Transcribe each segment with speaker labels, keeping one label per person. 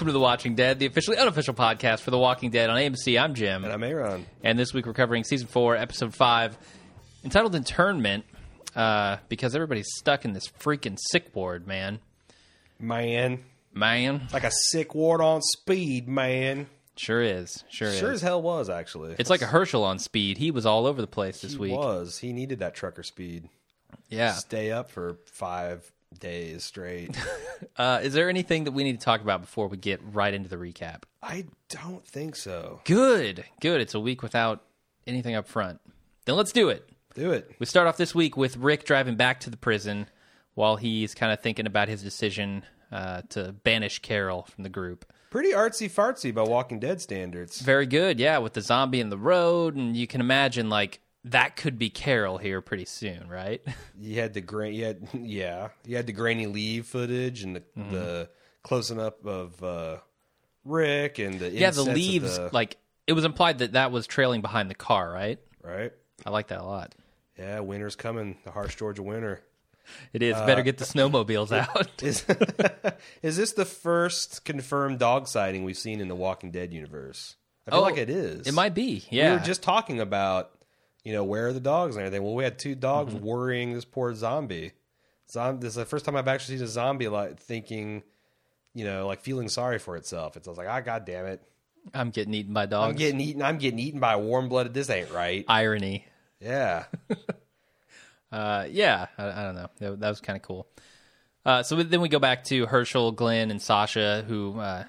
Speaker 1: Welcome to The Watching Dead, the officially unofficial podcast for The Walking Dead on AMC. I'm Jim.
Speaker 2: And I'm Aaron.
Speaker 1: And this week we're covering season four, episode five, entitled Internment, uh, because everybody's stuck in this freaking sick ward, man.
Speaker 2: Man.
Speaker 1: Man.
Speaker 2: Like a sick ward on speed, man.
Speaker 1: Sure is. Sure, is.
Speaker 2: Sure
Speaker 1: is.
Speaker 2: as hell was, actually.
Speaker 1: It's like a Hershel on speed. He was all over the place this week.
Speaker 2: he
Speaker 1: week.
Speaker 2: was. He needed that trucker speed.
Speaker 1: Yeah.
Speaker 2: Stay up for five days straight.
Speaker 1: Uh, is there anything that we need to talk about before we get right into the recap?
Speaker 2: I don't think so.
Speaker 1: Good. Good. It's a week without anything up front. Then let's do it.
Speaker 2: Do it.
Speaker 1: We start off this week with Rick driving back to the prison while he's kind of thinking about his decision uh, to banish Carol from the group.
Speaker 2: Pretty artsy fartsy by Walking Dead standards.
Speaker 1: Very good, yeah, with the zombie in the road, and you can imagine like that could be Carol here pretty soon, right?
Speaker 2: You had the grain. You had yeah. You had the grainy leave footage and the,
Speaker 1: Mm-hmm.
Speaker 2: the closing up of uh, Rick and the
Speaker 1: yeah, the leaves
Speaker 2: the-
Speaker 1: like it was implied that that was trailing behind the car, right?
Speaker 2: right.
Speaker 1: I like that a lot.
Speaker 2: Yeah, winter's coming. The harsh Georgia winter.
Speaker 1: It is
Speaker 2: Uh,
Speaker 1: better get the snowmobiles out.
Speaker 2: Is is this the first confirmed dog sighting we've seen in the Walking Dead universe? I feel
Speaker 1: Oh,
Speaker 2: like it is.
Speaker 1: It might be, Yeah.
Speaker 2: We were just talking about, you know, where are the dogs and everything. Well, we had two dogs
Speaker 1: Mm-hmm.
Speaker 2: worrying this poor zombie. Zom- this is the first time I've actually seen a zombie like thinking, you know, like feeling sorry for itself. It's I was like, ah, god damn it,
Speaker 1: I'm getting eaten by dogs.
Speaker 2: I'm getting eaten. I'm getting eaten by a warm blooded. This ain't right.
Speaker 1: Irony.
Speaker 2: Yeah,
Speaker 1: Uh, yeah, I, I don't know. That, that was kind of cool. Uh, so then we go back to Hershel, Glenn, and Sasha, who uh,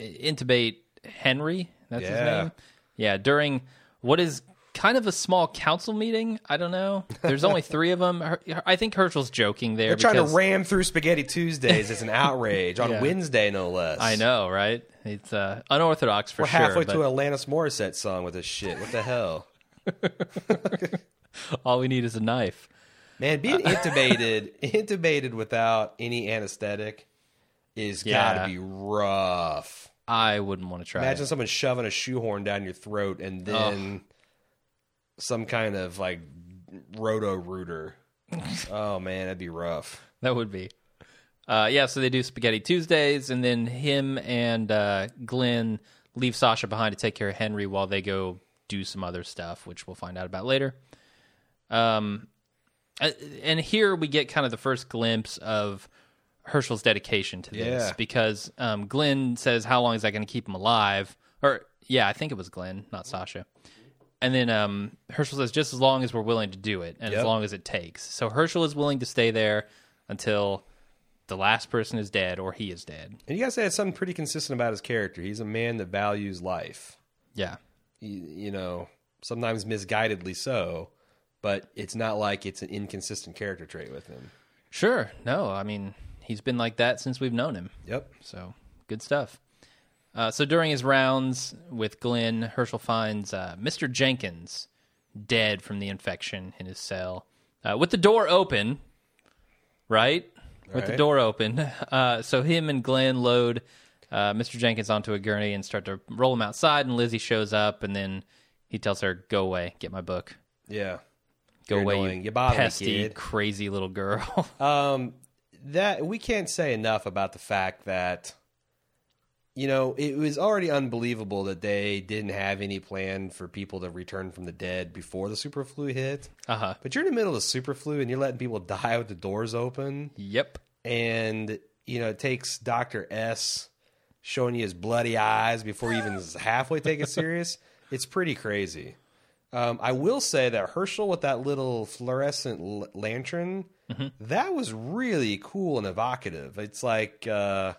Speaker 1: intubate Henry. That's his name. Yeah, during what is kind of a small council meeting. I don't know. There's only three of them. Her- I think Hershel's joking there.
Speaker 2: they're trying to ram through Spaghetti Tuesdays. It's an outrage on
Speaker 1: Yeah.
Speaker 2: Wednesday, no less.
Speaker 1: I know, right? It's uh, unorthodox for sure.
Speaker 2: We're
Speaker 1: sure.
Speaker 2: halfway
Speaker 1: but
Speaker 2: to an Alanis Morissette song with this shit. What the hell?
Speaker 1: all we need is a knife.
Speaker 2: Man, being intubated intubated without any anesthetic is
Speaker 1: Yeah.
Speaker 2: gotta be rough.
Speaker 1: I wouldn't want to try.
Speaker 2: Imagine
Speaker 1: it.
Speaker 2: someone shoving a shoehorn down your throat and then some kind of like roto rooter. oh man, that'd be rough.
Speaker 1: That would be. Uh, yeah, so they do Spaghetti Tuesdays, and then him and uh, Glenn leave Sasha behind to take care of Henry while they go do some other stuff, which we'll find out about later. Um, and here we get kind of the first glimpse of Hershel's dedication to this
Speaker 2: Yeah.
Speaker 1: because um, Glenn says, "How long is that going to keep him alive?" Or yeah, I think it was Glenn, not Sasha. And then um, Hershel says, "Just as long as we're willing to do it, and as long as it takes." So Hershel is willing to stay there until the last person is dead or he is dead.
Speaker 2: And you guys said something pretty consistent about his character. He's a man that values life.
Speaker 1: Yeah,
Speaker 2: You, you know, sometimes misguidedly so, but it's not like it's an inconsistent character trait with him.
Speaker 1: sure. No, I mean he's been like that since we've known him.
Speaker 2: Yep.
Speaker 1: So good stuff. Uh, so during his rounds with Glenn, Hershel finds uh, Mr. Jenkins dead from the infection in his cell, uh, with the door open. Right, with the door open. Uh, so him and Glenn load uh, Mr. Jenkins onto a gurney and start to roll him outside. And Lizzie shows up, and then he tells her, "Go away, get my book.
Speaker 2: Yeah.
Speaker 1: Go
Speaker 2: You're
Speaker 1: away,
Speaker 2: annoying.
Speaker 1: you
Speaker 2: You bother me,
Speaker 1: pesty,
Speaker 2: kid."
Speaker 1: crazy little girl."
Speaker 2: Um, that we can't say enough about the fact that you know it was already unbelievable that they didn't have any plan for people to return from the dead before the super flu hit.
Speaker 1: uh huh.
Speaker 2: But you're in the middle of the super flu and you're letting people die with the doors open,
Speaker 1: Yep.
Speaker 2: and you know it takes Doctor S showing you his bloody eyes before you even halfway take it serious. It's pretty crazy. Um, I will say that Hershel with that little fluorescent l- lantern, that was really cool and evocative. It's like uh,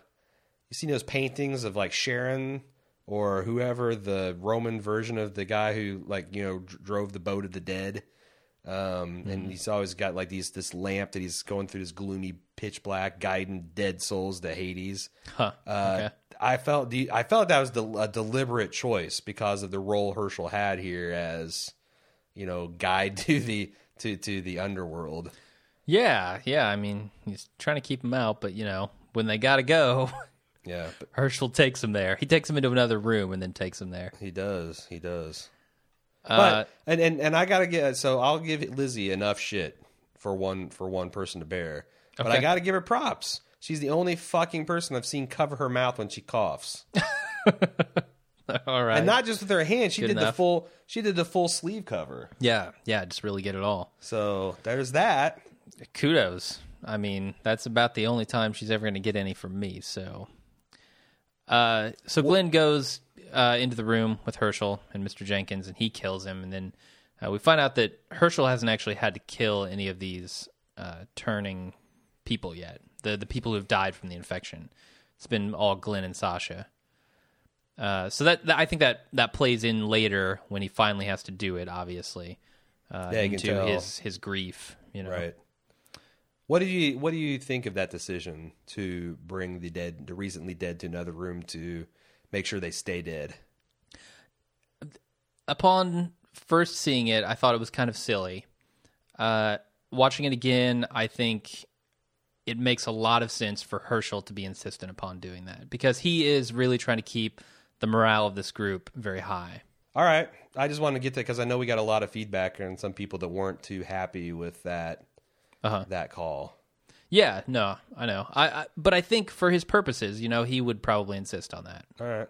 Speaker 2: you see those paintings of like Charon or whoever the Roman version of the guy who like you know dr- drove the boat of the dead. Um, and he's always got like these this lamp that he's going through this gloomy pitch black guiding dead souls to Hades.
Speaker 1: Huh.
Speaker 2: Uh,
Speaker 1: okay.
Speaker 2: I felt the I felt that was the, a deliberate choice because of the role Hershel had here as you know guide to the to to the underworld.
Speaker 1: Yeah, yeah. I mean, he's trying to keep him out, but you know, when they gotta go,
Speaker 2: Yeah, but
Speaker 1: Hershel takes him there. He takes him into another room and then takes him there.
Speaker 2: he does. He does.
Speaker 1: Uh,
Speaker 2: But and, and and I gotta get so I'll give Lizzie enough shit for one for one person to bear. But I gotta give her props. She's the only fucking person I've seen cover her mouth when she coughs.
Speaker 1: All right.
Speaker 2: And not just with her hand, she
Speaker 1: Good
Speaker 2: did the full she did the full sleeve cover.
Speaker 1: yeah, yeah, just really get it all.
Speaker 2: So there's that.
Speaker 1: kudos. I mean, that's about the only time she's ever going to get any from me. So, uh, so Glenn goes uh, into the room with Hershel and Mr. Jenkins, and he kills him. And then uh, we find out that Hershel hasn't actually had to kill any of these uh, turning people yet. The the people who've died from the infection. It's been all Glenn and Sasha. Uh, so that, that I think that that plays in later when he finally has to do it. Obviously, uh,
Speaker 2: Yeah,
Speaker 1: into his his grief. You know,
Speaker 2: Right. What do you what do you think of that decision to bring the dead the recently dead to another room to make sure they stay dead?
Speaker 1: upon first seeing it, I thought it was kind of silly. Uh, watching it again, I think it makes a lot of sense for Hershel to be insistent upon doing that because he is really trying to keep the morale of this group very high.
Speaker 2: All right. I just wanted to get that because I know we got a lot of feedback and some people that weren't too happy with that
Speaker 1: Uh-huh.
Speaker 2: that call.
Speaker 1: Yeah, no, I know. I, I but I think for his purposes, you know, he would probably insist on that.
Speaker 2: All right.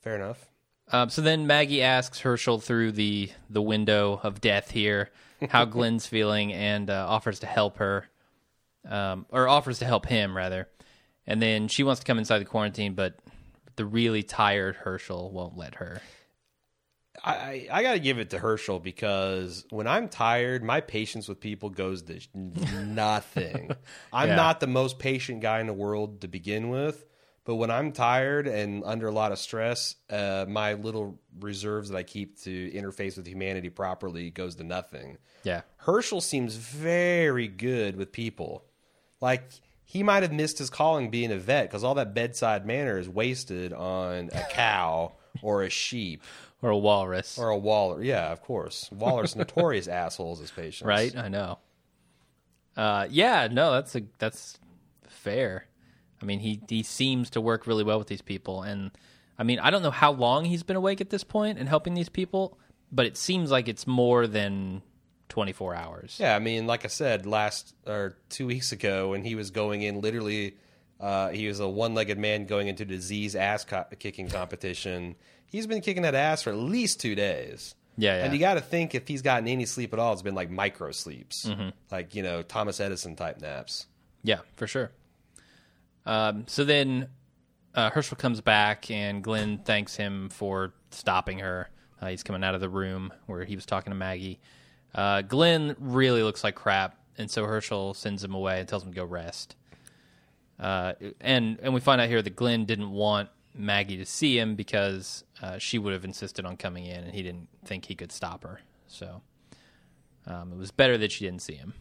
Speaker 2: Fair enough.
Speaker 1: Um, so then Maggie asks Hershel through the the window of death here how Glenn's feeling and uh, offers to help her, um, or offers to help him rather. And then she wants to come inside the quarantine, but the really tired Hershel won't let her.
Speaker 2: I, I, got to give it to Hershel because when I'm tired, my patience with people goes to nothing. I'm
Speaker 1: Yeah.
Speaker 2: not the most patient guy in the world to begin with, but when I'm tired and under a lot of stress, uh, my little reserves that I keep to interface with humanity properly goes to nothing.
Speaker 1: Yeah,
Speaker 2: Hershel seems very good with people. Like he might have missed his calling being a vet because all that bedside manner is wasted on a cow or a sheep
Speaker 1: or a walrus,
Speaker 2: or a Waller. Yeah, of course. Waller's notorious assholes as patients.
Speaker 1: right? I know. Uh, yeah, no, that's a that's fair. I mean, he he seems to work really well with these people, and I mean, I don't know how long he's been awake at this point and helping these people, but it seems like it's more than twenty four hours.
Speaker 2: Yeah, I mean, like I said last or two weeks ago, when he was going in, literally, uh, he was a one-legged man going into disease ass co- kicking competition. He's been kicking that ass for at least two days.
Speaker 1: Yeah, yeah.
Speaker 2: And you got to think if he's gotten any sleep at all, it's been like micro sleeps,
Speaker 1: Mm-hmm.
Speaker 2: like you know Thomas Edison type naps.
Speaker 1: Yeah, for sure. Um, so then uh, Hershel comes back, and Glenn thanks him for stopping her. Uh, he's coming out of the room where he was talking to Maggie. Uh, Glenn really looks like crap, and so Hershel sends him away and tells him to go rest. Uh, and and we find out here that Glenn didn't want Maggie to see him because uh, she would have insisted on coming in, and he didn't think he could stop her. So um, it was better that she didn't see him.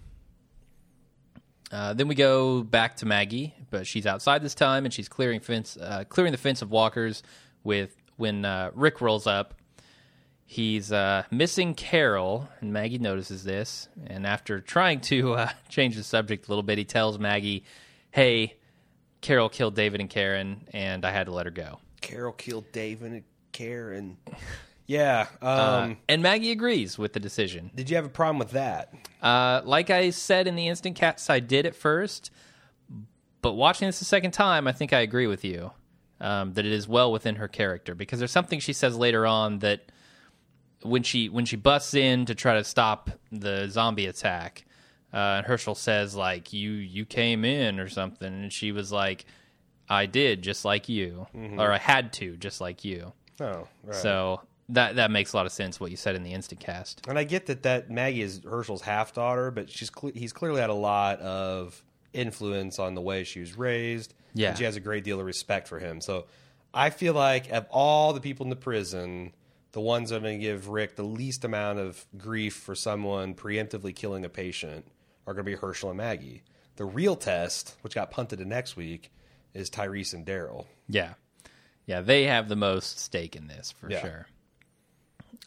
Speaker 1: Uh, then we go back to Maggie, but she's outside this time, and she's clearing fence, uh, clearing the fence of walkers. With when uh, Rick rolls up, he's uh, missing Carol, and Maggie notices this. And after trying to change the subject a little bit, he tells Maggie, "Hey, Carol killed David and Karen, and I had to let her go."
Speaker 2: Carol killed David and Yeah. Um,
Speaker 1: Uh, and Maggie agrees with the decision.
Speaker 2: did you have a problem with that?
Speaker 1: Uh, like I said in the instant cast, I did at first, but watching this a second time, I think I agree with you um, that it is well within her character because there's something she says later on that when she when she busts in to try to stop the zombie attack, uh, and Hershel says like you you came in or something, and she was like, I did just like you, or I had to just like you.
Speaker 2: Oh, right.
Speaker 1: So that that makes a lot of sense what you said in the instant cast.
Speaker 2: And I get that that Maggie is Hershel's half daughter, but she's cle he's clearly had a lot of influence on the way she was raised.
Speaker 1: Yeah.
Speaker 2: and she has a great deal of respect for him. So I feel like of all the people in the prison, the ones that are going to give Rick the least amount of grief for someone preemptively killing a patient are going to be Hershel and Maggie. The real test, which got punted to next week, is Tyrese and Daryl.
Speaker 1: Yeah. Yeah, they have the most stake in this for
Speaker 2: Yeah.
Speaker 1: sure.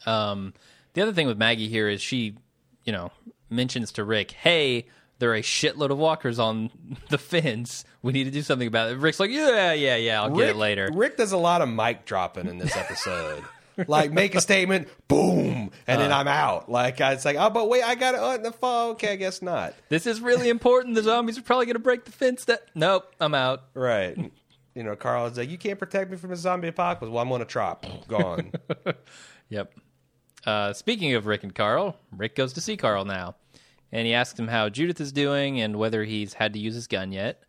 Speaker 1: Um, the other thing with Maggie here is she, you know, mentions to Rick, "Hey, there are a shitload of walkers on the fence. We need to do something about it." Rick's like, "Yeah, yeah, yeah, I'll get it later."
Speaker 2: Rick does a lot of mic dropping in this episode. like make a statement, boom, and then I'm out. Like it's like, oh, but wait, I got to on the fall. Okay, I guess not.
Speaker 1: This is really important. The zombies are probably going to break the fence. That nope, I'm out.
Speaker 2: Right. You know, Carl is like, you can't protect me from a zombie apocalypse. Well, I'm on a trop. Gone.
Speaker 1: Yep. Uh, speaking of Rick and Carl, Rick goes to see Carl now, and he asks him how Judith is doing and whether he's had to use his gun yet,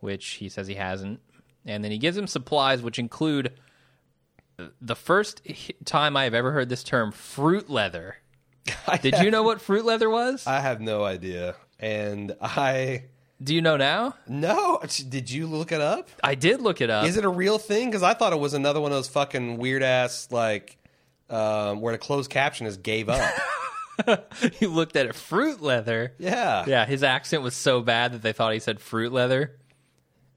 Speaker 1: which he says he hasn't. And then he gives him supplies, which include the first time I have ever heard this term, fruit leather. Did you know what fruit leather was?
Speaker 2: I have no idea. And I.
Speaker 1: Do you know now?
Speaker 2: No. Did you look it up?
Speaker 1: I did look it up.
Speaker 2: Is it a real thing? Because I thought it was another one of those fucking weird ass, like, um, where the closed caption is gave up.
Speaker 1: you looked at it, fruit leather.
Speaker 2: yeah.
Speaker 1: Yeah, his accent was so bad that they thought he said fruit leather.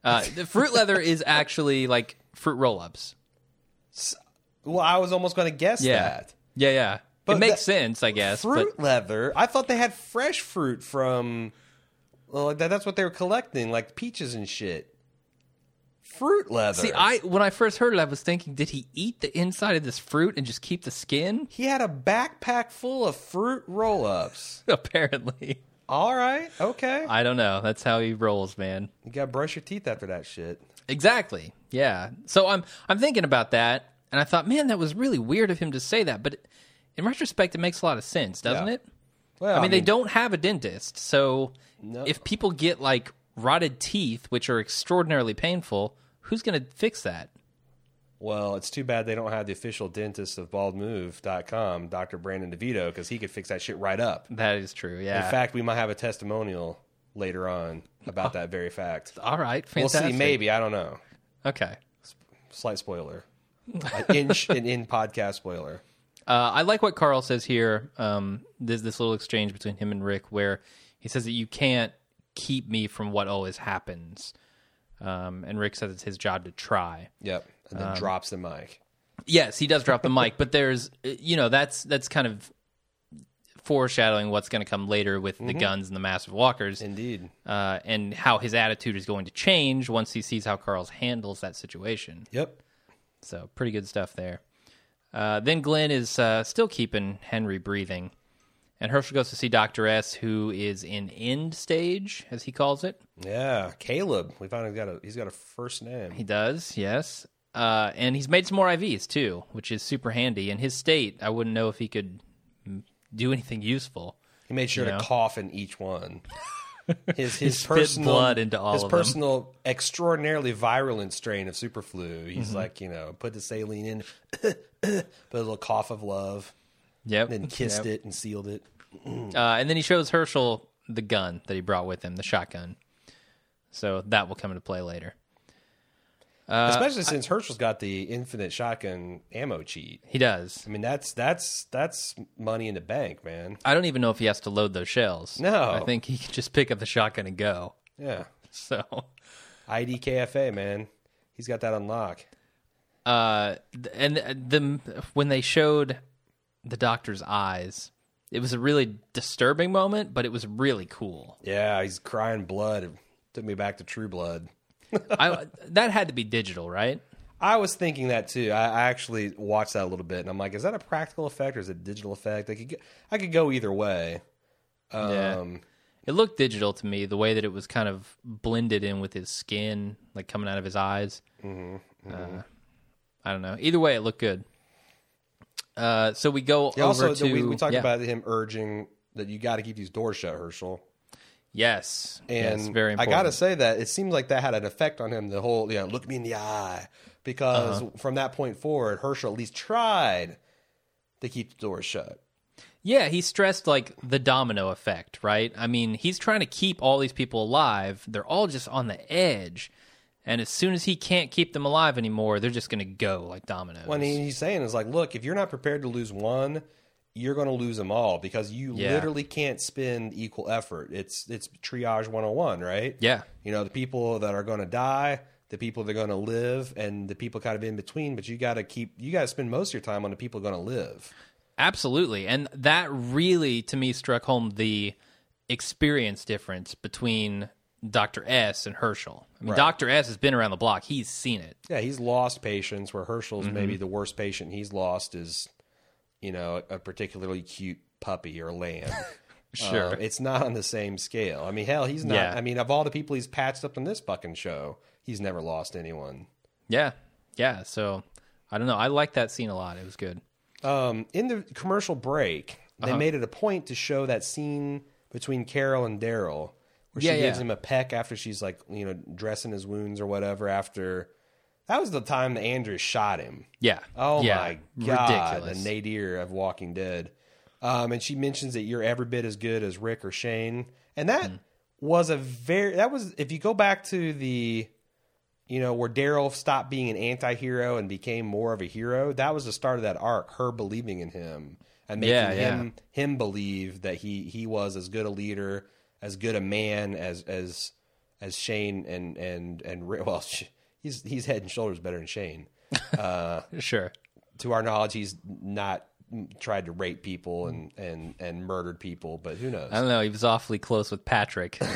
Speaker 1: Uh, the fruit leather is actually like fruit roll-ups.
Speaker 2: Well, I was almost going to guess
Speaker 1: Yeah,
Speaker 2: that.
Speaker 1: yeah, yeah.
Speaker 2: But
Speaker 1: it makes sense, I guess.
Speaker 2: Fruit
Speaker 1: But
Speaker 2: leather. I thought they had fresh fruit from. Well, like that, that's what they were collecting, like peaches and shit. Fruit leather.
Speaker 1: see, I when I first heard it, I was thinking, did he eat the inside of this fruit and just keep the skin?
Speaker 2: he had a backpack full of fruit roll-ups.
Speaker 1: Apparently,
Speaker 2: All right, okay.
Speaker 1: I don't know. That's how he rolls, man.
Speaker 2: You got to brush your teeth after that shit.
Speaker 1: Exactly. Yeah. So I'm I'm thinking about that, and I thought, man, that was really weird of him to say that. But in retrospect, it makes a lot of sense, doesn't
Speaker 2: Yeah.
Speaker 1: it?
Speaker 2: Well,
Speaker 1: I mean, they don't have a dentist, so if people get like rotted teeth, which are extraordinarily painful, who's going to fix that?
Speaker 2: Well, it's too bad they don't have the official dentist of baldmove.com, Dr. Brandon DeVito, because he could fix that shit right up.
Speaker 1: That is true. Yeah.
Speaker 2: In fact, we might have a testimonial later on about that very fact.
Speaker 1: All right.
Speaker 2: We'll see, maybe. I don't know.
Speaker 1: Okay.
Speaker 2: Slight spoiler. An in, an in podcast spoiler.
Speaker 1: Uh, I like what Carl says here. Um, there's this little exchange between him and Rick where he says that you can't keep me from what always happens. Um, and Rick says it's his job to try.
Speaker 2: Yep. And
Speaker 1: Um,
Speaker 2: then drops the mic.
Speaker 1: Yes, he does drop the mic, but there's you know that's that's kind of foreshadowing what's going to come later with the guns and the massive walkers,
Speaker 2: Indeed.
Speaker 1: uh, and how his attitude is going to change once he sees how Carl's handles that situation.
Speaker 2: Yep.
Speaker 1: So pretty good stuff there. Uh, then Glenn is uh, still keeping Henry breathing, and Hershel goes to see Doctor S, who is in end stage, as he calls it.
Speaker 2: Yeah. Caleb. We found he's got a he's got a first name.
Speaker 1: He does, yes. Uh, and he's made some more IVs too, which is super handy. In his state, I wouldn't know if he could do anything useful.
Speaker 2: He made sure
Speaker 1: You
Speaker 2: to cough in each one. His his personal
Speaker 1: blood into all
Speaker 2: his
Speaker 1: of them.
Speaker 2: personal extraordinarily virulent strain of superflu. He's
Speaker 1: Mm-hmm.
Speaker 2: like you know put the saline in, put a little cough of love,
Speaker 1: Yep.
Speaker 2: then kissed
Speaker 1: Yep.
Speaker 2: it and sealed it.
Speaker 1: Uh, and then he shows Hershel the gun that he brought with him, the shotgun. So that will come into play later. Uh,
Speaker 2: Especially since Hershel's got the infinite shotgun ammo cheat.
Speaker 1: He does.
Speaker 2: I mean that's that's that's money in the bank, man.
Speaker 1: I don't even know if he has to load those shells.
Speaker 2: No.
Speaker 1: I think he can just pick up the shotgun and go.
Speaker 2: Yeah,
Speaker 1: So,
Speaker 2: IDKFA, man. He's got that on lock.
Speaker 1: uh, and the when they showed the doctor's eyes, it was a really disturbing moment, but it was really cool.
Speaker 2: Yeah, he's crying blood. It took me back to True Blood.
Speaker 1: I that had to be digital, right?
Speaker 2: I was thinking that too. I, I actually watched that a little bit, and I'm like, is that a practical effect or is it a digital effect? I could go, I could go either way.
Speaker 1: Yeah.
Speaker 2: Um,
Speaker 1: It looked digital to me, the way that it was kind of blended in with his skin, like coming out of his eyes.
Speaker 2: Mm-hmm,
Speaker 1: Uh, I don't know. Either way, it looked good. Uh, so we go
Speaker 2: yeah,
Speaker 1: over
Speaker 2: also,
Speaker 1: to
Speaker 2: we, we talked
Speaker 1: yeah.
Speaker 2: about him urging that you got to keep these doors shut, Hershel.
Speaker 1: yes,
Speaker 2: And
Speaker 1: yes, very
Speaker 2: I got to say that it seems like that had an effect on him. The whole, you know, look me in the eye, because
Speaker 1: Uh-huh.
Speaker 2: from that point forward, Hershel at least tried to keep the doors shut.
Speaker 1: Yeah, he stressed like the domino effect, right? I mean, he's trying to keep all these people alive. They're all just on the edge. And as soon as he can't keep them alive anymore, they're just going to go like dominoes.
Speaker 2: What he- he's saying is like, look, if you're not prepared to lose one, you're going to lose them all because you
Speaker 1: Yeah.
Speaker 2: literally can't spend equal effort. It's it's triage 101, right?
Speaker 1: yeah.
Speaker 2: You know, the people that are going to die, the people that are going to live, and the people kind of in between. But you got to keep, you got to spend most of your time on the people going to live.
Speaker 1: Absolutely. And that really, to me, struck home the experience difference between Dr. S and Hershel. I mean,
Speaker 2: Right.
Speaker 1: Dr. S has been around the block. He's seen it.
Speaker 2: Yeah, he's lost patients where Hershel's
Speaker 1: Mm-hmm.
Speaker 2: maybe the worst patient he's lost is, you know, a particularly cute puppy or lamb.
Speaker 1: Sure.
Speaker 2: Um, it's not on the same scale. I mean, hell, he's not.
Speaker 1: Yeah.
Speaker 2: I mean, of all the people he's patched up in this fucking show, he's never lost anyone.
Speaker 1: Yeah. Yeah. So I don't know. I like that scene a lot. It was good.
Speaker 2: Um, in the commercial break,
Speaker 1: Uh-huh.
Speaker 2: they made it a point to show that scene between Carol and Daryl, where
Speaker 1: Yeah,
Speaker 2: she gives
Speaker 1: yeah.
Speaker 2: him a peck after she's like, you know, dressing his wounds or whatever. After that was the time that Andrea shot him.
Speaker 1: Yeah.
Speaker 2: Oh
Speaker 1: yeah.
Speaker 2: my god,
Speaker 1: Ridiculous.
Speaker 2: the nadir of Walking Dead. Um, and she mentions that you're every bit as good as Rick or Shane, and that
Speaker 1: Hmm.
Speaker 2: was a very that was if you go back to the, you know, where Daryl stopped being an anti-hero and became more of a hero. That was the start of that arc. Her believing in him and making
Speaker 1: yeah.
Speaker 2: him him believe that he he was as good a leader, as good a man as as as Shane and and and Well, he's he's head and shoulders better than Shane
Speaker 1: Sure.
Speaker 2: to our knowledge, he's not tried to rape people and and and murdered people, but who knows?
Speaker 1: I don't know. He was awfully close with Patrick.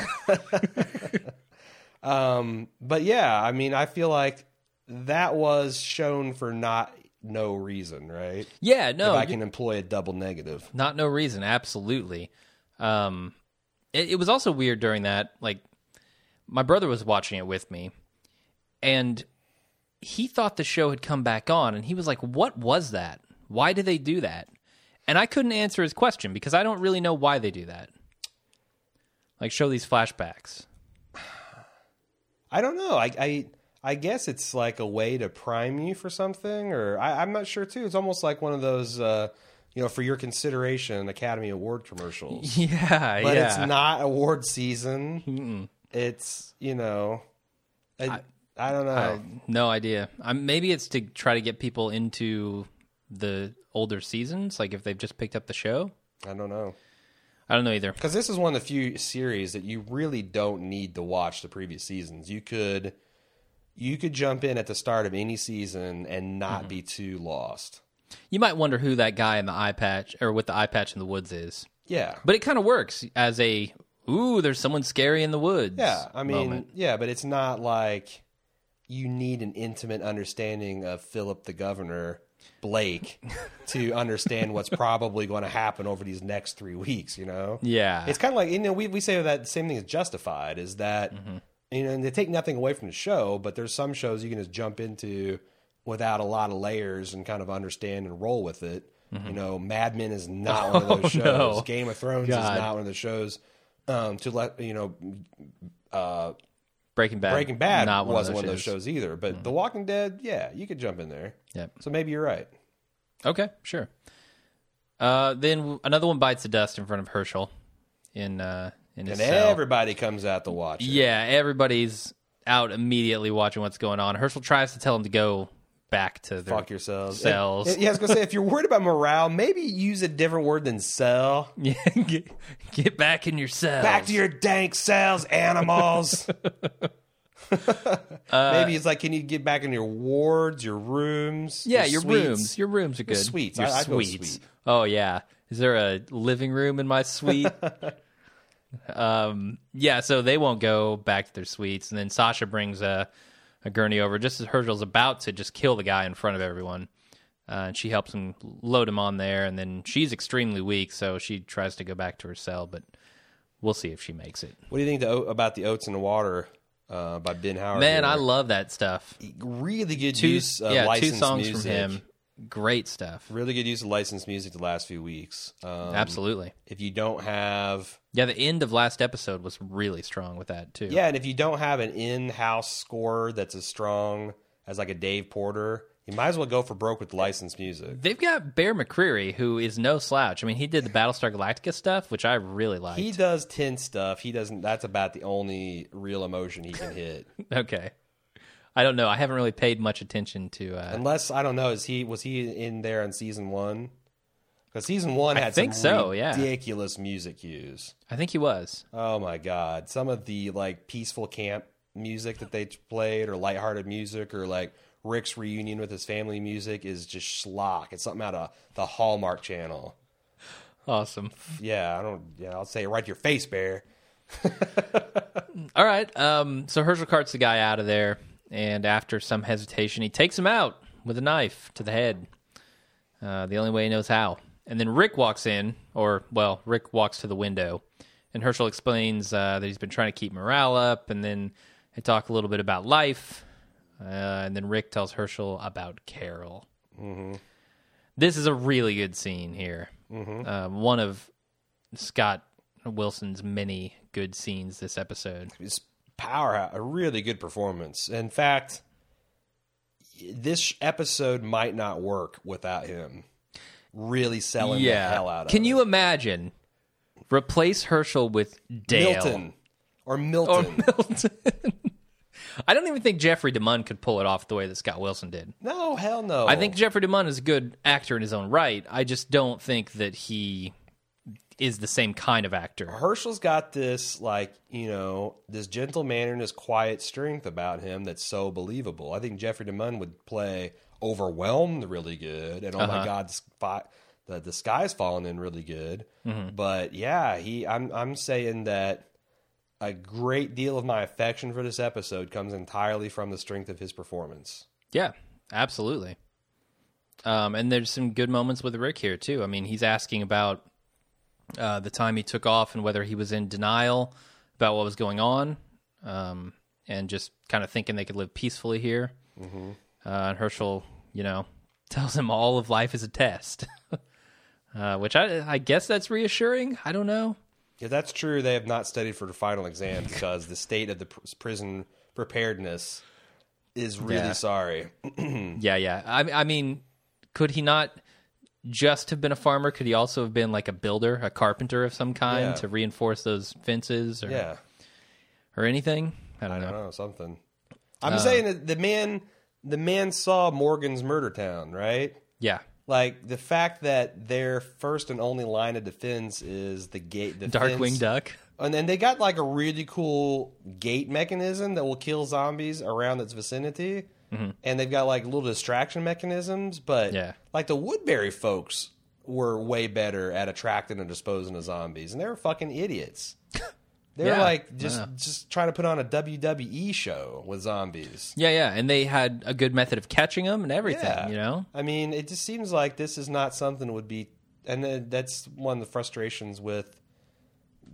Speaker 2: Um, but yeah, I mean, I feel like that was shown for not no reason, right?
Speaker 1: yeah. No.
Speaker 2: if I can employ a double negative.
Speaker 1: Not no reason. Absolutely. Um, it, it was also weird during that. Like, my brother was watching it with me, and he thought the show had come back on, and he was like, "What was that? Why did they do that?" And I couldn't answer his question because I don't really know why they do that. Like, show these flashbacks.
Speaker 2: I don't know. I I I guess it's like a way to prime you for something, or I, I'm not sure too. It's almost like one of those, uh, you know, for your consideration Academy Award commercials.
Speaker 1: Yeah,
Speaker 2: but
Speaker 1: yeah.
Speaker 2: it's not award season. It's you know, I, I, don't know.
Speaker 1: I- no idea. Um, maybe it's to try to get people into the older seasons, like if they've just picked up the show.
Speaker 2: I don't know.
Speaker 1: I don't know either.
Speaker 2: Because this is one of the few series that you really don't need to watch the previous seasons. You could you could jump in at the start of any season and not
Speaker 1: Mm-hmm.
Speaker 2: be too lost.
Speaker 1: You might wonder who that guy in the eye patch or with the eye patch in the woods is,
Speaker 2: Yeah.
Speaker 1: but it kind of works as a ooh, there's someone scary in the woods.
Speaker 2: Yeah. I mean,
Speaker 1: moment.
Speaker 2: yeah, but it's not like you need an intimate understanding of Philip the governor Blake to understand what's probably going to happen over these next three weeks, you know?
Speaker 1: yeah,
Speaker 2: It's kind of like you know we we say that the same thing is justified is that mm-hmm. you know and they take nothing away from the show, but there's some shows you can just jump into without a lot of layers and kind of understand and roll with it. You know, Mad Men is not one of those shows.
Speaker 1: no.
Speaker 2: Game of Thrones
Speaker 1: God.
Speaker 2: is not one of those shows. Um, to let you know, uh,
Speaker 1: Breaking Bad.
Speaker 2: Breaking Bad
Speaker 1: not one
Speaker 2: wasn't
Speaker 1: of those
Speaker 2: one of those shows either. But The Walking Dead, yeah, you could jump in there.
Speaker 1: Yep.
Speaker 2: So maybe you're right.
Speaker 1: Okay, sure. Uh, then another one bites the dust in front of Hershel in uh, in his
Speaker 2: And
Speaker 1: cell.
Speaker 2: everybody comes out to watch. It.
Speaker 1: Yeah, everybody's out immediately watching what's going on. Hershel tries to tell him to go back to their
Speaker 2: Fuck yourselves.
Speaker 1: cells.
Speaker 2: And- yeah, I was gonna say if you're worried about morale, maybe use a different word than cell.
Speaker 1: Yeah, get, get back in your cells.
Speaker 2: Back to your dank cells, animals. maybe it's like, can you get back in your wards, your rooms?
Speaker 1: yeah,
Speaker 2: your
Speaker 1: your rooms. Your rooms are good.
Speaker 2: suites.
Speaker 1: Your
Speaker 2: I-
Speaker 1: suites.
Speaker 2: suite.
Speaker 1: Oh yeah. Is there a living room in my suite? um. Yeah. So they won't go back to their suites, and then Sasha brings a a gurney over just as Hershel's about to just kill the guy in front of everyone. Uh, and she helps him load him on there, and then she's extremely weak, so she tries to go back to her cell, but we'll see if she makes it.
Speaker 2: What do you think the, about the oats in the water uh, by Ben Howard?
Speaker 1: Man,
Speaker 2: here?
Speaker 1: I love that stuff.
Speaker 2: really good
Speaker 1: Two,
Speaker 2: use
Speaker 1: yeah, two songs
Speaker 2: music.
Speaker 1: from him. Great stuff.
Speaker 2: Really good use of licensed music the last few weeks. Um,
Speaker 1: Absolutely.
Speaker 2: If you don't have
Speaker 1: Yeah, the end of last episode was really strong with that too.
Speaker 2: Yeah, and if you don't have an in-house score that's as strong as like a Dave Porter, you might as well go for broke with licensed music.
Speaker 1: They've got Bear McCreary, who is no slouch. I mean, he did the Battlestar Galactica stuff, which I really liked.
Speaker 2: He does tin stuff. He doesn't. That's about the only real emotion he can hit.
Speaker 1: okay. I don't know. I haven't really paid much attention to. Uh,
Speaker 2: Unless I don't know, is he was he in there in season one? Because season one had
Speaker 1: think
Speaker 2: some
Speaker 1: so, yeah.
Speaker 2: ridiculous music cues.
Speaker 1: I think he was.
Speaker 2: Oh my god, some of the like peaceful camp music that they played, or lighthearted music, or like Rick's reunion with his family music is just schlock. It's something out of the Hallmark Channel.
Speaker 1: Awesome.
Speaker 2: Yeah, I don't. Yeah, I'll say it right to your face, Bear.
Speaker 1: All right. Um, so Hershel carts the guy out of there, and after some hesitation, he takes him out with a knife to the head. Uh, the only way he knows how. And then Rick walks in, or, well, Rick walks to the window, and Hershel explains uh, that he's been trying to keep morale up, and then they talk a little bit about life. Uh, and then Rick tells Hershel about Carol. This is a really good scene here. Um, one of Scott Wilson's many good scenes this episode.
Speaker 2: It's powerhouse, a really good performance. In fact, this episode might not work without him really selling the hell out of it.
Speaker 1: Can
Speaker 2: it.
Speaker 1: you imagine replace Hershel with Dale
Speaker 2: Milton or
Speaker 1: or
Speaker 2: Milton?
Speaker 1: Milton? I don't even think Jeffrey DeMunn could pull it off the way that Scott Wilson did.
Speaker 2: no, hell no.
Speaker 1: I think Jeffrey DeMunn is a good actor in his own right. I just don't think that he is the same kind of actor.
Speaker 2: Hershel's got this like you know this gentle manner and this quiet strength about him that's so believable. I think Jeffrey DeMunn would play overwhelmed really good, and oh
Speaker 1: Uh-huh.
Speaker 2: my god, the, the sky's falling in really good.
Speaker 1: Mm-hmm.
Speaker 2: But yeah, he I'm I'm saying that a great deal of my affection for this episode comes entirely from the strength of his performance.
Speaker 1: Yeah, absolutely. Um, and there's some good moments with Rick here too. I mean, he's asking about uh, the time he took off and whether he was in denial about what was going on, um, and just kind of thinking they could live peacefully here. Uh, and Hershel, you know, tells him all of life is a test, uh, which I, I guess that's reassuring. I don't know.
Speaker 2: If that's true, they have not studied for the final exam because the state of the pr- prison preparedness is really
Speaker 1: Yeah.
Speaker 2: sorry.
Speaker 1: Yeah, yeah. I, I mean, could he not just have been a farmer? Could he also have been like a builder, a carpenter of some kind
Speaker 2: Yeah.
Speaker 1: to reinforce those fences or,
Speaker 2: Yeah.
Speaker 1: or anything? I don't
Speaker 2: I
Speaker 1: know.
Speaker 2: don't know something. I'm uh, saying that the man, the man saw Morgan's murder town, right?
Speaker 1: Yeah.
Speaker 2: Like the fact that their first and only line of defense is the gate, the
Speaker 1: Darkwing. Duck.
Speaker 2: and then they got like a really cool gate mechanism that will kill zombies around its vicinity, and they've got like little distraction mechanisms. But
Speaker 1: Mm-hmm. Yeah.
Speaker 2: like the Woodbury folks were way better at attracting and disposing of zombies, and they were fucking idiots. They
Speaker 1: Yeah.
Speaker 2: were like just
Speaker 1: Yeah.
Speaker 2: just trying to put on a WWE show with zombies.
Speaker 1: Yeah, yeah. And they had a good method of catching them and everything, you know?
Speaker 2: I mean, it just seems like this is not something that would be, and that's one of the frustrations with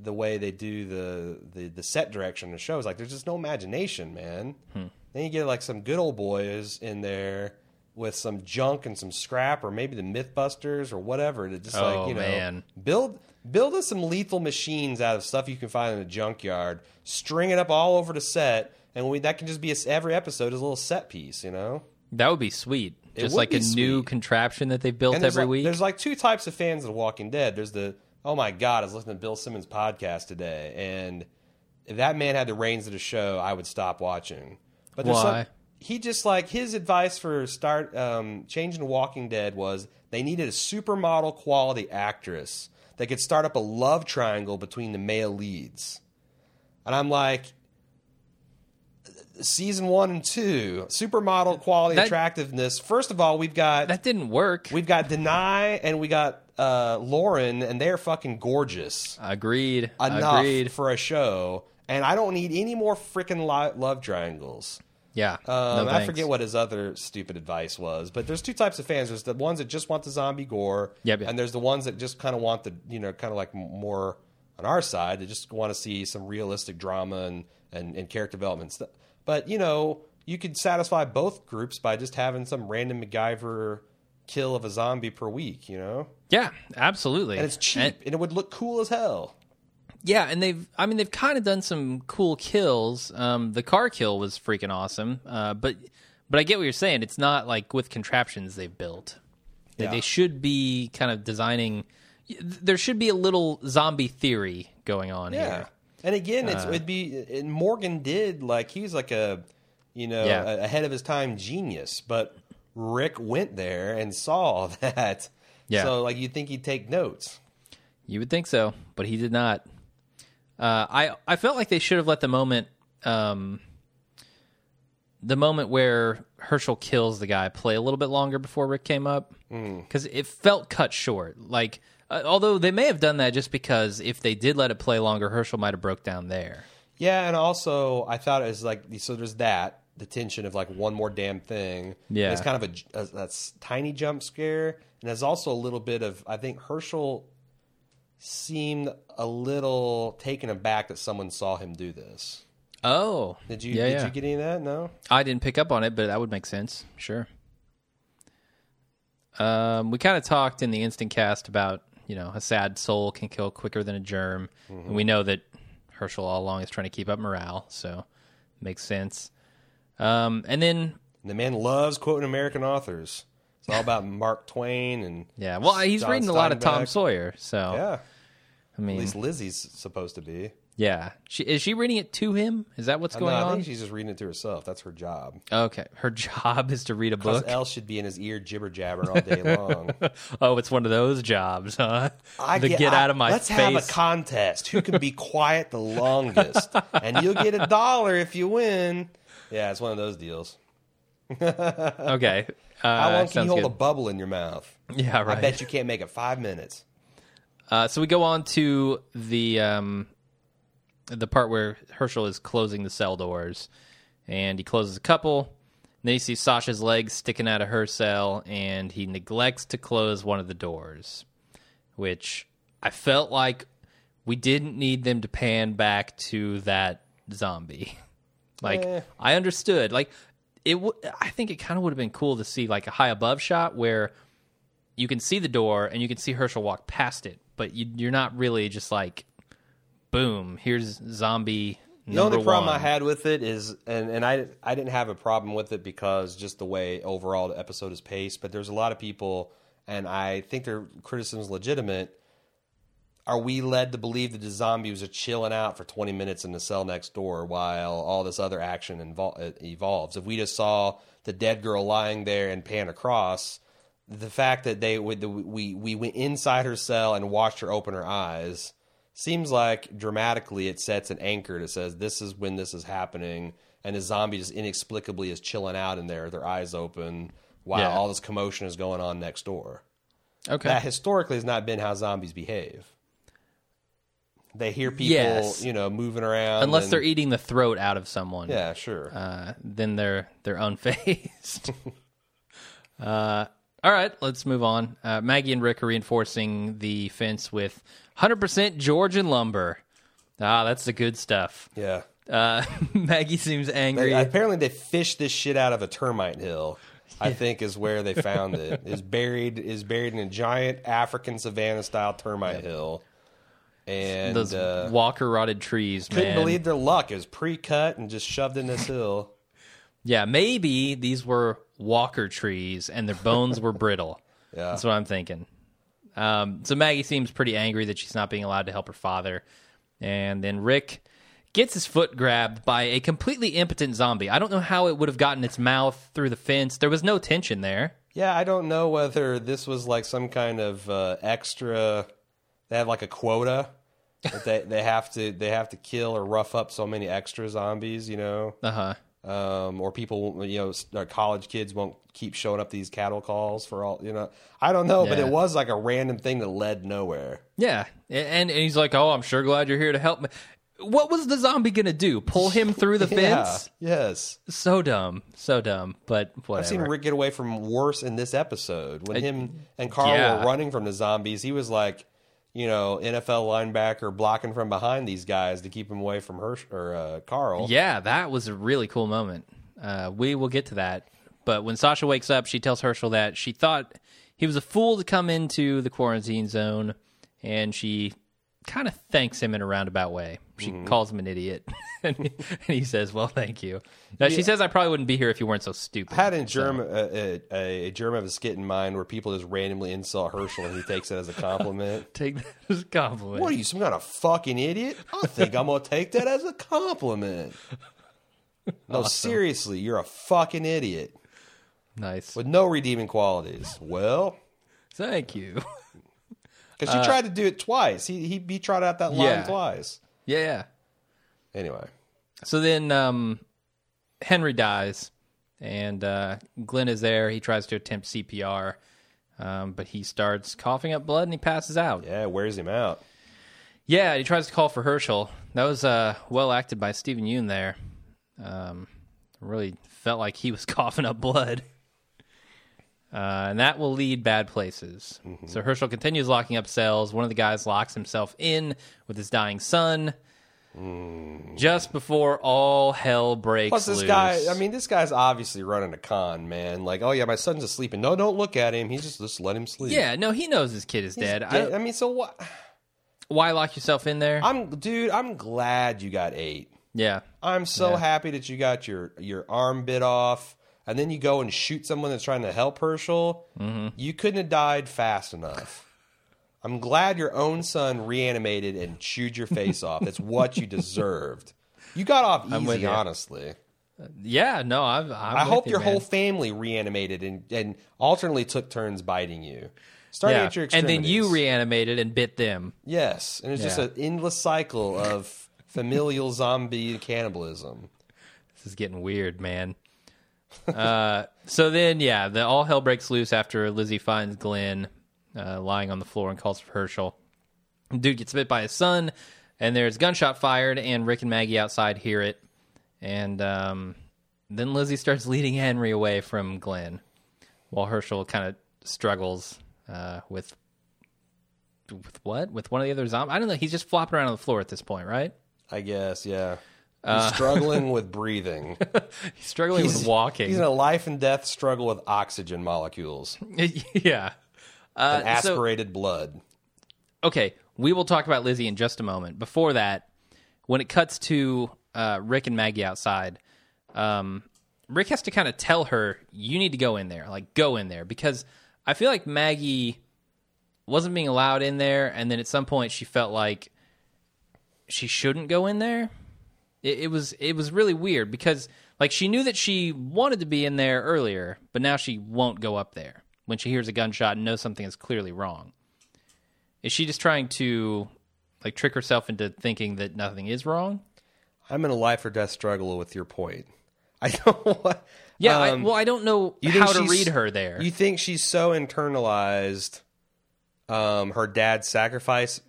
Speaker 2: the way they do the the, the set direction of the show. Is like there's just no imagination, man.
Speaker 1: Hmm.
Speaker 2: Then you get like some good old boys in there with some junk and some scrap, or maybe the MythBusters or whatever. To just
Speaker 1: Oh,
Speaker 2: like you know
Speaker 1: man.
Speaker 2: build build us some lethal machines out of stuff you can find in a junkyard. String it up all over the set, and we that can just be a, every episode is a little set piece, you know.
Speaker 1: That would be sweet.
Speaker 2: It
Speaker 1: Just like a new contraption that they've built every
Speaker 2: like,
Speaker 1: week.
Speaker 2: There's like two types of fans of The Walking Dead. There's the oh my god, I was listening to Bill Simmons' podcast today, and if that man had the reins of the show, I would stop watching. But there's
Speaker 1: Why?
Speaker 2: Some, he just like his advice for start um, changing The Walking Dead was they needed a supermodel quality actress that could start up a love triangle between the male leads. And I'm like, season one and two, supermodel quality
Speaker 1: That-
Speaker 2: attractiveness. First of all, we've got
Speaker 1: that didn't work.
Speaker 2: We've got Danai and we got uh, Lauren, and they're fucking gorgeous.
Speaker 1: Agreed.
Speaker 2: Enough
Speaker 1: Agreed.
Speaker 2: for a show, and I don't need any more freaking lo- love triangles.
Speaker 1: Yeah.
Speaker 2: Um,
Speaker 1: no
Speaker 2: I forget what his other stupid advice was, but there's two types of fans. There's the ones that just want the zombie gore,
Speaker 1: Yep, yep.
Speaker 2: and there's the ones that just kind of want the, you know, kind of like more on our side. They just want to see some realistic drama and, and, and character development. stuff. But you know, you could satisfy both groups by just having some random MacGyver kill of a zombie per week. You know,
Speaker 1: Yeah, absolutely.
Speaker 2: and it's cheap,
Speaker 1: And-
Speaker 2: and it would look cool as hell.
Speaker 1: Yeah, and they've I mean they've kind of done some cool kills. Um, the car kill was freaking awesome. Uh, but but I get what you're saying. It's not like with contraptions they've built. They,
Speaker 2: Yeah.
Speaker 1: they should be kind of designing. There should be a little zombie theory going on
Speaker 2: Yeah.
Speaker 1: here.
Speaker 2: And again,
Speaker 1: Uh,
Speaker 2: it'd be and Morgan did like he was like a you know
Speaker 1: Yeah.
Speaker 2: a, ahead of his time genius, but Rick went there and saw that.
Speaker 1: Yeah.
Speaker 2: So like you'd think he'd take notes.
Speaker 1: You would think so, but he did not. Uh, I I felt like they should have let the moment, um, the moment where Hershel kills the guy, play a little bit longer before Rick came up, because it felt cut short. Like Uh, although they may have done that just because if they did let it play longer, Hershel might have broke down there.
Speaker 2: Yeah, and also I thought it was like so. There's that the tension of like one more damn thing.
Speaker 1: Yeah.
Speaker 2: it's kind of a, a that's tiny jump scare, and there's also a little bit of I think Hershel seemed a little taken aback that someone saw him do this.
Speaker 1: Oh,
Speaker 2: Did you
Speaker 1: Yeah,
Speaker 2: did
Speaker 1: yeah.
Speaker 2: you get any of that? No.
Speaker 1: I didn't pick up on it, but that would make sense. Sure. Um, we kind of talked in the instant cast about you know a sad soul can kill quicker than a germ, and we know that Hershel all along is trying to keep up morale, so makes sense. Um, and then
Speaker 2: The man loves quoting American authors. It's all about Mark Twain and
Speaker 1: yeah, well he's
Speaker 2: John
Speaker 1: reading a lot of Tom Sawyer, so
Speaker 2: Yeah,
Speaker 1: I mean,
Speaker 2: at least Lizzie's supposed to be.
Speaker 1: yeah, she, is she reading it to him? Is that what's
Speaker 2: No,
Speaker 1: going
Speaker 2: I
Speaker 1: on?
Speaker 2: she's just reading it to herself. That's her job.
Speaker 1: Okay, her job is to read a book.
Speaker 2: Elle should be in his ear jibber jabber all day long.
Speaker 1: Oh, it's one of those jobs, huh?
Speaker 2: I
Speaker 1: the get,
Speaker 2: I-
Speaker 1: out of my
Speaker 2: let's
Speaker 1: face.
Speaker 2: have a contest. Who can be quiet the longest? and you'll get a dollar if you win. Yeah, it's one of those deals.
Speaker 1: okay. Uh,
Speaker 2: How long can you hold
Speaker 1: good.
Speaker 2: a bubble in your mouth?
Speaker 1: Yeah, right.
Speaker 2: I bet you can't make it five minutes.
Speaker 1: Uh, so we go on to the um, the part where Hershel is closing the cell doors, and he closes a couple. Then you see Sasha's legs sticking out of her cell, and he neglects to close one of the doors, which I felt like we didn't need them to pan back to that zombie. Like
Speaker 2: Eh.
Speaker 1: I understood, like it. W- I think it kind of would have been cool to see like a high above shot where you can see the door and you can see Hershel walk past it, but you, you're not really just like, boom, here's zombie.
Speaker 2: No the
Speaker 1: number
Speaker 2: only problem
Speaker 1: one.
Speaker 2: I had with it is, and, and I, I didn't have a problem with it because just the way overall the episode is paced, but there's a lot of people, and I think their criticism is legitimate. Are we led to believe that the zombies are chilling out for 20 minutes in the cell next door while all this other action invol- uh, evolves? If we just saw the dead girl lying there and pan across, the fact that they would, the, we, we went inside her cell and watched her open her eyes seems like dramatically it sets an anchor that says this is when this is happening and the zombie just inexplicably is chilling out in there their eyes open while
Speaker 1: Yeah.
Speaker 2: all this commotion is going on next door
Speaker 1: okay.
Speaker 2: that historically has not been how zombies behave they hear people
Speaker 1: Yes.
Speaker 2: you know moving around
Speaker 1: Unless
Speaker 2: and-
Speaker 1: they're eating the throat out of someone,
Speaker 2: yeah sure
Speaker 1: uh, then they're they're unfazed. uh, all right, let's move on. Uh, Maggie and Rick are reinforcing the fence with 100% Georgian lumber. Ah, that's the good stuff.
Speaker 2: yeah
Speaker 1: Uh, Maggie seems angry.
Speaker 2: They- apparently they fished this shit out of a termite hill. I think is where they found it. Is buried is buried in a giant African savanna style termite hill. And
Speaker 1: Those
Speaker 2: uh,
Speaker 1: walker rotted trees,
Speaker 2: couldn't
Speaker 1: man.
Speaker 2: believe their luck. It was pre cut and just shoved in this hill.
Speaker 1: Yeah, maybe these were walker trees and their bones were brittle.
Speaker 2: Yeah.
Speaker 1: That's what I'm thinking. Um, so Maggie seems pretty angry that she's not being allowed to help her father. And then Rick gets his foot grabbed by a completely impotent zombie. I don't know how it would have gotten its mouth through the fence. There was no tension there.
Speaker 2: Yeah, I don't know whether this was like some kind of uh, extra. They have like a quota that they, they have to they have to kill or rough up so many extra zombies. You know.
Speaker 1: Uh huh.
Speaker 2: Um, or people, you know, uh, college kids won't keep showing up these cattle calls for all, you know. I don't know, but it was like a random thing that led nowhere.
Speaker 1: Yeah, and, and he's like, "Oh, I'm sure glad you're here to help me." What was the zombie gonna do? Pull him through the
Speaker 2: Yeah,
Speaker 1: fence?
Speaker 2: yes.
Speaker 1: So dumb, so dumb. But whatever.
Speaker 2: I've seen Rick get away from worse in this episode. When him and Carl
Speaker 1: yeah.
Speaker 2: were running from the zombies, he was like, you know, NFL linebacker blocking from behind these guys to keep him away from Hirsch or uh, Carl.
Speaker 1: Yeah, that was a really cool moment. Uh, we will get to that. But when Sasha wakes up, she tells Hershel that she thought he was a fool to come into the quarantine zone, and she kind of thanks him in a roundabout way. She
Speaker 2: Mm-hmm.
Speaker 1: calls him an idiot, and, he, and he says, "Well, thank you." Now, She says, "I probably wouldn't be here if you weren't so stupid."
Speaker 2: I had a germ, a, a, a germ of a skit in mind where people just randomly insult Hershel and he takes it as a compliment.
Speaker 1: Take that as a compliment.
Speaker 2: What are you, some kind of fucking idiot? I think I'm gonna take that as a compliment. No, seriously, you're a fucking idiot
Speaker 1: Nice.
Speaker 2: with no redeeming qualities. Well,
Speaker 1: Thank you.
Speaker 2: Because you tried to do it twice. He he, he tried out that line
Speaker 1: Yeah.
Speaker 2: twice.
Speaker 1: yeah, yeah.
Speaker 2: Anyway,
Speaker 1: So then um, Henry dies, and uh, Glenn is there. He tries to attempt CPR. Um, but he starts coughing up blood and he passes out.
Speaker 2: Yeah, wears him out.
Speaker 1: Yeah, he tries to call for Hershel. That was uh, well acted by Steven Yeun there. Um, really felt like he was coughing up blood. Uh, and that will lead bad places. So Hershel continues locking up cells. One of the guys locks himself in with his dying son. Just before all hell breaks
Speaker 2: Plus, this
Speaker 1: loose.
Speaker 2: guy, I mean, this guy's obviously running a con, man. Like, oh, yeah, my son's asleep. And no, don't look at him. He's just, just let him sleep.
Speaker 1: yeah, no, he knows his kid is
Speaker 2: He's
Speaker 1: dead. I
Speaker 2: dead.
Speaker 1: don't-
Speaker 2: I mean, so what?
Speaker 1: why lock yourself in there?
Speaker 2: I'm, dude, I'm glad you got eight.
Speaker 1: yeah,
Speaker 2: I'm so
Speaker 1: Yeah.
Speaker 2: happy that you got your your arm bit off, and then you go and shoot someone that's trying to help Hershel.
Speaker 1: Mm-hmm.
Speaker 2: You couldn't have died fast enough. I'm glad your own son reanimated and chewed your face off. That's what you deserved. You got off
Speaker 1: I'm
Speaker 2: easy, honestly.
Speaker 1: yeah. No, I've, I'm
Speaker 2: I hope
Speaker 1: you,
Speaker 2: your
Speaker 1: man.
Speaker 2: whole family reanimated and, and alternately took turns biting you. Starting
Speaker 1: yeah.
Speaker 2: at your
Speaker 1: and then you reanimated and bit them.
Speaker 2: Yes, and it's just an endless cycle of familial zombie cannibalism.
Speaker 1: This is getting weird, man. Uh, so then, yeah, the all hell breaks loose after Lizzie finds Glenn uh, lying on the floor and calls for Hershel. Dude gets bit by his son, and there's gunshot fired, and Rick and Maggie outside hear it, and um, then Lizzie starts leading Henry away from Glenn, while Hershel kind of struggles uh, with with what with one of the other zombies. I don't know. He's just flopping around on the floor at this point, right?
Speaker 2: I guess, yeah. He's
Speaker 1: Uh,
Speaker 2: struggling with breathing.
Speaker 1: He's struggling with walking.
Speaker 2: He's in a life and death struggle with oxygen molecules
Speaker 1: yeah. Uh,
Speaker 2: and
Speaker 1: so-
Speaker 2: aspirated blood.
Speaker 1: okay, we will talk about Lizzie in just a moment. Before that, when it cuts to uh, Rick and Maggie outside, um, Rick has to kind of tell her, "You need to go in there, like go in there," because I feel like Maggie wasn't being allowed in there, and then at some point she felt like she shouldn't go in there. It, it was it was really weird because like she knew that she wanted to be in there earlier, but now she won't go up there when she hears a gunshot and knows something is clearly wrong. Is she just trying to like trick herself into thinking that nothing is wrong?
Speaker 2: I'm in a life or death struggle with your point. I don't what.
Speaker 1: Yeah, I,
Speaker 2: um,
Speaker 1: well, I don't know how to read her there.
Speaker 2: You think she's so internalized um, her dad's sacrifice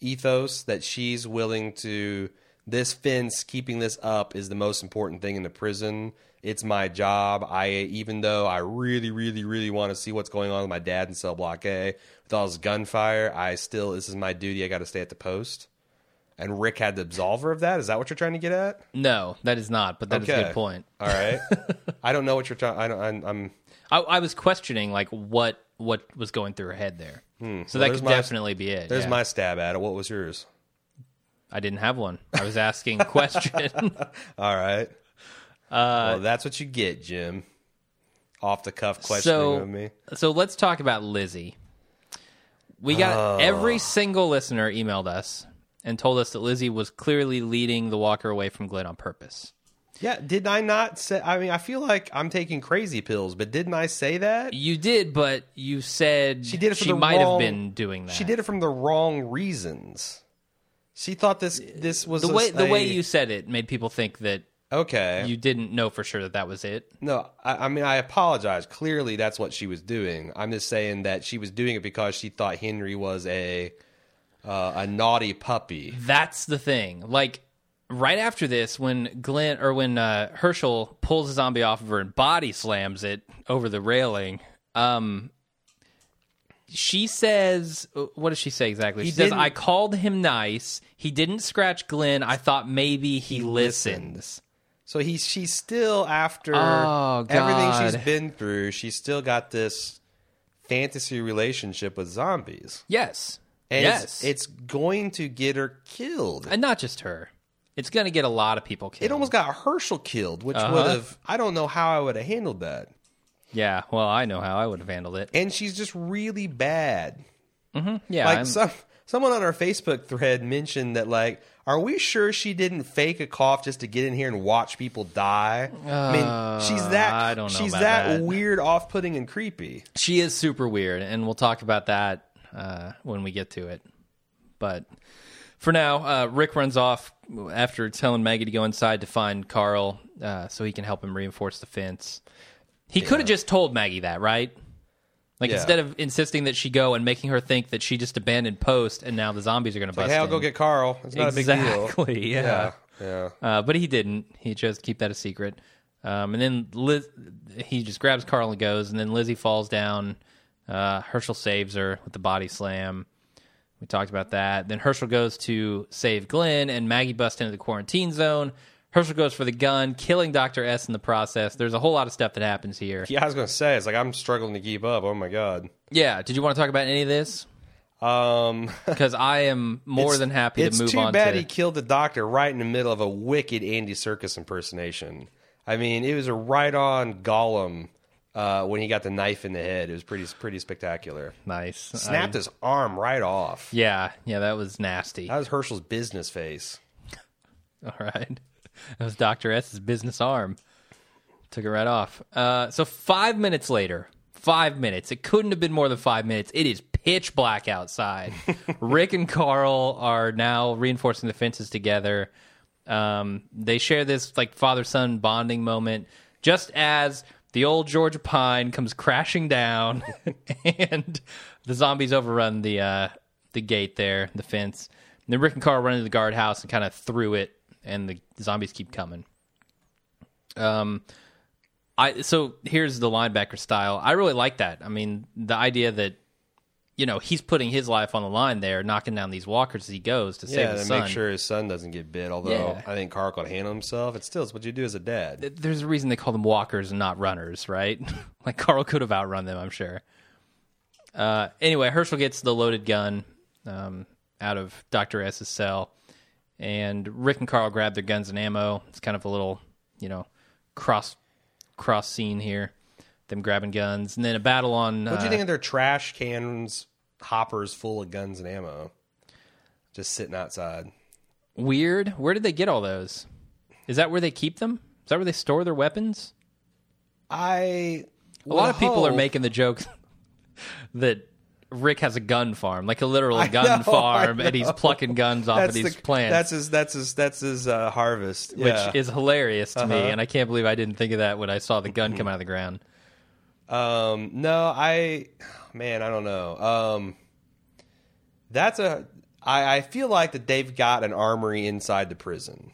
Speaker 2: ethos that she's willing to this fence keeping this up is the most important thing in the prison. It's my job. I even though I really, really, really want to see what's going on with my dad in cell block A with all his gunfire, I still this is my duty. I got to stay at the post. And Rick had the absolver of that. Is that what you're trying to get at?
Speaker 1: no, that is not, but that is a good point.
Speaker 2: All right. I don't know what you're trying. I don't. I'm, I'm
Speaker 1: I, I was questioning like what what was going through her head there. Hmm. So
Speaker 2: Well,
Speaker 1: that could
Speaker 2: my-
Speaker 1: definitely be it.
Speaker 2: There's
Speaker 1: yeah.
Speaker 2: my stab at it. What was yours?
Speaker 1: I didn't have one. I was asking a question.
Speaker 2: All right.
Speaker 1: Uh,
Speaker 2: well, that's what you get, Jim. Off the cuff questioning
Speaker 1: so
Speaker 2: of me.
Speaker 1: so let's talk about Lizzie. We got every single listener emailed us and told us that Lizzie was clearly leading the walker away from Glenn on purpose.
Speaker 2: Yeah, did I not say? I mean, I feel like I'm taking crazy pills, but didn't I say that?
Speaker 1: You did, but you said
Speaker 2: She did it
Speaker 1: she might
Speaker 2: wrong-
Speaker 1: have been doing that.
Speaker 2: She did it from the wrong reasons. She thought this this was
Speaker 1: the
Speaker 2: a-
Speaker 1: way the way you said it made people think that
Speaker 2: okay.
Speaker 1: you didn't know for sure that that was it.
Speaker 2: no, I, I mean I apologize. Clearly, that's what she was doing. I'm just saying that she was doing it because she thought Henry was a uh, a naughty puppy.
Speaker 1: That's the thing. Like right after this, when Glenn or when uh, Hershel pulls the zombie off of her and body slams it over the railing, um, she says, "What does she say exactly?"
Speaker 2: He
Speaker 1: she says, "I called him nice. He didn't scratch Glenn. I thought maybe he, listens."
Speaker 2: So he's she's still after
Speaker 1: Oh,
Speaker 2: everything she's been through. She's still got this fantasy relationship with zombies,
Speaker 1: Yes,
Speaker 2: and
Speaker 1: yes,
Speaker 2: it's, it's going to get her killed.
Speaker 1: and not just her. It's going to get a lot of people killed.
Speaker 2: It almost got Hershel killed, which
Speaker 1: Uh-huh.
Speaker 2: would have I don't know how I would have handled that.
Speaker 1: Yeah. Well, I know how I would have handled it.
Speaker 2: And she's just really bad.
Speaker 1: Yeah,
Speaker 2: like
Speaker 1: I'm-
Speaker 2: some someone on our Facebook thread mentioned that like are we sure she didn't fake a cough just to get in here and watch people die? I mean, she's that
Speaker 1: Uh, I don't know
Speaker 2: she's that,
Speaker 1: that.
Speaker 2: weird, off-putting and creepy.
Speaker 1: She is super weird, and we'll talk about that uh, when we get to it. But for now, uh, Rick runs off after telling Maggie to go inside to find Carl uh, so he can help him reinforce the fence. He could have just told Maggie that, right? Like
Speaker 2: Yeah.
Speaker 1: instead of insisting that she go and making her think that she just abandoned post and now the zombies are going to bust
Speaker 2: Hey, I'll
Speaker 1: in.
Speaker 2: go get Carl. It's not a big deal.
Speaker 1: exactly. Yeah.
Speaker 2: Yeah.
Speaker 1: Uh, but he didn't. He chose to keep that a secret. Um, and then Liz, he just grabs Carl and goes. And then Lizzie falls down. Uh, Hershel saves her with the body slam. We talked about that. Then Hershel goes to save Glenn, and Maggie busts into the quarantine zone. Hershel goes for the gun, killing Dr. S in the process. There's a whole lot of stuff that happens here.
Speaker 2: Yeah, I was going to say, it's like I'm struggling to keep up. Oh, my God.
Speaker 1: Yeah. Did you want to talk about any of this?
Speaker 2: Um,
Speaker 1: Because I am more
Speaker 2: it's-
Speaker 1: than happy to move
Speaker 2: too
Speaker 1: on
Speaker 2: bad
Speaker 1: to.
Speaker 2: he killed the doctor right in the middle of a wicked Andy Serkis impersonation. I mean, it was a right on Gollum uh, when he got the knife in the head. It was pretty pretty spectacular.
Speaker 1: nice.
Speaker 2: Snapped his arm right off.
Speaker 1: yeah. Yeah. That was nasty.
Speaker 2: That was Hershel's business face.
Speaker 1: All right. That was Dr. S's business arm. Took it right off. Uh, so five minutes later, five minutes. It couldn't have been more than five minutes. It is pitch black outside. Rick and Carl are now reinforcing the fences together. Um, they share this like father son bonding moment just as the old Georgia pine comes crashing down and the zombies overrun the uh, the gate there, the fence. And then Rick and Carl run into the guardhouse and kind of threw it, and the zombies keep coming. Um, I so here's the linebacker style. I really like that. I mean, the idea that you know he's putting his life on the line there, knocking down these walkers as he goes to
Speaker 2: Yeah,
Speaker 1: save his
Speaker 2: make sure his son doesn't get bit. Although
Speaker 1: Yeah.
Speaker 2: I think Carl could handle himself. It's still it's what you do as a dad.
Speaker 1: There's a reason they call them walkers and not runners, right? like Carl could have outrun them, I'm sure. Uh, anyway, Hershel gets the loaded gun um, out of Doctor S's cell, and Rick and Carl grab their guns and ammo. It's kind of a little, you know, cross cross scene here. Them grabbing guns, and then a battle on.
Speaker 2: What do you
Speaker 1: uh,
Speaker 2: think of their trash cans, hoppers full of guns and ammo, just sitting outside?
Speaker 1: Weird. Where did they get all those? Is that where they keep them? Is that where they store their weapons?
Speaker 2: I
Speaker 1: A lot of people are making the joke that Rick has a gun farm, like a literal
Speaker 2: I
Speaker 1: gun
Speaker 2: know,
Speaker 1: farm, and he's plucking guns off of these
Speaker 2: the,
Speaker 1: plants,
Speaker 2: That's his. That's his. That's his uh, harvest.
Speaker 1: which is hilarious to me.
Speaker 2: Uh-huh.
Speaker 1: And I can't believe I didn't think of that when I saw the gun come out of the ground.
Speaker 2: Um, no, I, man, I don't know. Um, that's a. I, I feel like that they've got an armory inside the prison,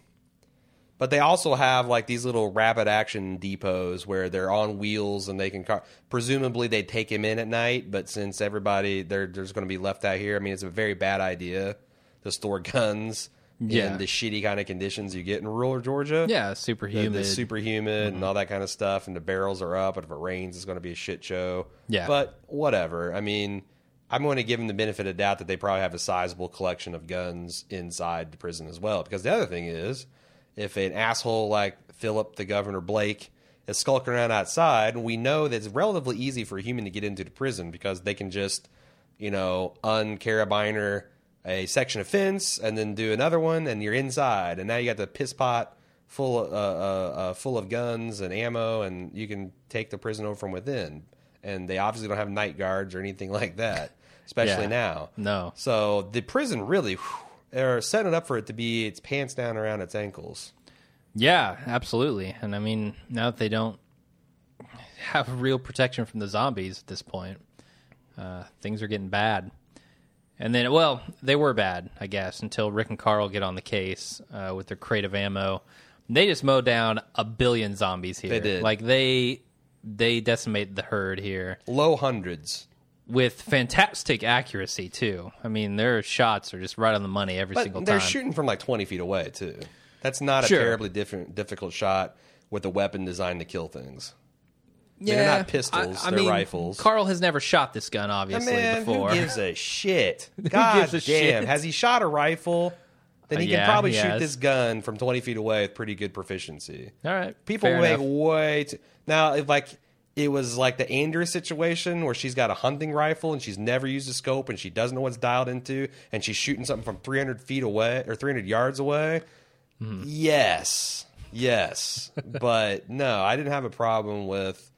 Speaker 2: but they also have like these little rapid action depots where they're on wheels and they can. Car- presumably, they take him in at night, but since everybody they're there's going to be left out here, I mean, it's a very bad idea to store guns
Speaker 1: Yeah.
Speaker 2: in the shitty kind of conditions you get in rural Georgia.
Speaker 1: Yeah, super
Speaker 2: the,
Speaker 1: humid.
Speaker 2: the super humid and mm-hmm. all that kind of stuff, and the barrels are up, and if it rains, it's going to be a shit show.
Speaker 1: Yeah.
Speaker 2: but whatever. I mean, I'm going to give them the benefit of doubt that they probably have a sizable collection of guns inside the prison as well. Because the other thing is, if an asshole like Philip, the governor Blake, is skulking around outside, we know that it's relatively easy for a human to get into the prison because they can just, you know, uncarabiner a section of fence and then do another one, and you're inside, and now you got the piss pot full of, uh, uh, uh, full of guns and ammo, and you can take the prison over from within. And they obviously don't have night guards or anything like that, especially
Speaker 1: Yeah.
Speaker 2: now.
Speaker 1: No.
Speaker 2: So the prison really whew, are setting up for it to be its pants down around its ankles.
Speaker 1: Yeah, absolutely. And I mean, now that they don't have real protection from the zombies at this point, uh, things are getting bad. And then, well, they were bad, I guess, until Rick and Carl get on the case uh, with their crate of ammo. They just mowed down a billion zombies here.
Speaker 2: They did.
Speaker 1: Like they they decimate the herd here
Speaker 2: Low hundreds.
Speaker 1: With fantastic accuracy too. I mean, their shots are just right on the money every
Speaker 2: But
Speaker 1: single
Speaker 2: they're
Speaker 1: time.
Speaker 2: shooting from like 20 feet away, too. That's not a terribly different, difficult shot with a weapon designed to kill things.
Speaker 1: yeah,
Speaker 2: they're not pistols, they're
Speaker 1: mean,
Speaker 2: rifles.
Speaker 1: Carl has never shot this gun, obviously,
Speaker 2: Man,
Speaker 1: before.
Speaker 2: who gives a shit? God damn.
Speaker 1: shit?
Speaker 2: Has he shot a rifle? Then he
Speaker 1: Uh, yeah,
Speaker 2: can probably
Speaker 1: he
Speaker 2: shoot
Speaker 1: has.
Speaker 2: this gun from 20 feet away with pretty good proficiency.
Speaker 1: All right,
Speaker 2: People
Speaker 1: fair
Speaker 2: make
Speaker 1: enough.
Speaker 2: way too. Now, if like it was like the Andrea situation where she's got a hunting rifle and she's never used a scope and she doesn't know what's dialed into and she's shooting something from 300 feet away or 300 yards away.
Speaker 1: Mm-hmm.
Speaker 2: Yes, yes, but no, I didn't have a problem with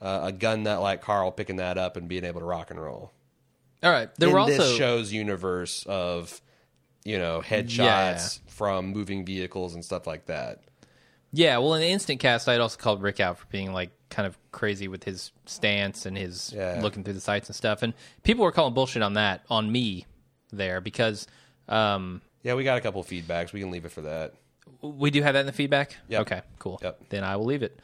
Speaker 2: uh, a gun nut like Carl picking that up and being able to rock and roll
Speaker 1: All right, there
Speaker 2: in
Speaker 1: were also
Speaker 2: this show's universe of you know headshots
Speaker 1: Yeah.
Speaker 2: from moving vehicles and stuff like that.
Speaker 1: yeah. Well, in the instant cast, I'd also called Rick out for being like kind of crazy with his stance and his
Speaker 2: Yeah.
Speaker 1: looking through the sights and stuff. And people were calling bullshit on that on me there because um,
Speaker 2: Yeah, we got a couple feedbacks. We can leave it for that.
Speaker 1: we do have that in the feedback.
Speaker 2: Yep.
Speaker 1: Okay, cool.
Speaker 2: Yep.
Speaker 1: Then I will leave it.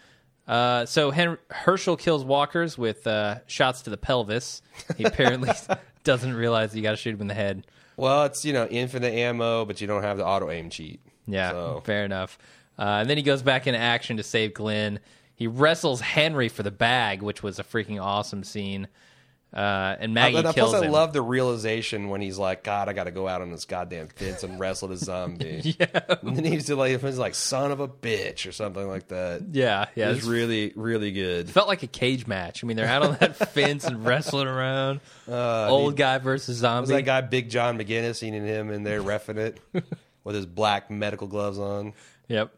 Speaker 1: Uh, so Hen- Hershel kills walkers with uh, shots to the pelvis. He apparently doesn't realize you got to shoot him in the head.
Speaker 2: Well, it's you know infinite ammo, but you don't have the auto aim cheat.
Speaker 1: Yeah,
Speaker 2: So-
Speaker 1: fair enough. Uh, and then he goes back into action to save Glenn. He wrestles Henry for the bag, which was a freaking awesome scene. Uh, and Maggie
Speaker 2: But
Speaker 1: kills
Speaker 2: plus, I
Speaker 1: him.
Speaker 2: love the realization when he's like, "God, I got to go out on this goddamn fence and wrestle the zombie." yeah, and then he's like, he's like, "Son of a bitch" or something like that.
Speaker 1: yeah, yeah.
Speaker 2: It's really, really good.
Speaker 1: felt like a cage match. I mean, they're out on that fence and wrestling around.
Speaker 2: Uh,
Speaker 1: Old guy versus zombie.
Speaker 2: was that guy Big John McGinnis? Seeing him in there refing it with his black medical gloves on.
Speaker 1: Yep.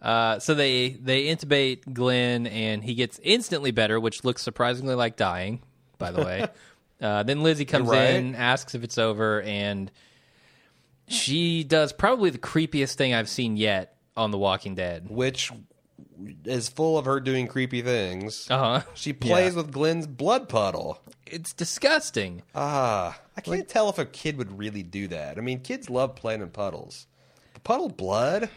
Speaker 1: Uh, so they they intubate Glenn, and he gets instantly better, which looks surprisingly like dying. By the way, uh, then Lizzie comes
Speaker 2: Right.
Speaker 1: in, asks if it's over, and she does probably the creepiest thing I've seen yet on The Walking Dead.
Speaker 2: which is full of her doing creepy things.
Speaker 1: Uh huh.
Speaker 2: She plays with Glenn's blood puddle.
Speaker 1: It's disgusting.
Speaker 2: Ah, I can't tell if a kid would really do that. I mean, kids love playing in puddles. But puddle blood?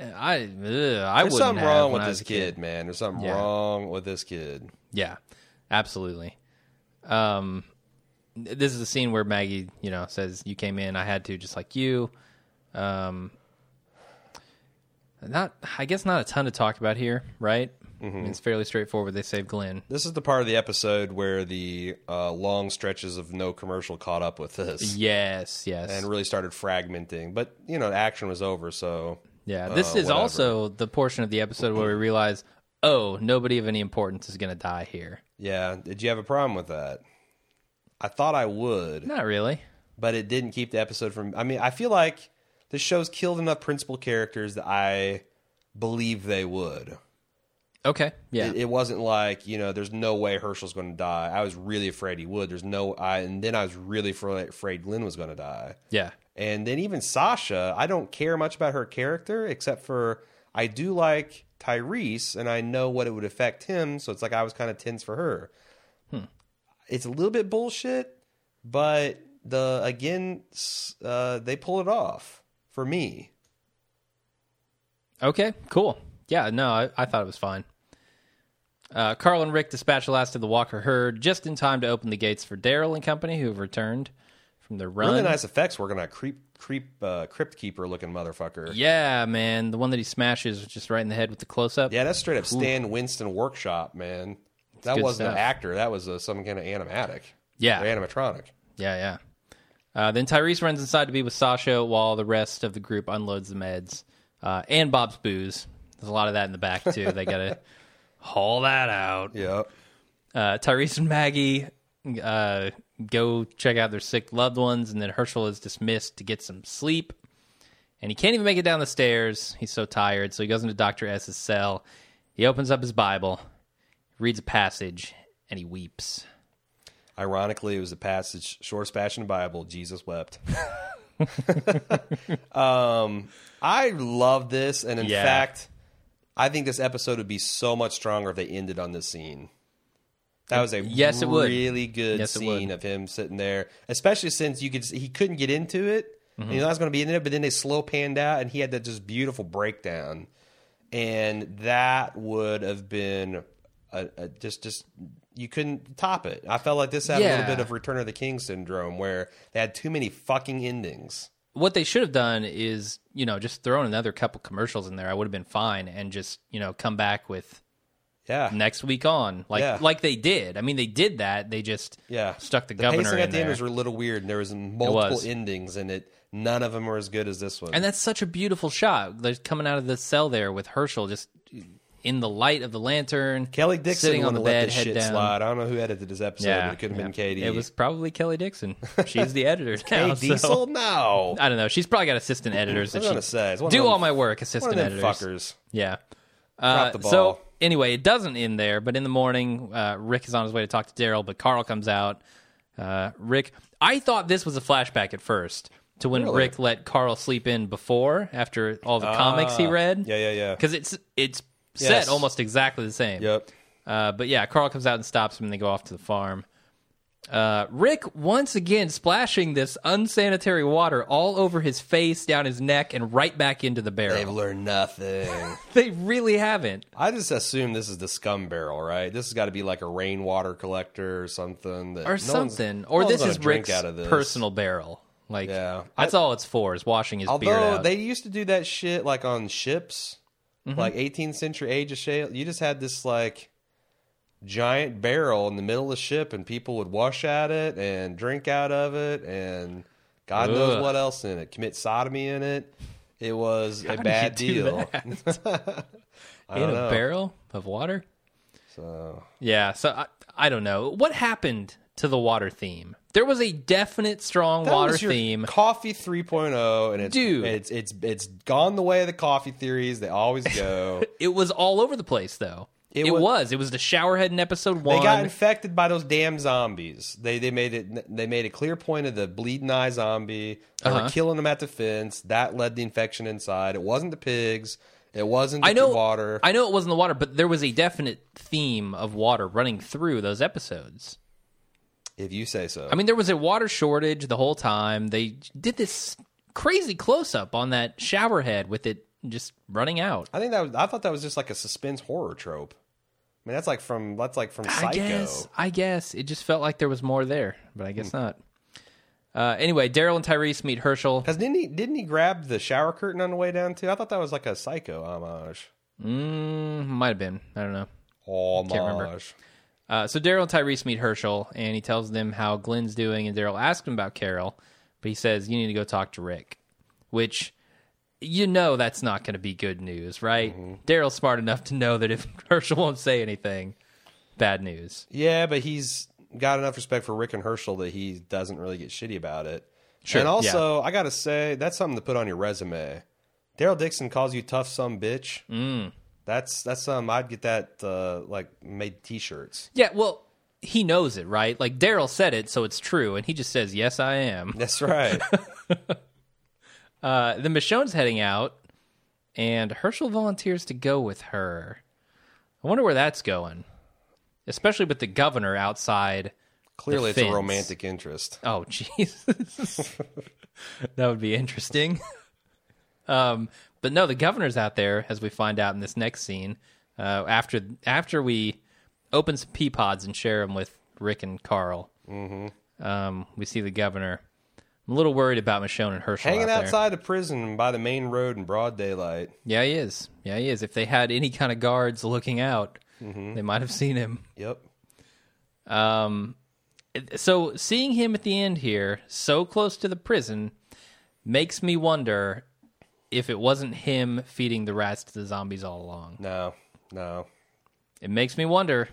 Speaker 1: I ugh, I
Speaker 2: There's something wrong with this
Speaker 1: a
Speaker 2: kid, man. There's something
Speaker 1: Yeah.
Speaker 2: wrong with this kid.
Speaker 1: Yeah, absolutely. Um, this is the scene where Maggie, you know, says, "You came in, I had to, just like you." Um, not, I guess, not a ton to talk about here, right? I mean, it's fairly straightforward. They save Glenn.
Speaker 2: This is the part of the episode where the uh, long stretches of no commercial caught up with this
Speaker 1: Yes, yes,
Speaker 2: and really started fragmenting. But, you know, the action was over, so.
Speaker 1: Yeah. This
Speaker 2: uh,
Speaker 1: is
Speaker 2: whatever.
Speaker 1: also the portion of the episode where we realize, oh, nobody of any importance is going to die here.
Speaker 2: Yeah. Did you have a problem with that? I thought I would.
Speaker 1: Not really.
Speaker 2: but it didn't keep the episode from. I mean, I feel like the show's killed enough principal characters that I believe they would.
Speaker 1: Okay, yeah,
Speaker 2: It, it wasn't like you know, there's no way Hershel's going to die. I was really afraid he would. There's no, I and then I was really afraid, afraid Glenn was going to die.
Speaker 1: yeah.
Speaker 2: And then even Sasha, I don't care much about her character except for I do like Tyrese, and I know what it would affect him. So it's like I was kind of tense for her. It's a little bit bullshit, but the again, uh, they pull it off for me.
Speaker 1: Okay, cool. Yeah, no, I, I thought it was fine. Uh, Carl and Rick dispatch the last of the Walker herd just in time to open the gates for Daryl and company, who have returned from their run.
Speaker 2: Really nice effects working on a creep, creep, uh, crypt keeper looking motherfucker.
Speaker 1: Yeah, man, the one that he smashes just right in the head with the close up.
Speaker 2: Yeah, that's straight up Stan Winston workshop, man. That wasn't
Speaker 1: stuff.
Speaker 2: an actor. That was uh, some kind of animatic.
Speaker 1: Yeah.
Speaker 2: Animatronic.
Speaker 1: yeah, yeah. Uh, then Tyrese runs inside to be with Sasha while the rest of the group unloads the meds uh, and Bob's booze. There's a lot of that in the back too. They gotta haul that out.
Speaker 2: Yep.
Speaker 1: uh, Tyrese and Maggie uh, go check out their sick loved ones, and then Hershel is dismissed to get some sleep. And he can't even make it down the stairs. He's so tired, so he goes into Doctor S's cell. He opens up his Bible, reads a passage, and he weeps.
Speaker 2: Ironically, it was the passage, shortest passage in the Bible, Jesus wept. um, I love this, and in
Speaker 1: Yeah.
Speaker 2: fact, I think this episode would be so much stronger if they ended on this scene. That was a
Speaker 1: Yes, it would.
Speaker 2: really good
Speaker 1: Yes,
Speaker 2: scene of him sitting there, especially since you could he couldn't get into it.
Speaker 1: Mm-hmm.
Speaker 2: he was going to be in it, but then they slow panned out, and he had that just beautiful breakdown, and that would have been a, a, just just you couldn't top it. I felt like this had a little bit of Return of the King syndrome, where they had too many fucking endings.
Speaker 1: What they should have done is, you know, just thrown another couple commercials in there. I would have been fine, and just, you know, come back with
Speaker 2: Yeah,
Speaker 1: next week on, like
Speaker 2: Yeah.
Speaker 1: like they did. I mean, they did that. They just
Speaker 2: yeah.
Speaker 1: stuck the,
Speaker 2: The
Speaker 1: governor
Speaker 2: pacing
Speaker 1: in
Speaker 2: at the
Speaker 1: there.
Speaker 2: end was a little weird, and there was multiple
Speaker 1: was.
Speaker 2: endings, and it none of them were as good as this one.
Speaker 1: And that's such a beautiful shot. They're coming out of the cell there with Hershel just in the light of the lantern.
Speaker 2: Kelley Dixon
Speaker 1: sitting on the
Speaker 2: wouldn't have let
Speaker 1: bed, head
Speaker 2: shit
Speaker 1: down.
Speaker 2: slide. I don't know who edited this episode,
Speaker 1: Yeah,
Speaker 2: but it could have
Speaker 1: yeah.
Speaker 2: been Katie.
Speaker 1: It was probably Kelley Dixon. She's the editor
Speaker 2: Hey,
Speaker 1: now. so-
Speaker 2: Diesel? No.
Speaker 1: I don't know. She's probably got assistant editors
Speaker 2: I
Speaker 1: that she
Speaker 2: gonna say it's one of
Speaker 1: do all my work. Assistant editors.
Speaker 2: fuckers.
Speaker 1: Yeah. Uh,
Speaker 2: the ball.
Speaker 1: So anyway, it doesn't end there. But in the morning, uh, Rick is on his way to talk to Daryl, but Carl comes out. Uh, Rick, I thought this was a flashback at first to when
Speaker 2: Really?
Speaker 1: Rick let Carl sleep in before after all the comics he
Speaker 2: Ah,
Speaker 1: read.
Speaker 2: Yeah, yeah, yeah.
Speaker 1: because it's it's set
Speaker 2: Yes.
Speaker 1: almost exactly the same.
Speaker 2: Yep.
Speaker 1: Uh, but yeah, Carl comes out and stops him, and they go off to the farm. Uh, Rick once again splashing this unsanitary water all over his face, down his neck, and right back into the barrel.
Speaker 2: They've learned nothing.
Speaker 1: they really haven't.
Speaker 2: I just assume this is the scum barrel, right? This has got to be like a rainwater collector or something. That
Speaker 1: or
Speaker 2: no
Speaker 1: something.
Speaker 2: no
Speaker 1: or
Speaker 2: one's
Speaker 1: this is
Speaker 2: drink
Speaker 1: Rick's
Speaker 2: out of this.
Speaker 1: personal barrel. Like
Speaker 2: Yeah.
Speaker 1: that's all it's for is washing his beard
Speaker 2: Although
Speaker 1: out.
Speaker 2: they used to do that shit like on ships,
Speaker 1: Mm-hmm.
Speaker 2: like 18th century age of shale. You just had this like giant barrel in the middle of the ship, and people would wash at it and drink out of it, and God knows what else in it. Commit sodomy in it. It was a bad deal.
Speaker 1: In a
Speaker 2: know.
Speaker 1: barrel of water.
Speaker 2: So
Speaker 1: Yeah, so I, I don't know what happened to the water theme. There was a definite strong
Speaker 2: that
Speaker 1: water theme.
Speaker 2: Coffee 3.0, and it's
Speaker 1: Dude.
Speaker 2: it's it's it's gone the way of the coffee theories. They always go.
Speaker 1: It was all over the place, though.
Speaker 2: It
Speaker 1: It,
Speaker 2: wa-
Speaker 1: was. It was the showerhead in episode one.
Speaker 2: They got infected by those damn zombies. They they made it they made a clear point of the bleeding eye zombie. They were
Speaker 1: Uh-huh.
Speaker 2: killing them at the fence. That led the infection inside. It wasn't the pigs. It wasn't the
Speaker 1: I know
Speaker 2: water.
Speaker 1: I know it wasn't the water, but there was a definite theme of water running through those episodes.
Speaker 2: if you say so.
Speaker 1: I mean, there was a water shortage the whole time. They did this crazy close up on that shower head with it just running out.
Speaker 2: I think that was, I thought that was just like a suspense horror trope. I mean, that's like from that's like from Psycho.
Speaker 1: I guess. I guess it just felt like there was more there, but I guess not. Uh, anyway, Daryl and Tyrese meet Hershel.
Speaker 2: Because didn't he didn't he grab the shower curtain on the way down too? I thought that was like a Psycho homage.
Speaker 1: Mm, might have been. I don't know.
Speaker 2: Homage.
Speaker 1: remember. Uh, so Daryl and Tyrese meet Hershel, and he tells them how Glenn's doing, and Daryl asks him about Carol, but he says you need to go talk to Rick, which you know that's not going to be good news, right? Daryl's smart enough to know that if Hershel won't say anything, bad news.
Speaker 2: Yeah, but he's got enough respect for Rick and Hershel that he doesn't really get shitty about it.
Speaker 1: Sure,
Speaker 2: And also, I gotta say, that's something to put on your resume. Daryl Dixon calls you tough some bitch. Mm. That's that's something I'd get that uh, like made T-shirts.
Speaker 1: Yeah, well, he knows it, right? Like Daryl said it, so it's true, and he just says, "Yes, I am."
Speaker 2: That's right.
Speaker 1: Uh, the Michonne's heading out, and Hershel volunteers to go with her. I wonder where that's going, especially with the governor outside.
Speaker 2: Clearly, it's a romantic interest.
Speaker 1: Oh, Jesus, that would be interesting. um, but no, the governor's out there, as we find out in this next scene. Uh, after after we open some pea pods and share them with Rick and Carl, mm-hmm. um, we see the governor. I'm a little worried about Michonne and Hershel
Speaker 2: Hanging
Speaker 1: out there.
Speaker 2: outside the prison by the main road in broad daylight.
Speaker 1: Yeah, he is. Yeah, he is. If they had any kind of guards looking out, they might have seen him.
Speaker 2: Yep.
Speaker 1: Um, so seeing him at the end here, so close to the prison, makes me wonder if it wasn't him feeding the rats to the zombies all along.
Speaker 2: No. No.
Speaker 1: It makes me wonder.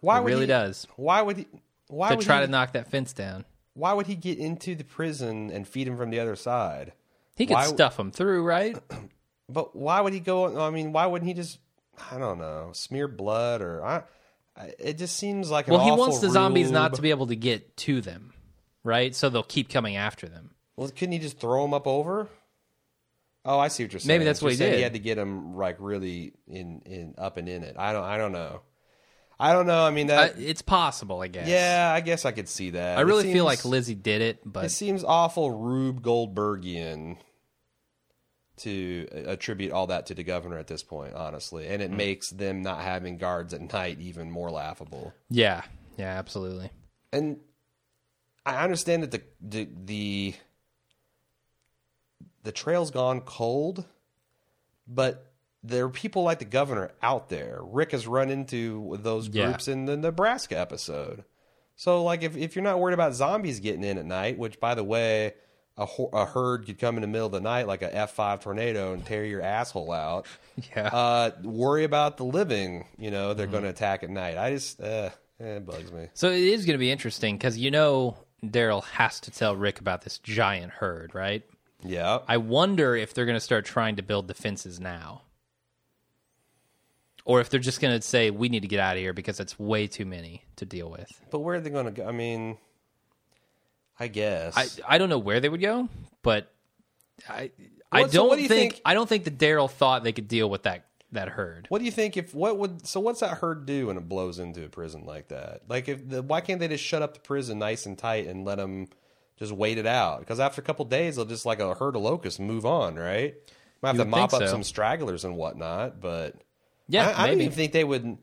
Speaker 2: Why
Speaker 1: it really
Speaker 2: he,
Speaker 1: does.
Speaker 2: Why would he? Why
Speaker 1: To
Speaker 2: would
Speaker 1: try
Speaker 2: he,
Speaker 1: to knock that fence down.
Speaker 2: Why would he get into the prison and feed him from the other side?
Speaker 1: He could
Speaker 2: Why-
Speaker 1: stuff him through, right?
Speaker 2: But why would he go? I mean, why wouldn't he just? I don't know, smear blood or I. It just seems like
Speaker 1: Well, he wants the zombies not to be able to get to them, right? So they'll keep coming after them.
Speaker 2: Well, couldn't he just throw him up over? Oh, I see what you're saying.
Speaker 1: Maybe that's what
Speaker 2: You're
Speaker 1: he
Speaker 2: saying
Speaker 1: did.
Speaker 2: He had to get him like really in in up and in it. I don't. I don't know. I don't know. I mean that.
Speaker 1: it's possible, I guess.
Speaker 2: yeah, I guess I could see that.
Speaker 1: I really
Speaker 2: It
Speaker 1: feel like Lizzie did it, but
Speaker 2: It seems awful Rube Goldbergian to attribute all that to the governor at this point, honestly, and it
Speaker 1: Hmm.
Speaker 2: makes them not having guards at night even more laughable.
Speaker 1: yeah, yeah, absolutely.
Speaker 2: and I understand that the the the, the trail's gone cold, but there are people like the governor out there. Rick has run into those
Speaker 1: Yeah.
Speaker 2: groups in the Nebraska episode. So, like, if, if you're not worried about zombies getting in at night, which, by the way, a, ho- a herd could come in the middle of the night like a F5 tornado and tear your asshole out.
Speaker 1: Yeah.
Speaker 2: Uh, worry about the living. You know,
Speaker 1: Mm-hmm.
Speaker 2: they're going to attack at night. I just, uh, it bugs me.
Speaker 1: So it is going to be interesting because you know Daryl has to tell Rick about this giant herd, right?
Speaker 2: Yeah.
Speaker 1: I wonder if they're going to start trying to build defenses now. Or if they're just going to say, we need to get out of here because it's way too many to deal with.
Speaker 2: But where are they going to go? I mean, I guess.
Speaker 1: I, I don't know where they would go, but I I
Speaker 2: What- so
Speaker 1: don't
Speaker 2: what do you
Speaker 1: think,
Speaker 2: think-
Speaker 1: I don't think that Daryl thought they could deal with that that herd.
Speaker 2: What do you think if what would so what's that herd do when it blows into a prison like that? Like if the why can't they just shut up the prison nice and tight and let them just wait it out? Because after a couple days they'll just like a herd of locusts move on, right? Might have
Speaker 1: You
Speaker 2: to
Speaker 1: would
Speaker 2: mop
Speaker 1: think
Speaker 2: up
Speaker 1: so.
Speaker 2: some stragglers and whatnot, but
Speaker 1: Yeah,
Speaker 2: I, I don't even think they would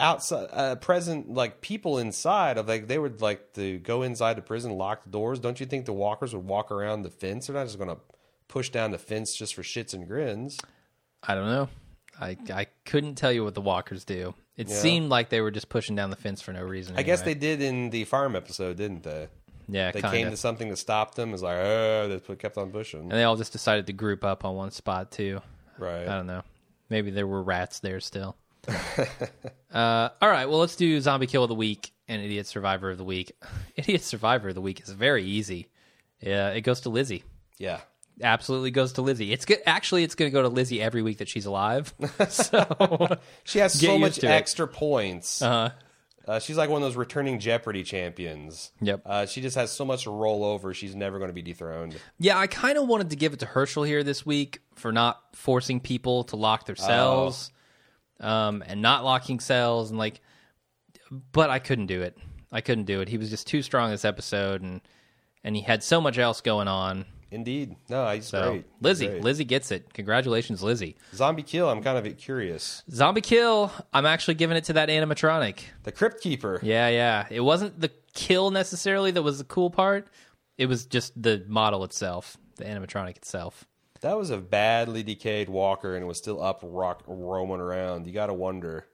Speaker 2: outside uh, present like people inside of like they would like to go inside the prison, lock the doors. Don't you think the walkers would walk around the fence? They're not just going to push down the fence just for shits and grins.
Speaker 1: I don't know. I I couldn't tell you what the walkers do. It
Speaker 2: Yeah.
Speaker 1: seemed like they were just pushing down the fence for no reason.
Speaker 2: I guess they did in the farm episode, didn't they?
Speaker 1: yeah
Speaker 2: They
Speaker 1: kind
Speaker 2: came to something that stopped them. It's like, oh, they kept on pushing.
Speaker 1: and they all just decided to group up on one spot too.
Speaker 2: Right.
Speaker 1: I don't know. Maybe there were rats there still. uh, all right. Well, let's do zombie kill of the week and idiot survivor of the week. Idiot survivor of the week is very easy. Yeah, it goes to Lizzie.
Speaker 2: Yeah.
Speaker 1: Absolutely goes to Lizzie. It's good. Actually, it's going to go to Lizzie every week that she's alive. so
Speaker 2: She has so much
Speaker 1: to it.
Speaker 2: extra points.
Speaker 1: uh,
Speaker 2: Uh, she's like one of those returning Jeopardy champions.
Speaker 1: Yep.
Speaker 2: Uh, she just has so much to roll over. She's never going to be dethroned.
Speaker 1: Yeah, I kind of wanted to give it to Hershel here this week for not forcing people to lock their cells, um, and not locking cells, and like, but I couldn't do it. I couldn't do it. He was just too strong this episode, and and he had so much else going on.
Speaker 2: Indeed. No, he's
Speaker 1: So
Speaker 2: great. He's
Speaker 1: Lizzie,
Speaker 2: great.
Speaker 1: Lizzie gets it. Congratulations, Lizzie.
Speaker 2: Zombie kill. I'm kind of curious.
Speaker 1: Zombie kill. I'm actually giving it to that animatronic.
Speaker 2: The Crypt Keeper.
Speaker 1: Yeah, yeah. It wasn't the kill necessarily that was the cool part. It was just the model itself, the animatronic itself.
Speaker 2: That was a badly decayed walker, and it was still up, rock, roaming around. You got to wonder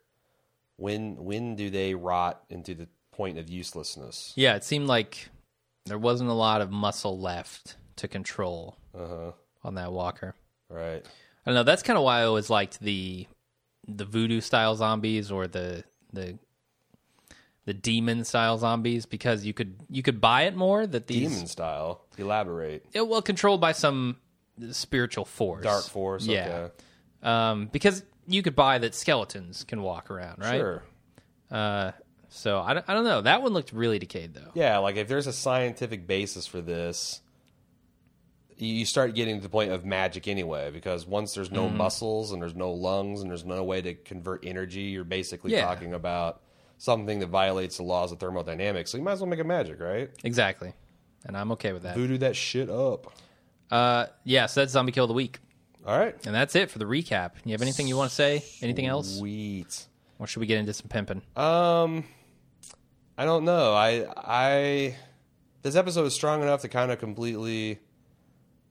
Speaker 2: when when do they rot into the point of uselessness?
Speaker 1: Yeah, it seemed like there wasn't a lot of muscle left to control
Speaker 2: Uh-huh.
Speaker 1: on that walker.
Speaker 2: Right.
Speaker 1: I don't know. That's kind of why I always liked the the voodoo style zombies or the the the demon style zombies because you could you could buy it more that these
Speaker 2: Demon style. Elaborate.
Speaker 1: Yeah, well controlled by some spiritual force,
Speaker 2: Dark force.
Speaker 1: Yeah,
Speaker 2: Okay.
Speaker 1: um, because you could buy that skeletons can walk around, right?
Speaker 2: Sure.
Speaker 1: Uh, so I don't, I don't know. That one looked really decayed though.
Speaker 2: Yeah, like if there's a scientific basis for this, you start getting to the point of magic anyway. Because once there's no
Speaker 1: Mm-hmm.
Speaker 2: muscles and there's no lungs and there's no way to convert energy, you're basically
Speaker 1: Yeah.
Speaker 2: talking about something that violates the laws of thermodynamics. So you might as well make it magic, right?
Speaker 1: Exactly, and I'm okay with that.
Speaker 2: Voodoo that shit up.
Speaker 1: Uh, yeah, so that's zombie kill of the week,
Speaker 2: All right.
Speaker 1: and that's it for the recap. You have anything you want to say? Anything else,
Speaker 2: Sweet.
Speaker 1: or should we get into some pimping?
Speaker 2: Um, I don't know. I I this episode is strong enough to kind of completely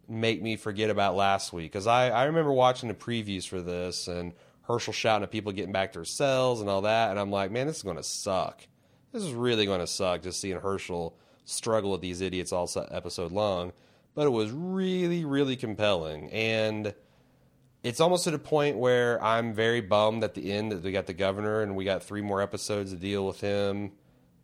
Speaker 2: make me forget about last week because I I remember watching the previews for this and Hershel shouting at people getting back to their cells and all that, and I'm like, man, this is going to suck. This is really going to suck just seeing Hershel struggle with these idiots all episode long. But it was really, really compelling, and it's almost to the point where I'm very bummed at the end that we got the governor and we got three more episodes to deal with him,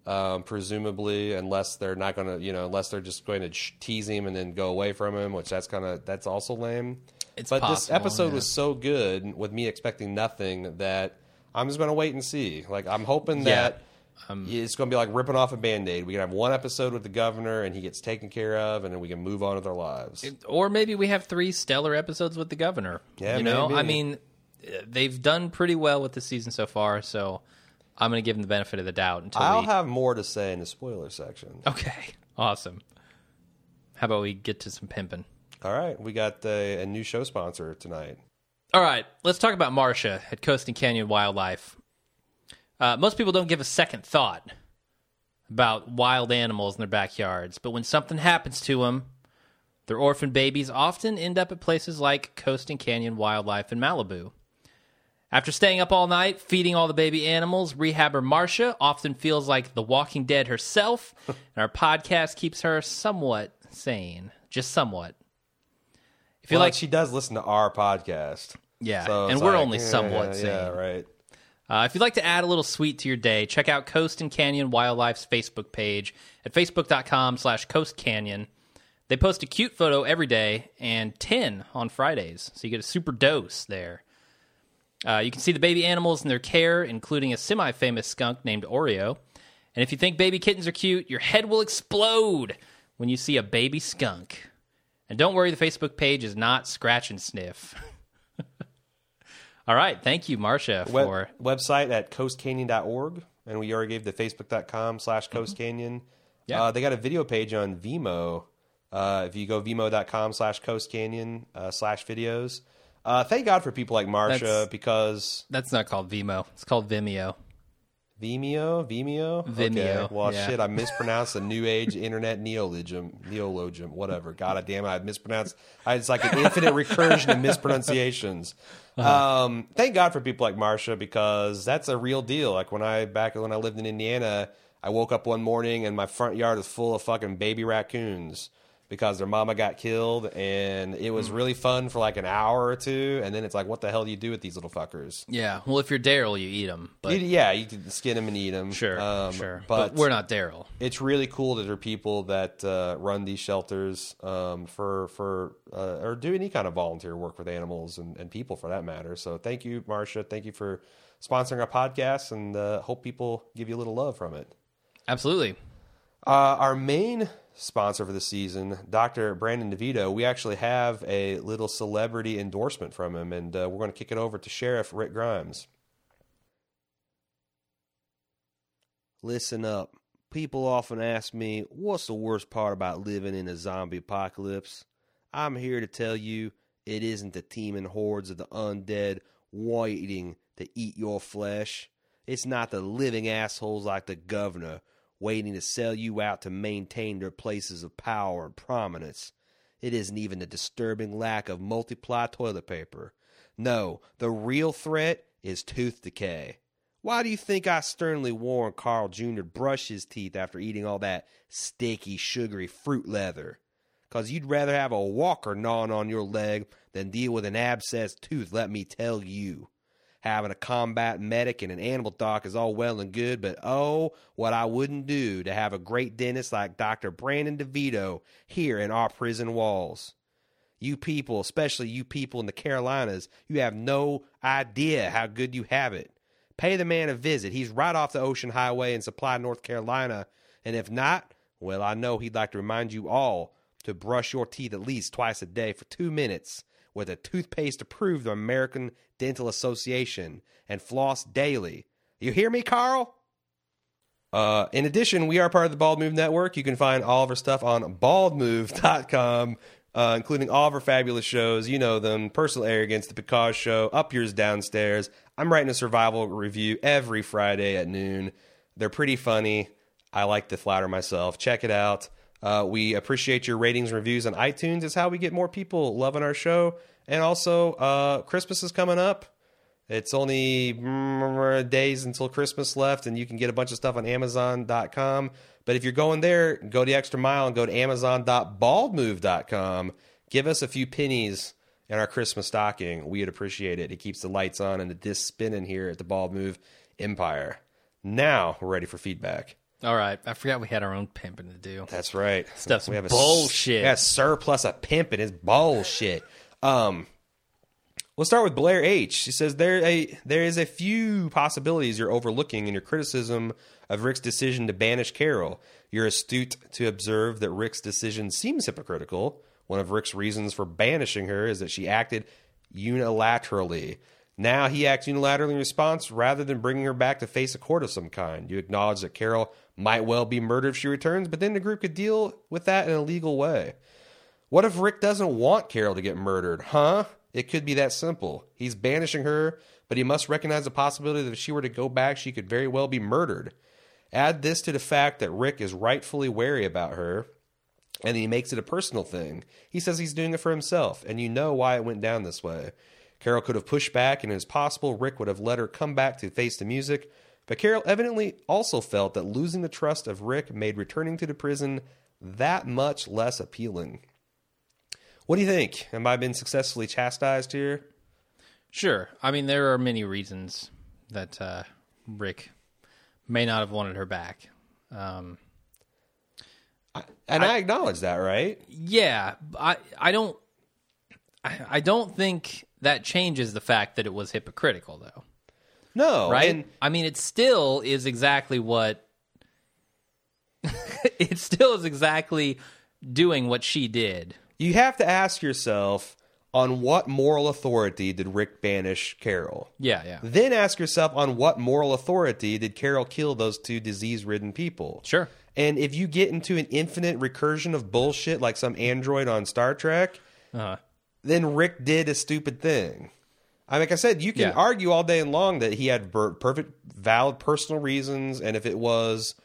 Speaker 2: um, presumably, unless they're not going to, you know, unless they're just going to sh- tease him and then go away from him, which that's kind of that's also lame.
Speaker 1: It's
Speaker 2: but this episode
Speaker 1: yeah.
Speaker 2: was so good with me expecting nothing that I'm just going to wait and see. Like I'm hoping
Speaker 1: Yeah.
Speaker 2: that. it's going to be like ripping off a band-aid. We can have one episode with the governor and he gets taken care of and then we can move on with our lives.
Speaker 1: Or maybe we have three stellar episodes with the governor.
Speaker 2: Yeah,
Speaker 1: you know,
Speaker 2: maybe.
Speaker 1: I mean, uh, they've done pretty well with the season so far, so I'm going to give them the benefit of the doubt until
Speaker 2: I'll
Speaker 1: we.
Speaker 2: have more to say in the spoiler section.
Speaker 1: okay, awesome. How about we get to some pimping?
Speaker 2: All right, we got a, a new show sponsor tonight.
Speaker 1: All right, let's talk about Marcia at Coast and Canyon Wildlife. Uh, most people don't give a second thought about wild animals in their backyards, but when something happens to them, their orphan babies often end up at places like Coast and Canyon Wildlife in Malibu. After staying up all night feeding all the baby animals, rehabber Marcia often feels like the Walking Dead herself, and our podcast keeps her somewhat sane, just somewhat. If you
Speaker 2: Well,
Speaker 1: like,
Speaker 2: she does listen to our podcast.
Speaker 1: yeah,
Speaker 2: So
Speaker 1: and we're
Speaker 2: like,
Speaker 1: only
Speaker 2: yeah,
Speaker 1: somewhat sane.
Speaker 2: Yeah, right.
Speaker 1: Uh, if you'd like to add a little sweet to your day, check out Coast and Canyon Wildlife's Facebook page at facebook.com slash Coast Canyon. They post a cute photo every day and 10 on Fridays, so you get a super dose there. Uh, you can see the baby animals in their care, including a semi famous skunk named Oreo. And if you think baby kittens are cute, your head will explode when you see a baby skunk. And don't worry, the Facebook page is not scratch and sniff. All right, thank you, Marcia,
Speaker 2: Web-
Speaker 1: for
Speaker 2: website at coastcanyon.org. And we already gave the facebook.com slash Coast Canyon.
Speaker 1: Yeah.
Speaker 2: Uh, they got a video page on Vimeo. Uh, if you go vimo.com slash Coast Canyon uh, slash videos. Uh, thank God for people like Marsha
Speaker 1: That's-
Speaker 2: because
Speaker 1: that's not called Vimo. It's called Vimeo.
Speaker 2: Vimeo, Vimeo,
Speaker 1: Vimeo,
Speaker 2: Okay. Well,
Speaker 1: yeah.
Speaker 2: shit, I mispronounced the new age internet neologism, neologism, whatever. God damn it, I mispronounced. I, it's like an infinite recursion of mispronunciations.
Speaker 1: Uh-huh.
Speaker 2: Um, thank God for people like Marsha because that's a real deal. Like when I back when I lived in Indiana, I woke up one morning and my front yard was full of fucking baby raccoons because their mama got killed, and it
Speaker 1: Hmm.
Speaker 2: was really fun for like an hour or two, and then it's like, what the hell do you do with these little fuckers?
Speaker 1: Yeah. Well, if you're Daryl, you eat them. But
Speaker 2: You- yeah, you can skin them and eat them.
Speaker 1: sure,
Speaker 2: um,
Speaker 1: sure.
Speaker 2: But,
Speaker 1: But, we're not Daryl.
Speaker 2: it's really cool that there are people that uh, run these shelters um, for for uh, or do any kind of volunteer work with animals and, and people for that matter. So thank you, Marcia. Thank you for sponsoring our podcast, and uh, hope people give you a little love from it.
Speaker 1: Absolutely.
Speaker 2: Uh, our main sponsor for the season, Dr. Brandon DeVito, we actually have a little celebrity endorsement from him, and uh, we're going to kick it over to Sheriff Rick Grimes. Listen up. People often ask me, what's the worst part about living in a zombie apocalypse? I'm here to tell you it isn't the teeming hordes of the undead waiting to eat your flesh. It's not the living assholes like the governor waiting to sell you out to maintain their places of power and prominence. It isn't even the disturbing lack of multiply toilet paper. No, the real threat is tooth decay. Why do you think I sternly warned Carl Jr. to brush his teeth after eating all that sticky, sugary fruit leather? 'Cause you'd rather have a walker gnawing on your leg than deal with an abscessed tooth, let me tell you. Having a combat medic and an animal doc is all well and good, but oh, what I wouldn't do to have a great dentist like Dr. Brandon DeVito here in our prison walls. You people, especially you people in the Carolinas, you have no idea how good you have it. Pay the man a visit. He's right off the Ocean Highway in Supply, North Carolina. And if not, well, I know he'd like to remind you all to brush your teeth at least twice a day for two minutes with a toothpaste approved by American Dental Association and floss daily. You hear me, Carl? Uh, in addition, we are part of the Bald Move Network. You can find all of our stuff on baldmove.com, uh, including all of our fabulous shows. You know them Personal Arrogance, The Picard Show, Up Yours Downstairs. I'm writing a survival review every Friday at noon. They're pretty funny. I like to flatter myself. Check it out. Uh, we appreciate your ratings and reviews on iTunes. It's how we get more people loving our show. And also, uh, Christmas is coming up. It's only mm, days until Christmas left, and you can get a bunch of stuff on Amazon.com. But if you're going there, go the extra mile and go to Amazon.baldmove.com. Give us a few pennies in our Christmas stocking. We'd appreciate it. It keeps the lights on and the disc spinning here at the Bald Move Empire. Now we're ready for feedback.
Speaker 1: All right. I forgot we had our own pimping to do.
Speaker 2: That's right.
Speaker 1: Stuff's
Speaker 2: we have a
Speaker 1: bullshit.
Speaker 2: Yeah, surplus of pimping is bullshit. Um, we'll start with Blair H. She says there a there is a few possibilities you're overlooking in your criticism of Rick's decision to banish Carol. You're astute to observe that Rick's decision seems hypocritical. One of Rick's reasons for banishing her is that she acted unilaterally. Now he acts unilaterally in response rather than bringing her back to face a court of some kind. You acknowledge that Carol might well be murdered if she returns, but then the group could deal with that in a legal way. What if Rick doesn't want Carol to get murdered? Huh? It could be that simple. He's banishing her, but he must recognize the possibility that if she were to go back, she could very well be murdered. Add this to the fact that Rick is rightfully wary about her, and he makes it a personal thing. He says he's doing it for himself, and you know why it went down this way. Carol could have pushed back, and it is possible Rick would have let her come back to face the music, but Carol evidently also felt that losing the trust of Rick made returning to the prison that much less appealing. What do you think? Am I been successfully chastised here?
Speaker 1: Sure. I mean, there are many reasons that uh, Rick may not have wanted her back. Um,
Speaker 2: And I, acknowledge that, right?
Speaker 1: yeah, I I don't I, I don't think that changes the fact that it was hypocritical, though.
Speaker 2: No,
Speaker 1: Right?
Speaker 2: and-
Speaker 1: I mean, it still is exactly what it still is exactly doing what she did.
Speaker 2: you have to ask yourself on what moral authority did Rick banish Carol?
Speaker 1: Yeah, yeah.
Speaker 2: Then ask yourself on what moral authority did Carol kill those two disease ridden people?
Speaker 1: Sure.
Speaker 2: And if you get into an infinite recursion of bullshit like some android on Star Trek,
Speaker 1: Uh-huh.
Speaker 2: Then Rick did a stupid thing. I like I said, you can
Speaker 1: Yeah.
Speaker 2: argue all day and long that he had per- perfect, valid personal reasons, and if it was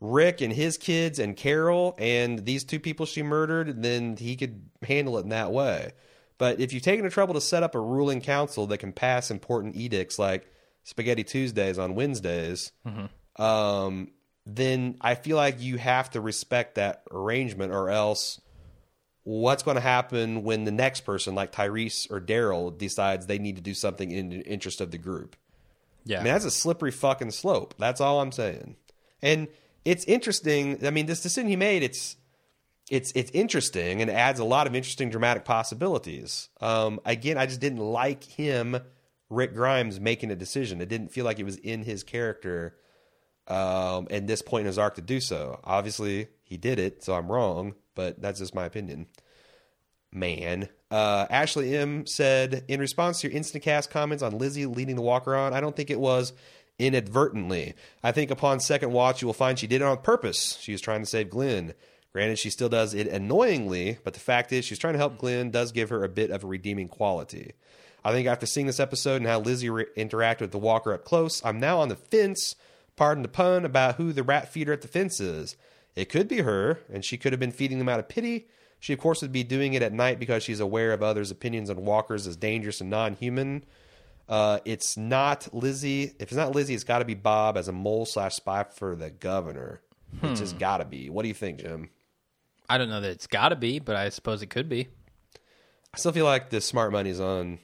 Speaker 2: Rick and his kids and Carol and these two people she murdered, then he could handle it in that way. But if you've taken the trouble to set up a ruling council that can pass important edicts like Spaghetti Tuesdays on Wednesdays, um, then I feel like you have to respect that arrangement, or else what's going to happen when the next person, like Tyrese or Daryl, decides they need to do something in the interest of the group?
Speaker 1: Yeah.
Speaker 2: I mean, that's a slippery fucking slope. That's all I'm saying. And it's interesting. I mean, this decision he made, it's it's it's interesting and adds a lot of interesting dramatic possibilities. Um, again, I just didn't like him, Rick Grimes, making a decision. It didn't feel like it was in his character um, at this point in his arc to do so. Obviously, he did it, so I'm wrong, but that's just my opinion. Man. Uh, Ashley M said, in response to your instant cast comments on Lizzie leading the walker on, I don't think it was inadvertently. I think upon second watch, you will find she did it on purpose. She was trying to save Glenn. Granted, she still does it annoyingly, but the fact is, she's trying to help Glenn does give her a bit of a redeeming quality. I think after seeing this episode and how Lizzie re- interacted with the walker up close, I'm now on the fence, pardon the pun, about who the rat feeder at the fence is. It could be her, and she could have been feeding them out of pity. She, of course, would be doing it at night because she's aware of others' opinions on walkers as dangerous and non human. Uh, it's not Lizzie. If it's not Lizzie, it's got to be Bob as a mole slash spy for the governor. It's just got to be. What do you think, Jim?
Speaker 1: I don't know that it's got to be, but I suppose it could be.
Speaker 2: I still feel like the smart money's on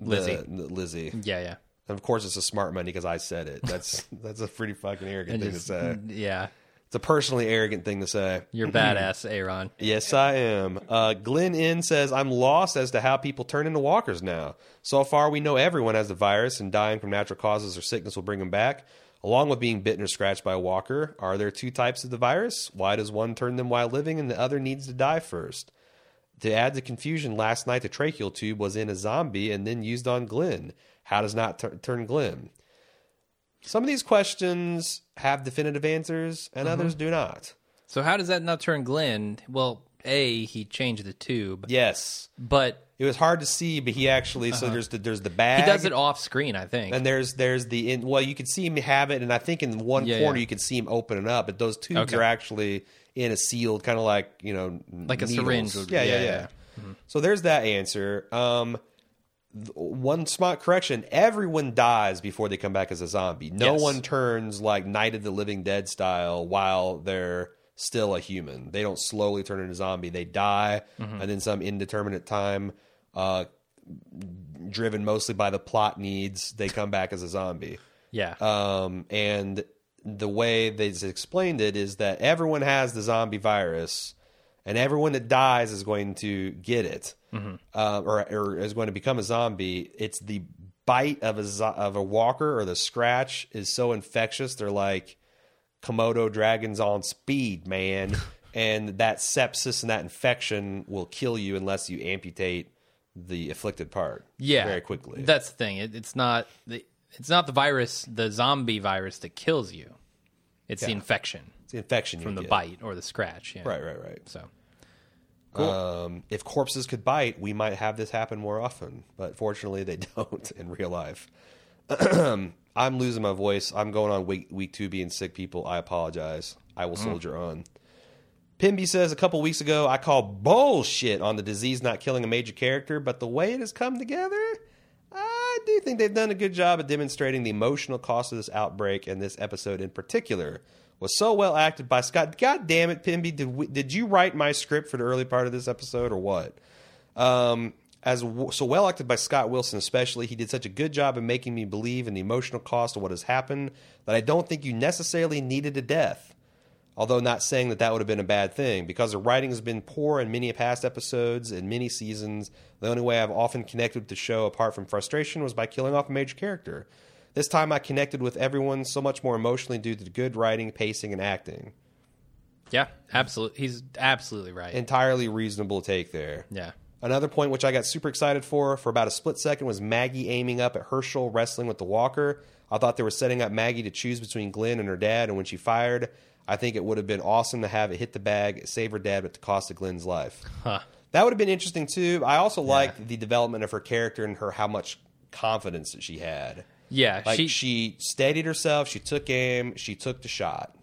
Speaker 1: Lizzie.
Speaker 2: the Lizzie.
Speaker 1: Yeah, yeah.
Speaker 2: And of course, it's a smart money because I said it. That's that's a pretty fucking arrogant thing
Speaker 1: just-
Speaker 2: to say.
Speaker 1: Yeah.
Speaker 2: It's a personally arrogant thing to say.
Speaker 1: You're badass, Aaron.
Speaker 2: Yes, I am. Uh, Glenn N says, I'm lost as to how people turn into walkers now. So far, we know everyone has the virus, and dying from natural causes or sickness will bring them back. Along with being bitten or scratched by a walker, are there two types of the virus? Why does one turn them while living and the other needs to die first? To add to confusion, last night the tracheal tube was in a zombie and then used on Glenn. How does not tur- turn Glenn? Some of these questions have definitive answers, and others do not.
Speaker 1: So how does that not turn Glenn? Well, A, he changed the tube,
Speaker 2: Yes,
Speaker 1: but
Speaker 2: It was hard to see, but he actually so there's the there's the bag.
Speaker 1: he does it off screen, I think.
Speaker 2: and there's there's the in, well you can see him have it, and I think in one
Speaker 1: Yeah,
Speaker 2: corner
Speaker 1: yeah.
Speaker 2: you can see him open it up, but those tubes
Speaker 1: Okay.
Speaker 2: are actually in a sealed kind of like you know
Speaker 1: Like a
Speaker 2: needles.
Speaker 1: syringe
Speaker 2: Yeah, yeah,
Speaker 1: yeah,
Speaker 2: yeah.
Speaker 1: Mm-hmm.
Speaker 2: So there's that answer. Um, one smart correction: everyone dies before they come back as a zombie. No
Speaker 1: Yes.
Speaker 2: one turns like Night of the Living Dead style while they're still a human. They don't slowly turn into a zombie. They die,
Speaker 1: Mm-hmm.
Speaker 2: and then some indeterminate time. Uh, driven mostly by the plot needs, they come back as a zombie.
Speaker 1: yeah.
Speaker 2: Um, and the way they explained it is that everyone has the zombie virus, and everyone that dies is going to get it, uh, or, or is going to become a zombie. It's the bite of a zo- of a walker or the scratch is so infectious. They're like Komodo dragons on speed, man. and that sepsis and that infection will kill you unless you amputate the afflicted part.
Speaker 1: yeah.
Speaker 2: very quickly.
Speaker 1: That's the thing. It, it's not the it's not the virus, the zombie virus that kills you. It's the infection
Speaker 2: it's the infection
Speaker 1: from the
Speaker 2: get.
Speaker 1: bite or the scratch. Yeah.
Speaker 2: Right, right, right.
Speaker 1: So
Speaker 2: Um, if corpses could bite, we might have this happen more often, but fortunately, they don't in real life. I'm losing my voice. I'm going on week week two being sick. People, I apologize. I will soldier on. Pimby says a couple weeks ago, I call bullshit on the disease not killing a major character, but the way it has come together, I do think they've done a good job at demonstrating the emotional cost of this outbreak, and this episode in particular was so well acted by Scott. God damn it, Pimby, did we, did you write my script for the early part of this episode or what? Um, as w- so well acted by Scott Wilson, especially, he did such a good job in making me believe in the emotional cost of what has happened that I don't think you necessarily needed a death although not saying that that would have been a bad thing because the writing has been poor in many past episodes and many seasons the only way i've often connected with the show apart from frustration was by killing off a major character this time i connected with everyone so much more emotionally due to the good writing pacing and acting
Speaker 1: yeah, absolutely. He's absolutely right.
Speaker 2: entirely reasonable take there
Speaker 1: yeah.
Speaker 2: Another point which I got super excited for for about a split second was Maggie aiming up at Hershel wrestling with the Walker. I thought they were setting up Maggie to choose between Glenn and her dad, and when she fired, I think it would have been awesome to have it hit the bag, save her dad, but at the cost of Glenn's life.
Speaker 1: Huh.
Speaker 2: That would have been interesting too. I also liked the development of her character and her how much confidence that she had.
Speaker 1: Yeah,
Speaker 2: Like
Speaker 1: she,
Speaker 2: she, steadied herself, she took aim, she took the shot.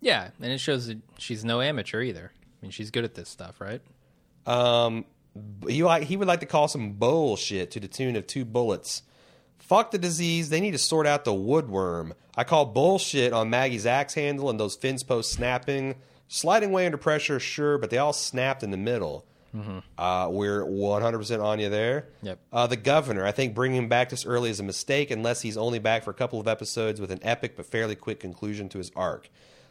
Speaker 1: yeah, and it shows that she's no amateur either. I mean, she's good at this stuff, right?
Speaker 2: Um, he like he would like to call some bullshit to the tune of two bullets. Fuck the disease. They need to sort out the woodworm. I call bullshit on Maggie's axe handle and those fins posts snapping, sliding away under pressure. Sure, but they all snapped in the middle. Uh, we're 100% on you there.
Speaker 1: Yep.
Speaker 2: Uh, the governor, I think bringing him back this early is a mistake unless he's only back for a couple of episodes with an epic but fairly quick conclusion to his arc.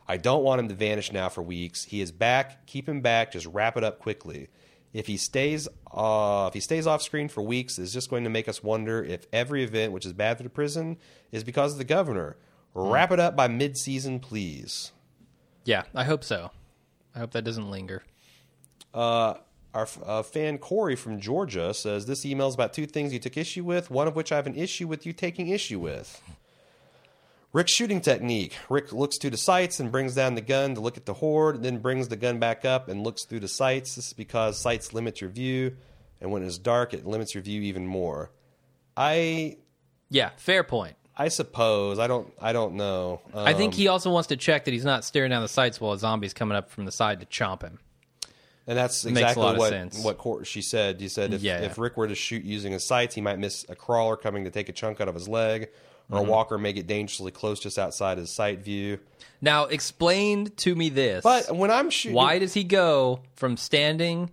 Speaker 2: I don't want him to vanish now for weeks. He is back. Keep him back. Just wrap it up quickly. If he stays, uh, if he stays off screen for weeks, it's just going to make us wonder if every event which is bad for the prison is because of the governor. Wrap it up by mid-season, please.
Speaker 1: Yeah, I hope so. I hope that doesn't linger.
Speaker 2: Uh, our uh, fan Corey from Georgia says this email is about two things you took issue with, one of which I have an issue with you taking issue with. Rick's shooting technique. Rick looks to the sights and brings down the gun to look at the horde, then brings the gun back up and looks through the sights. This is because sights limit your view, and when it's dark, it limits your view even more. I
Speaker 1: Yeah, fair point.
Speaker 2: I suppose I don't I don't know.
Speaker 1: I think
Speaker 2: Um,
Speaker 1: he also wants to check that he's not staring down the sights while a zombie's coming up from the side to chomp him.
Speaker 2: And that's exactly what what she said. You said if,
Speaker 1: Yeah, yeah.
Speaker 2: if Rick were to shoot using his sights, he might miss a crawler coming to take a chunk out of his leg, or
Speaker 1: Mm-hmm.
Speaker 2: a walker may get dangerously close just outside his sight view.
Speaker 1: Now, explain to me this.
Speaker 2: But when I'm shooting,
Speaker 1: why does he go from standing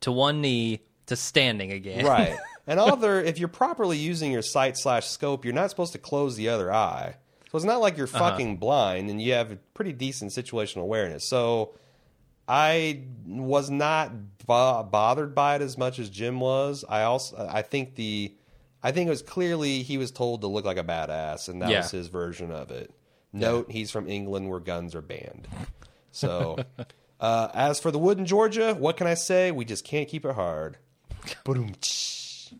Speaker 1: to one knee to standing again?
Speaker 2: right? And other, if you're properly using your sight slash scope, you're not supposed to close the other eye. So it's not like you're
Speaker 1: Uh-huh.
Speaker 2: fucking blind, and you have a pretty decent situational awareness. So I was not bo- bothered by it as much as Jim was. I also, I think the, I think it was clearly he was told to look like a badass, and that
Speaker 1: Yeah.
Speaker 2: was his version of it. Note he's from England where guns are banned. So, uh, as for the wood in Georgia, what can I say? We just can't keep it hard. Ba-dum-tsh.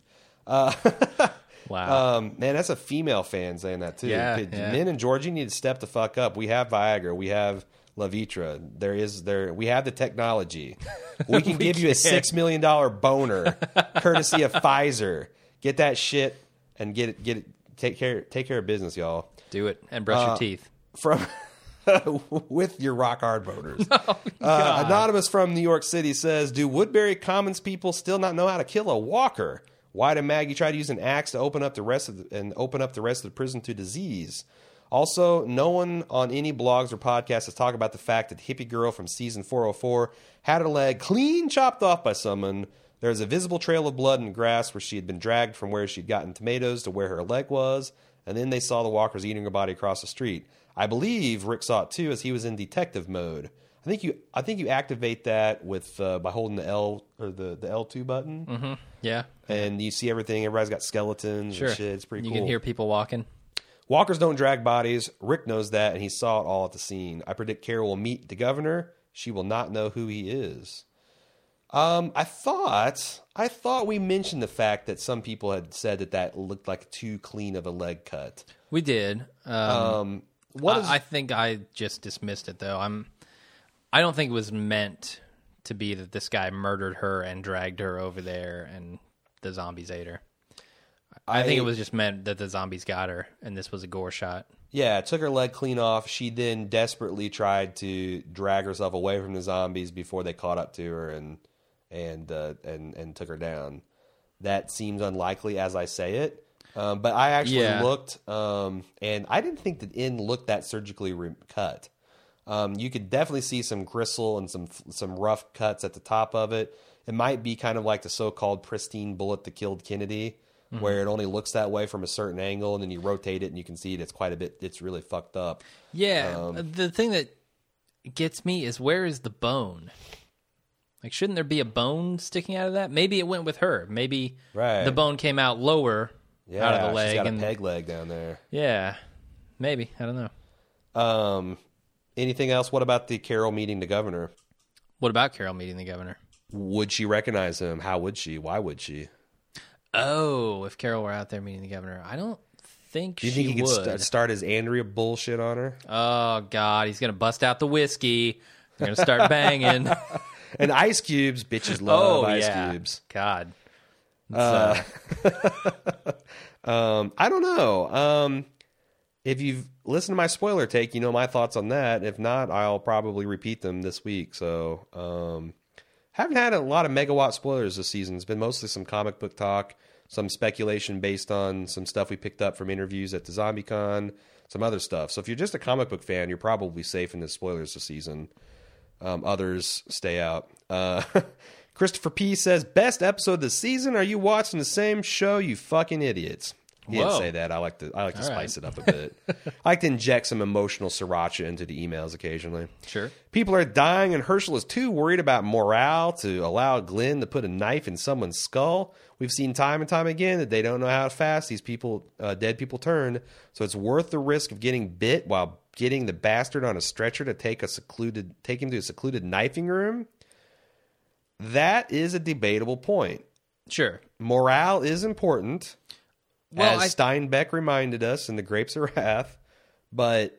Speaker 1: Wow.
Speaker 2: Um, man, that's a female fan saying that too.
Speaker 1: Yeah,
Speaker 2: Kid-
Speaker 1: yeah.
Speaker 2: Men in Georgia need to step the fuck up. We have Viagra. We have Levitra. There is there. We have the technology. We can give you a
Speaker 1: can.
Speaker 2: six million dollar boner, courtesy of Pfizer. Get that shit and get it. Get it. Take care. Take care of business, y'all.
Speaker 1: Do it and brush
Speaker 2: uh,
Speaker 1: your teeth.
Speaker 2: From with your rock hard boners.
Speaker 1: Oh,
Speaker 2: uh, Anonymous from New York City says, "Do Woodbury Commons people still not know how to kill a walker? Why did Maggie try to use an axe to open up the rest of the, and open up the rest of the prison to disease?" Also, no one on any blogs or podcasts has talked about the fact that the hippie girl from season 404 had her leg clean chopped off by someone. There is a visible trail of blood and grass where she had been dragged from where she'd gotten tomatoes to where her leg was, and then they saw the walkers eating her body across the street. I believe Rick saw it too, as he was in detective mode. I think you, I think you activate that with uh, by holding the L or the the L two button,
Speaker 1: Yeah.
Speaker 2: and you see everything. Everybody's got skeletons
Speaker 1: Sure.
Speaker 2: and shit. It's pretty cool.
Speaker 1: you
Speaker 2: cool.
Speaker 1: can hear people walking.
Speaker 2: Walkers don't drag bodies. Rick knows that, and he saw it all at the scene. I predict Carol will meet the governor. She will not know who he is. Um, I thought, I thought we mentioned the fact that some people had said that that looked like too clean of a leg cut.
Speaker 1: We did. Um,
Speaker 2: Um, what
Speaker 1: I? I think I just dismissed it though. I'm. I don't think it was meant to be that this guy murdered her and dragged her over there, and the zombies ate her. I, think it was just meant that the zombies got her, and this was a gore shot.
Speaker 2: Yeah, took her leg clean off. She then desperately tried to drag herself away from the zombies before they caught up to her and and uh, and and took her down. That seems unlikely as I say it. Um, but I actually
Speaker 1: Yeah.
Speaker 2: looked, um, and I didn't think the end looked that surgically re- cut. Um, you could definitely see some gristle and some some rough cuts at the top of it. It might be kind of like the so-called pristine bullet that killed Kennedy, where it only looks that way from a certain angle, and then you rotate it and you can see it. It's quite a bit. It's really fucked up.
Speaker 1: Yeah,
Speaker 2: Um,
Speaker 1: the thing that gets me is where is the bone? Like, shouldn't there be a bone sticking out of that? Maybe it went with her. Maybe
Speaker 2: Right.
Speaker 1: the bone came out lower
Speaker 2: Yeah,
Speaker 1: out of the
Speaker 2: she's
Speaker 1: leg,
Speaker 2: got a
Speaker 1: and
Speaker 2: peg leg down there.
Speaker 1: yeah, maybe I don't know.
Speaker 2: Um, anything else? What about the Carol meeting the governor?
Speaker 1: What about Carol meeting the governor?
Speaker 2: would she recognize him? How would she? Why would she?
Speaker 1: Oh, if Carol were out there meeting the governor, I don't think
Speaker 2: Do you
Speaker 1: she
Speaker 2: think he could
Speaker 1: would.
Speaker 2: st- start his Andrea bullshit on her?
Speaker 1: oh God, he's gonna bust out the whiskey. They're gonna start banging.
Speaker 2: And ice cubes, bitches love
Speaker 1: oh
Speaker 2: ice
Speaker 1: yeah,
Speaker 2: cubes.
Speaker 1: God. It's, uh,
Speaker 2: Um, I don't know. Um, if you've listened to my spoiler take, you know my thoughts on that. If not, I'll probably repeat them this week. So, um, haven't had a lot of megawatt spoilers this season. It's been mostly some comic book talk, some speculation based on some stuff we picked up from interviews at the ZombieCon, some other stuff. So if you're just a comic book fan, you're probably safe in the spoilers this season. Um, others stay out. Uh, Christopher P says, "Best episode of the season. Are you watching the same show? You fucking idiots." He didn't say that. I like to. I like to
Speaker 1: All
Speaker 2: spice
Speaker 1: right.
Speaker 2: it up a bit. I like to inject some emotional sriracha into the emails occasionally.
Speaker 1: sure.
Speaker 2: People are dying, and Hershel is too worried about morale to allow Glenn to put a knife in someone's skull. We've seen time and time again that they don't know how fast these people, uh, dead people, turn. So it's worth the risk of getting bit while getting the bastard on a stretcher to take a secluded, take him to a secluded knifing room. That is a debatable point.
Speaker 1: Sure.
Speaker 2: Morale is important,
Speaker 1: Well,
Speaker 2: as Steinbeck reminded us in the Grapes of Wrath, but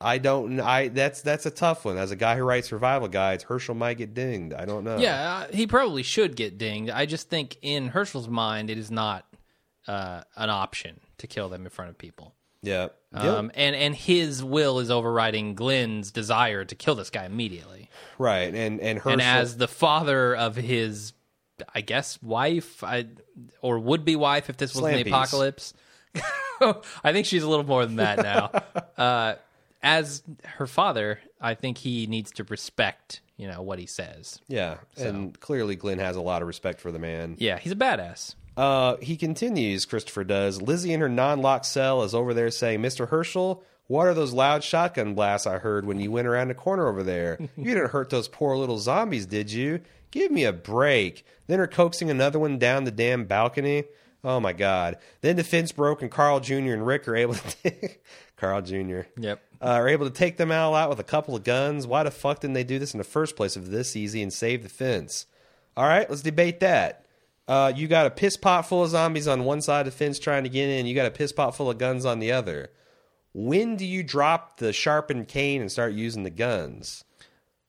Speaker 2: I don't. I that's that's a tough one. As a guy who writes survival guides, Hershel might get dinged. I don't know.
Speaker 1: Yeah, uh, he probably should get dinged. I just think in Hershel's mind, it is not uh, an option to kill them in front of people.
Speaker 2: yeah,
Speaker 1: Um, and and his will is overriding Glenn's desire to kill this guy immediately.
Speaker 2: right. And and Hershel,
Speaker 1: And as the father of his, I guess, wife, I, or would be wife if this was the apocalypse. I think she's a little more than that now. uh, as her father, I think he needs to respect, you know, what he says.
Speaker 2: yeah, and clearly Glenn has a lot of respect for the man.
Speaker 1: Yeah, he's a badass.
Speaker 2: Uh, he continues. Christopher does. Lizzie in her non-locked cell is over there saying, "Mr. Hershel." What are those loud shotgun blasts I heard when you went around the corner over there? You didn't hurt those poor little zombies, did you? Give me a break. Then her coaxing another one down the damn balcony. Oh my God. Then the fence broke and Carl Jr. and Rick are able to take Carl Jr.
Speaker 1: Yep.
Speaker 2: Uh, are able to take them all out with a couple of guns. Why the fuck didn't they do this in the first place if this easy and save the fence? All right, let's debate that. Uh, you got a piss pot full of zombies on one side of the fence trying to get in. You got a piss pot full of guns on the other. When do you drop the sharpened cane and start using the guns?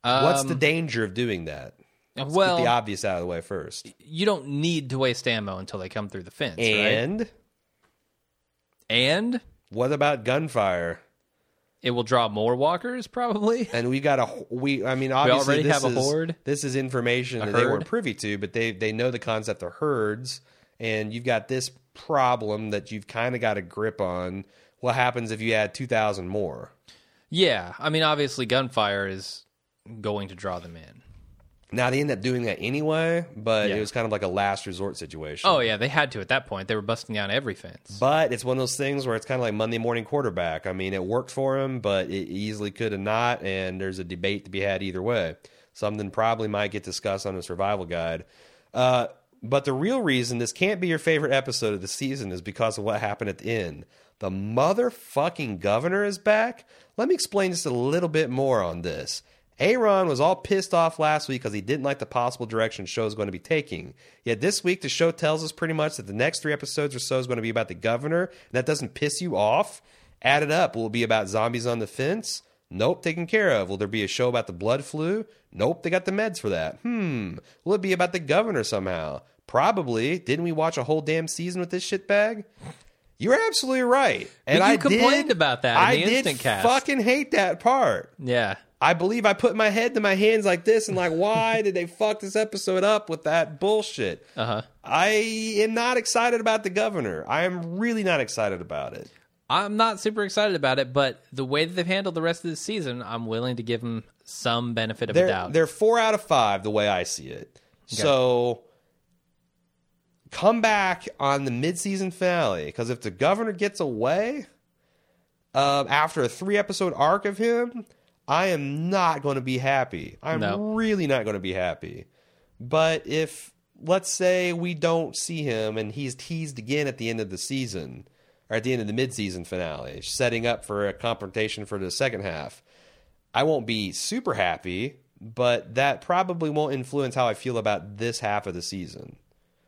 Speaker 2: What's the danger of doing that? Let's
Speaker 1: well,
Speaker 2: get the obvious out of the way first.
Speaker 1: you don't need to waste ammo until they come through the fence, right?
Speaker 2: And
Speaker 1: And
Speaker 2: what about gunfire?
Speaker 1: it will draw more walkers, probably.
Speaker 2: And we got a we. I mean, obviously, we
Speaker 1: already
Speaker 2: this
Speaker 1: have a
Speaker 2: is,
Speaker 1: horde?
Speaker 2: This is information
Speaker 1: A
Speaker 2: that they weren't privy to, but they they know the concept of herds, and you've got this problem that you've kind of got a grip on. What happens if you add two thousand more?
Speaker 1: Yeah, I mean, obviously, gunfire is going to draw them in.
Speaker 2: Now they end up doing that anyway, but
Speaker 1: Yeah.
Speaker 2: it was kind of like a last resort situation.
Speaker 1: Oh yeah, they had to at that point. They were busting down every fence.
Speaker 2: But it's one of those things where it's kind of like Monday morning quarterback. I mean, it worked for him, but it easily could have not, and there's a debate to be had either way. Something probably might get discussed on a survival guide. Uh, but the real reason this can't be your favorite episode of the season is because of what happened at the end. The motherfucking governor is back. Let me explain just a little bit more on this. Aaron was all pissed off last week because he didn't like the possible direction the show is going to be taking. Yet this week, the show tells us pretty much that the next three episodes or so is going to be about the governor. And that doesn't piss you off. Add it up. Will it be about zombies on the fence? Nope, taken care of. Will there be a show about the blood flu? Nope, they got the meds for that. Hmm. Will it be about the governor somehow? Probably. Didn't we watch a whole damn season with this shitbag? You're absolutely right. And
Speaker 1: you
Speaker 2: I
Speaker 1: complained
Speaker 2: did,
Speaker 1: about that in
Speaker 2: I
Speaker 1: the
Speaker 2: did
Speaker 1: instant cast.
Speaker 2: fucking hate that part.
Speaker 1: Yeah,
Speaker 2: I believe I put my head to my hands like this and like, why did they fuck this episode up with that bullshit?
Speaker 1: uh huh.
Speaker 2: I am not excited about the governor. I am really not excited about it.
Speaker 1: I'm not super excited about it, but the way that they've handled the rest of the season, I'm willing to give them some benefit of a
Speaker 2: They're,
Speaker 1: doubt.
Speaker 2: they're four out of five the way I see it. So come back on the midseason finale because if the governor gets away uh, after a three episode arc of him, I am not going to be happy. I'm
Speaker 1: No.
Speaker 2: really not going to be happy. But if let's say we don't see him and he's teased again at the end of the season or at the end of the midseason finale, setting up for a confrontation for the second half. I won't be super happy, but that probably won't influence how I feel about this half of the season.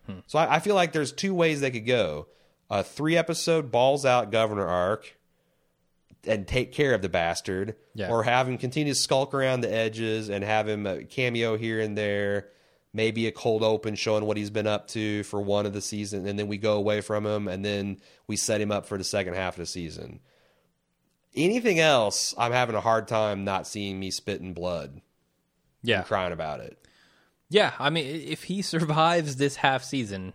Speaker 2: Hmm. So I, I feel like there's two ways they could go: a three episode balls out governor arc and take care of the bastard,
Speaker 1: Yeah.
Speaker 2: or have him continue to skulk around the edges and have him a cameo here and there, maybe a cold open showing what he's been up to for one of the season, and then we go away from him, and then we set him up for the second half of the season. Anything else, I'm having a hard time not seeing me spitting blood
Speaker 1: Yeah.
Speaker 2: and crying about it.
Speaker 1: Yeah, I mean, if he survives this half season,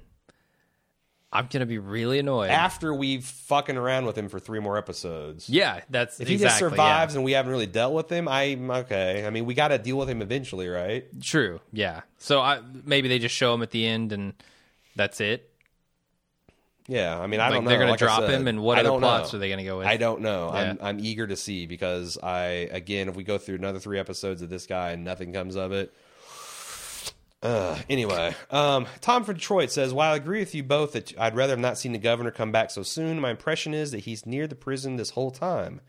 Speaker 1: I'm gonna be really annoyed.
Speaker 2: After we've fucking around with him for three more episodes.
Speaker 1: yeah, that's
Speaker 2: If he
Speaker 1: exactly,
Speaker 2: just survives
Speaker 1: yeah.
Speaker 2: and we haven't really dealt with him, I'm okay. I mean, we got to deal with him eventually, right?
Speaker 1: True. Yeah. So I maybe they just show him at the end and that's it.
Speaker 2: Yeah, I mean, I
Speaker 1: Like
Speaker 2: don't know.
Speaker 1: they're gonna
Speaker 2: Like
Speaker 1: drop
Speaker 2: said,
Speaker 1: him, and what other plots
Speaker 2: know.
Speaker 1: are they gonna go with?
Speaker 2: I don't know. I'm I'm eager to see because I again, if we go through another three episodes of this guy and nothing comes of it. Uh, anyway, um, Tom from Detroit says, "While I agree with you both that I'd rather have not seen the governor come back so soon, my impression is that he's near the prison this whole time.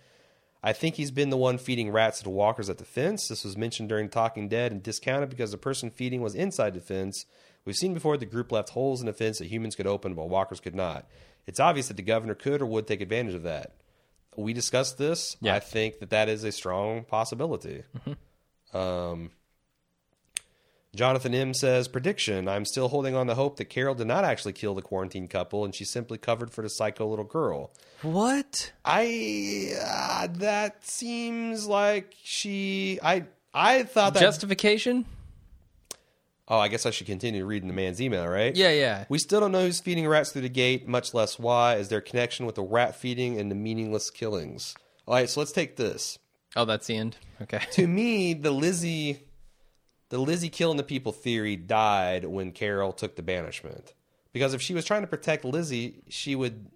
Speaker 2: I think he's been the one feeding rats to the walkers at the fence. This was mentioned during Talking Dead and discounted because the person feeding was inside the fence. We've seen before the group left holes in the fence that humans could open, but walkers could not. It's obvious that the governor could or would take advantage of that. We discussed this.
Speaker 1: Yeah.
Speaker 2: I think that that is a strong possibility. Um, Jonathan M says, prediction. I'm still holding on to hope that Carol did not actually kill the quarantine couple and she simply covered for the psycho little girl.
Speaker 1: What?
Speaker 2: I uh, that seems like she. I I thought that.
Speaker 1: Justification?
Speaker 2: oh, I guess I should continue reading the man's email, right?
Speaker 1: Yeah, yeah.
Speaker 2: We still don't know who's feeding rats through the gate, much less why. Is there a connection with the rat feeding and the meaningless killings? All right, so let's take this.
Speaker 1: Oh, that's the end. Okay.
Speaker 2: to me, the Lizzie, the Lizzie killing the people theory died when Carol took the banishment. Because if she was trying to protect Lizzie, she would.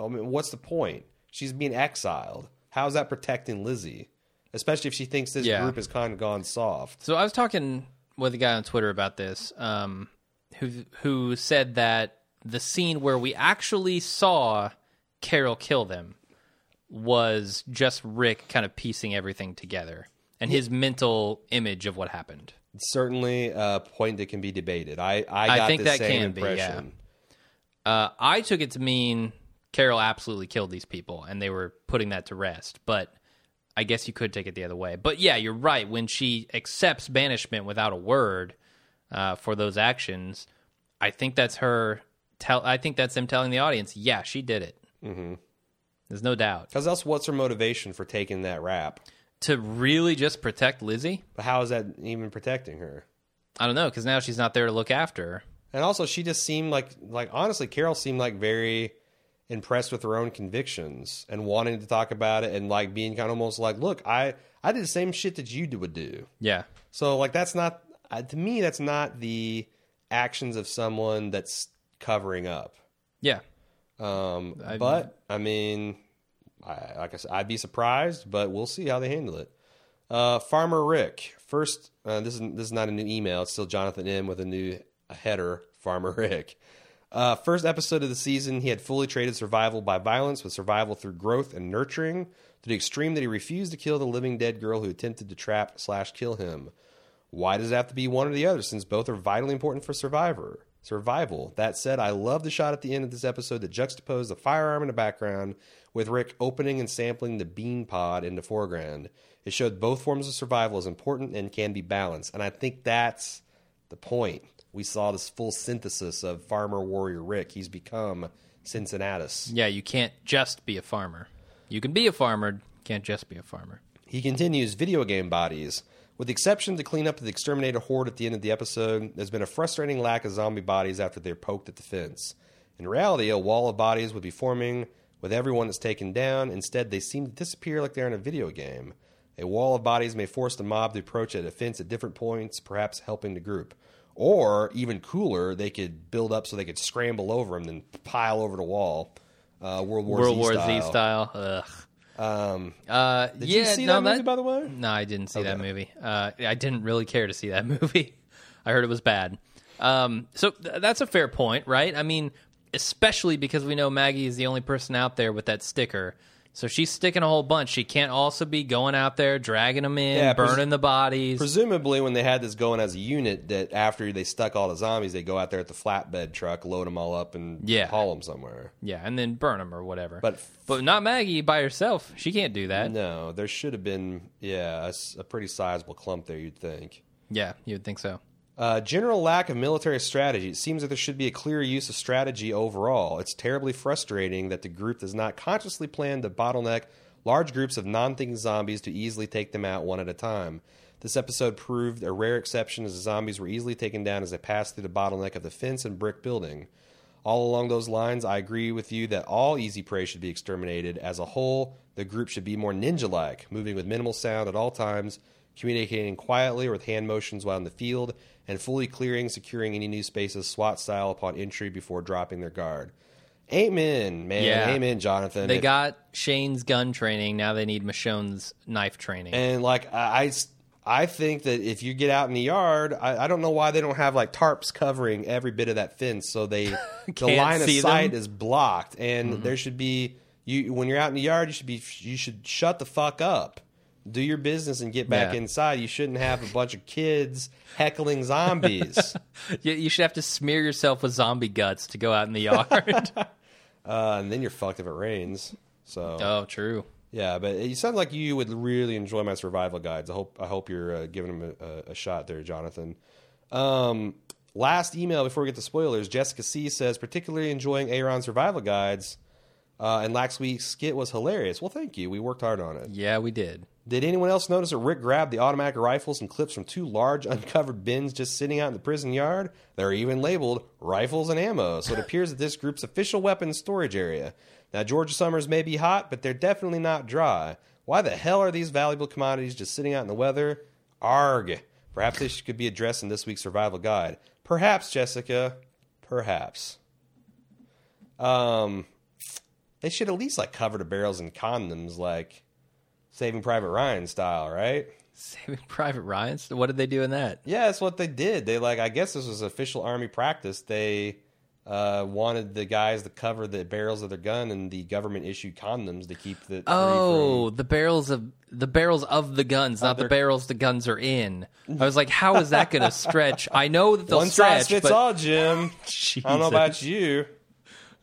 Speaker 2: I mean, what's the point? She's being exiled. How's that protecting Lizzie? Especially if she thinks this
Speaker 1: Yeah.
Speaker 2: group has kind of gone soft.
Speaker 1: So I was talking with a guy on Twitter about this, um, who who said that the scene where we actually saw Carol kill them was just Rick kind of piecing everything together and his mental image of what happened.
Speaker 2: Certainly a point that can be debated. I I,
Speaker 1: I
Speaker 2: got
Speaker 1: think
Speaker 2: the
Speaker 1: that
Speaker 2: same
Speaker 1: can be, yeah.
Speaker 2: impression.
Speaker 1: Uh, I took it to mean Carol absolutely killed these people, and they were putting that to rest. But I guess you could take it the other way. But yeah, you're right. When she accepts banishment without a word uh, for those actions, I think that's her. Tell. I think that's them telling the audience, yeah, she did it. Mm-hmm. There's no doubt
Speaker 2: Because else, what's her motivation for taking that rap?
Speaker 1: To really just protect Lizzie.
Speaker 2: But how is that even protecting her?
Speaker 1: I don't know because now she's not there to look after her.
Speaker 2: And also, she just seemed like, like honestly, Carol seemed like very impressed with her own convictions and wanting to talk about it and like being kind of almost like, look, I I did the same shit that you would do.
Speaker 1: Yeah,
Speaker 2: So like that's not uh, to me that's not the actions of someone that's covering up.
Speaker 1: yeah.
Speaker 2: Um,
Speaker 1: I-
Speaker 2: but I mean, I, like I said, I'd be surprised, but we'll see how they handle it. Uh, Farmer Rick. First, uh, this is this is not a new email. It's still Jonathan M with a new header. Farmer Rick. Uh, first episode of the season, he had fully traded survival by violence with survival through growth and nurturing, to the extreme that he refused to kill the living dead girl who attempted to trap slash kill him. Why does it have to be one or the other since both are vitally important for survivor survival? That said, I love the shot at the end of this episode that juxtaposed the firearm in the background with Rick opening and sampling the bean pod in the foreground. It showed both forms of survival as important and can be balanced. And I think that's the point. We saw this full synthesis of farmer warrior Rick. He's become Cincinnatus.
Speaker 1: Yeah, you can't just be a farmer. You can be a farmer, can't just be a farmer.
Speaker 2: He continues video game bodies. With the exception to clean up the exterminator horde at the end of the episode, there's been a frustrating lack of zombie bodies after they're poked at the fence. In reality, a wall of bodies would be forming with everyone that's taken down. Instead, they seem to disappear like they're in a video game. A wall of bodies may force the mob to approach a fence at different points, perhaps helping the group. Or, even cooler, they could build up so they could scramble over them and pile over the wall. Uh, World War
Speaker 1: World
Speaker 2: Z
Speaker 1: War
Speaker 2: style.
Speaker 1: Z style. Ugh.
Speaker 2: Um,
Speaker 1: Uh,
Speaker 2: did
Speaker 1: yeah,
Speaker 2: you see
Speaker 1: no,
Speaker 2: that movie, by the way?
Speaker 1: No, I didn't see that movie. Uh, I didn't really care to see that movie. I heard it was bad. Um, so th- that's a fair point, right? I mean, especially because we know Maggie is the only person out there with that sticker. So she's sticking a whole bunch. She can't also be going out there, dragging them in,
Speaker 2: Yeah, pres-
Speaker 1: burning the bodies.
Speaker 2: Presumably, when they had this going as a unit, that after they stuck all the zombies, they go out there at the flatbed truck, load them all up, and
Speaker 1: Yeah.
Speaker 2: haul them somewhere.
Speaker 1: yeah, and then burn them or whatever.
Speaker 2: But
Speaker 1: but not Maggie by herself. She can't do that.
Speaker 2: no, there should have been, yeah, a, s- a pretty sizable clump there. You'd think.
Speaker 1: Yeah, you would think so.
Speaker 2: Uh, general lack of military strategy. It seems that there should be a clearer use of strategy overall. It's terribly frustrating that the group does not consciously plan to bottleneck large groups of non thinking zombies to easily take them out one at a time. This episode proved a rare exception as the zombies were easily taken down as they passed through the bottleneck of the fence and brick building. All along those lines, I agree with you that all easy prey should be exterminated. As a whole, the group should be more ninja like, moving with minimal sound at all times, communicating quietly or with hand motions while in the field, and fully clearing, securing any new spaces SWAT style upon entry before dropping their guard. Amen, man.
Speaker 1: Yeah.
Speaker 2: Amen, Jonathan.
Speaker 1: They
Speaker 2: If-
Speaker 1: got Shane's gun training. Now they need Michonne's knife training.
Speaker 2: And like I, I, I think that if you get out in the yard, I, I don't know why they don't have like tarps covering every bit of that fence, so they the line of sight
Speaker 1: them?
Speaker 2: is blocked, and mm-hmm. there should be you when you're out in the yard, you should be you should shut the fuck up, do your business, and get back
Speaker 1: Yeah.
Speaker 2: inside. You shouldn't have a bunch of kids heckling zombies.
Speaker 1: you, you should have to smear yourself with zombie guts to go out in the yard.
Speaker 2: uh, and then you're fucked if it rains. So
Speaker 1: oh, true.
Speaker 2: Yeah, but it sounds like you would really enjoy my survival guides. I hope I hope you're uh, giving them a, a, shot there, Jonathan. Um, last email before we get to spoilers. Jessica C says particularly enjoying Aaron survival guides, uh, and last week's skit was hilarious. Well, thank you. We worked hard on it.
Speaker 1: Yeah, we did.
Speaker 2: Did anyone else notice that Rick grabbed the automatic rifles and clips from two large uncovered bins just sitting out in the prison yard? They're even labeled rifles and ammo, so it appears that this group's official weapons storage area. Now, Georgia summers may be hot, but they're definitely not dry. Why the hell are these valuable commodities just sitting out in the weather? Arg. Perhaps this could be addressed in this week's survival guide. Perhaps, Jessica. Perhaps. Um, they should at least like cover the barrels in condoms, like Saving Private Ryan style, right?
Speaker 1: Saving Private Ryan. What did they do in that?
Speaker 2: Yeah, that's what they did. They like, I guess this was official army practice. They uh, wanted the guys to cover the barrels of their gun, and the government issued condoms to keep the.
Speaker 1: Oh,
Speaker 2: from-
Speaker 1: the barrels of the barrels of the guns, not the barrels the guns are in. I was like, how is that going to stretch? I know that they'll
Speaker 2: one
Speaker 1: stretch,
Speaker 2: size fits
Speaker 1: but
Speaker 2: all, Jim. I don't know about you.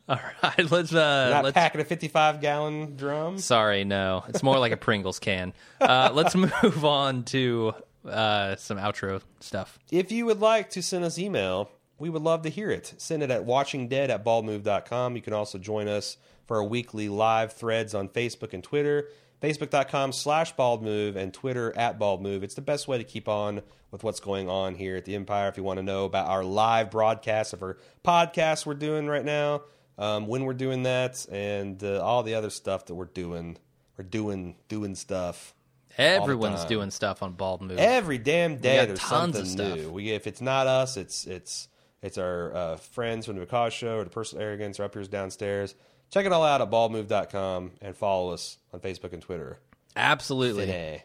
Speaker 1: All right, let's uh,
Speaker 2: Not
Speaker 1: let's
Speaker 2: packing a fifty-five gallon drum.
Speaker 1: Sorry, no. It's more like a Pringles can. Uh, let's move on to uh, some outro stuff.
Speaker 2: If you would like to send us email, we would love to hear it. Send it at watchingdead at baldmove.com. You can also join us for our weekly live threads on Facebook and Twitter. Facebook.com slash baldmove and Twitter at baldmove. It's the best way to keep on with what's going on here at the Empire. If you want to know about our live broadcast of our podcast we're doing right now, um, when we're doing that, and uh, all the other stuff that we're doing. We're doing doing stuff.
Speaker 1: Everyone's doing stuff on Bald Move.
Speaker 2: Every damn day, there's
Speaker 1: tons of
Speaker 2: something
Speaker 1: stuff.
Speaker 2: new. We if it's not us, it's it's it's our uh, friends from the Because Show or the Personal Arrogance or up here's downstairs. Check it all out at baldmove.com and follow us on Facebook and Twitter.
Speaker 1: Absolutely.
Speaker 2: Today.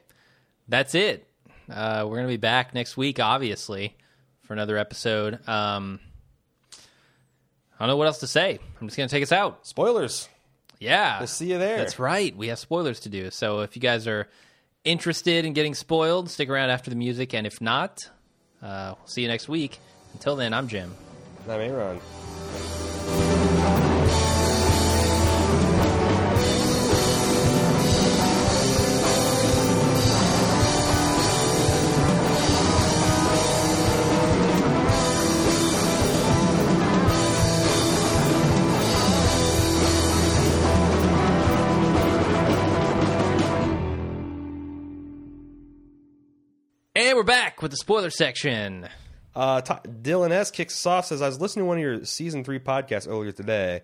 Speaker 1: That's it. Uh, we're going to be back next week, obviously, for another episode. Um, I don't know what else to say. I'm just going to take us out.
Speaker 2: Spoilers.
Speaker 1: Yeah.
Speaker 2: We'll see you there.
Speaker 1: That's right. We have spoilers to do. So if you guys are interested in getting spoiled, stick around after the music. And if not, uh, we'll see you next week. Until then, I'm Jim.
Speaker 2: I'm Aaron.
Speaker 1: With the spoiler section.
Speaker 2: Uh, T- Dylan S kicks us off. Says I was listening to one of your season three podcasts earlier today.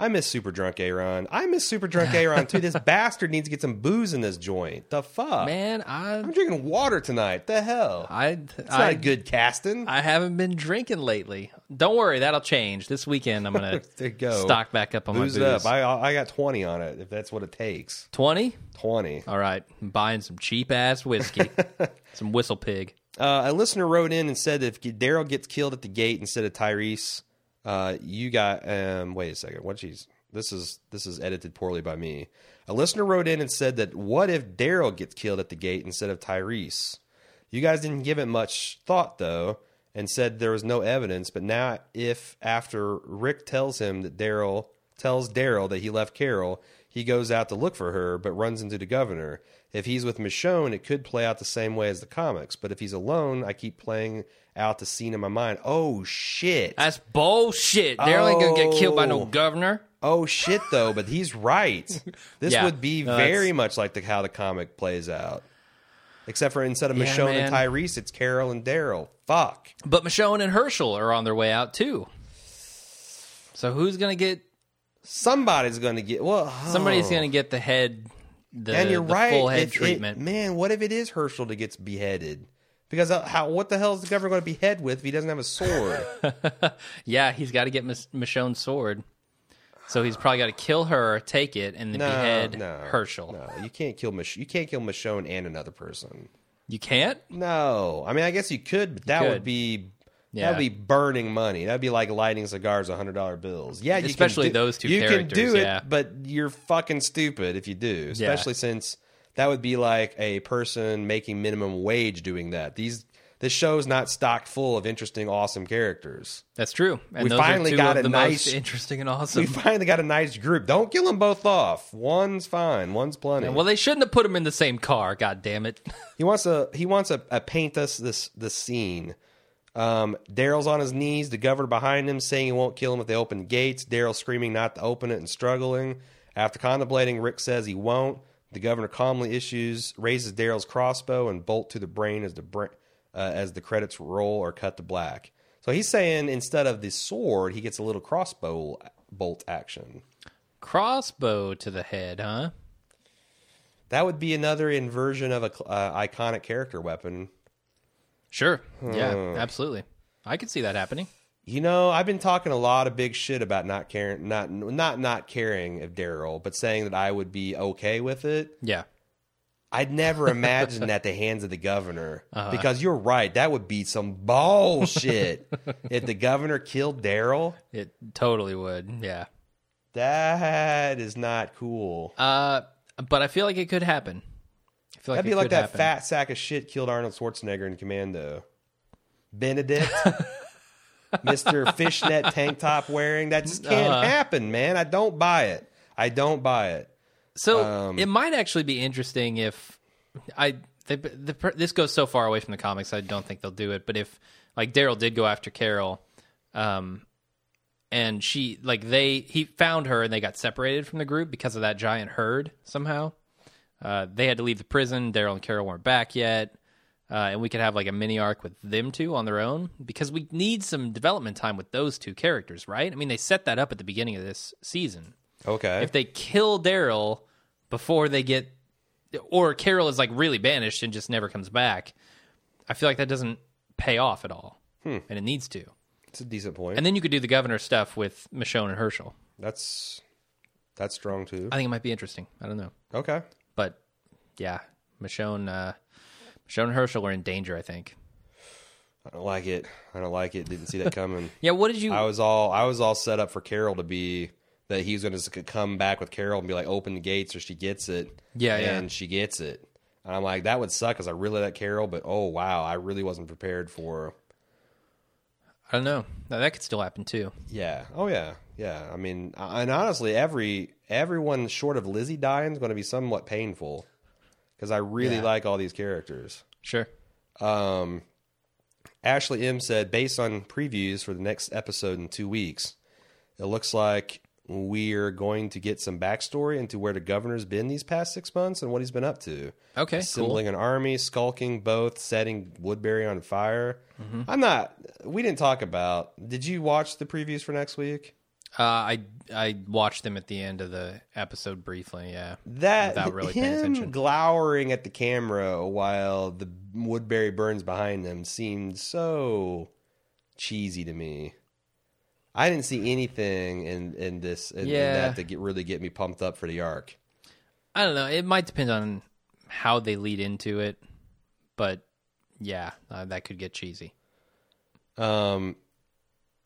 Speaker 2: I miss Super Drunk Aaron. I miss Super Drunk Aaron too. This bastard needs to get some booze in this joint. The fuck,
Speaker 1: Man, I
Speaker 2: I'm drinking water tonight. The hell,
Speaker 1: I
Speaker 2: it's not a good casting.
Speaker 1: I haven't been drinking lately. Don't worry, that'll change. This weekend I'm gonna
Speaker 2: go.
Speaker 1: stock back up on
Speaker 2: Booze
Speaker 1: my booze.
Speaker 2: up. I I got twenty on it if that's what it takes.
Speaker 1: Twenty?
Speaker 2: Twenty.
Speaker 1: All right, I'm buying some cheap ass whiskey, some Whistle Pig.
Speaker 2: Uh, a listener wrote in and said if Daryl gets killed at the gate instead of Tyrese, uh, you got um. Wait a second. What she's This is this is edited poorly by me. A listener wrote in and said that what if Daryl gets killed at the gate instead of Tyrese? You guys didn't give it much thought though, and said there was no evidence. But now, if after Rick tells him that Daryl tells Daryl that he left Carol, he goes out to look for her, but runs into the governor. If he's with Michonne, it could play out the same way as the comics. But if he's alone, I keep playing out the scene in my mind. Oh shit!
Speaker 1: That's bullshit. Daryl ain't gonna get killed by no
Speaker 2: Oh.
Speaker 1: governor.
Speaker 2: Oh shit, though, but he's right. This
Speaker 1: Yeah.
Speaker 2: would be
Speaker 1: No,
Speaker 2: very
Speaker 1: that's-
Speaker 2: much like the how the comic plays out. Except for instead of
Speaker 1: Yeah,
Speaker 2: Michonne and. Tyrese, it's Carol and Daryl. Fuck.
Speaker 1: But Michonne and Hershel are on their way out too. So who's gonna get?
Speaker 2: Somebody's going to get well.
Speaker 1: Somebody's
Speaker 2: oh.
Speaker 1: gonna get the head. The,
Speaker 2: and you're
Speaker 1: the
Speaker 2: right.
Speaker 1: Full head
Speaker 2: If it-
Speaker 1: treatment.
Speaker 2: man, what if it is Hershel that gets beheaded? Because uh, how? What the hell is the governor going to behead with if he doesn't have a sword?
Speaker 1: yeah, he's got to get Mich- Michonne's sword. So he's probably got to kill her, take it, and then
Speaker 2: no,
Speaker 1: behead
Speaker 2: no,
Speaker 1: Hershel.
Speaker 2: No, you can't kill Mich- You can't kill Michonne and another person.
Speaker 1: You can't.
Speaker 2: No, I mean I guess you could, but that
Speaker 1: could.
Speaker 2: would be
Speaker 1: Yeah.
Speaker 2: that would be burning money. That'd be like lighting cigars with hundred dollar bills. Yeah, you can
Speaker 1: Especially
Speaker 2: do-
Speaker 1: those two
Speaker 2: You can do it,
Speaker 1: yeah.
Speaker 2: but you're fucking stupid if you do. Especially since that would be like a person making minimum wage doing that. These this show's not stocked full of interesting, awesome characters.
Speaker 1: That's true. And
Speaker 2: We
Speaker 1: those
Speaker 2: finally got a nice-
Speaker 1: interesting and awesome.
Speaker 2: We finally got a nice group. Don't kill them both off. One's fine. One's plenty.
Speaker 1: well, they shouldn't have put them in the same car. God damn it!
Speaker 2: He wants to he wants to paint us this this scene. Um, Daryl's on his knees, the governor behind him saying he won't kill him if they open the gates. Daryl screaming not to open it and struggling. After contemplating, Rick says he won't. The governor calmly issues raises Daryl's crossbow and bolt to the brain as the bra- uh, as the credits roll or cut to black. So he's saying instead of the sword, he gets a little crossbow bolt action.
Speaker 1: Crossbow to the head, huh?
Speaker 2: That would be another inversion of a uh, iconic character weapon
Speaker 1: Sure. Yeah, absolutely. I could see that happening.
Speaker 2: You know, I've been talking a lot of big shit about not caring, not not not caring of Daryl, but saying that I would be okay with it.
Speaker 1: Yeah.
Speaker 2: I'd never imagined at the hands of the governor
Speaker 1: Uh-huh.
Speaker 2: because you're right. That would be some bullshit if the governor killed Daryl.
Speaker 1: It totally would. Yeah.
Speaker 2: That is not cool.
Speaker 1: Uh, but I feel like it could happen. I feel like
Speaker 2: That'd be like that
Speaker 1: happen.
Speaker 2: fat sack of shit killed Arnold Schwarzenegger in Commando. Benedict, Mister Fishnet tank top wearing. That just can't
Speaker 1: Uh-huh.
Speaker 2: happen, man. I don't buy it. I don't buy it.
Speaker 1: So
Speaker 2: Um,
Speaker 1: it might actually be interesting if I they, the, this goes so far away from the comics. I don't think they'll do it. But if like Daryl did go after Carol, um, and she like they he found her and they got separated from the group because of that giant herd somehow. Uh, they had to leave the prison. Daryl and Carol weren't back yet. Uh, and we could have like a mini arc with them two on their own because we need some development time with those two characters, right? I mean, they set that up at the beginning of this season
Speaker 2: Okay.
Speaker 1: if they kill Daryl before they get, or Carol is like really banished and just never comes back, I feel like that doesn't pay off at all, Hmm. and it needs to.
Speaker 2: It's a decent point.
Speaker 1: And then you could do the governor stuff with Michonne and Hershel.
Speaker 2: that's that's strong too.
Speaker 1: I think it might be interesting. I don't know,
Speaker 2: Okay.
Speaker 1: But yeah, Michonne, uh, Michonne and Hershel are in danger. I think.
Speaker 2: I don't like it. I don't like it. Didn't see that coming.
Speaker 1: Yeah. What did you?
Speaker 2: I was all I was all set up for Carol to be that he's going to come back with Carol and be like, open the gates or she gets it.
Speaker 1: Yeah, yeah.
Speaker 2: and she gets it. And I'm like, that would suck because I really like Carol, but oh wow, I really wasn't prepared for.
Speaker 1: I don't know. Now, that could still happen too.
Speaker 2: Yeah. Oh yeah. Yeah. I mean, and honestly, every everyone short of Lizzie dying is going to be somewhat painful because I really
Speaker 1: Yeah.
Speaker 2: like all these characters.
Speaker 1: Sure.
Speaker 2: Um, Ashley M said, based on previews for the next episode in two weeks, it looks like we're going to get some backstory into where the governor's been these past six months and what he's been up to.
Speaker 1: Okay,
Speaker 2: Assembling an army, skulking both, setting Woodbury on fire.
Speaker 1: Mm-hmm.
Speaker 2: I'm not, we didn't talk about, did you watch the previews for next week?
Speaker 1: Uh, I I watched them at the end of the episode briefly. Yeah.
Speaker 2: That
Speaker 1: Without really paying attention.
Speaker 2: glowering at the camera while the Woodbury burns behind them seemed so cheesy to me. I didn't see anything in in this in, in that to get really get me pumped up for the arc.
Speaker 1: I don't know. It might depend on how they lead into it, but yeah, uh, that could get cheesy.
Speaker 2: Um,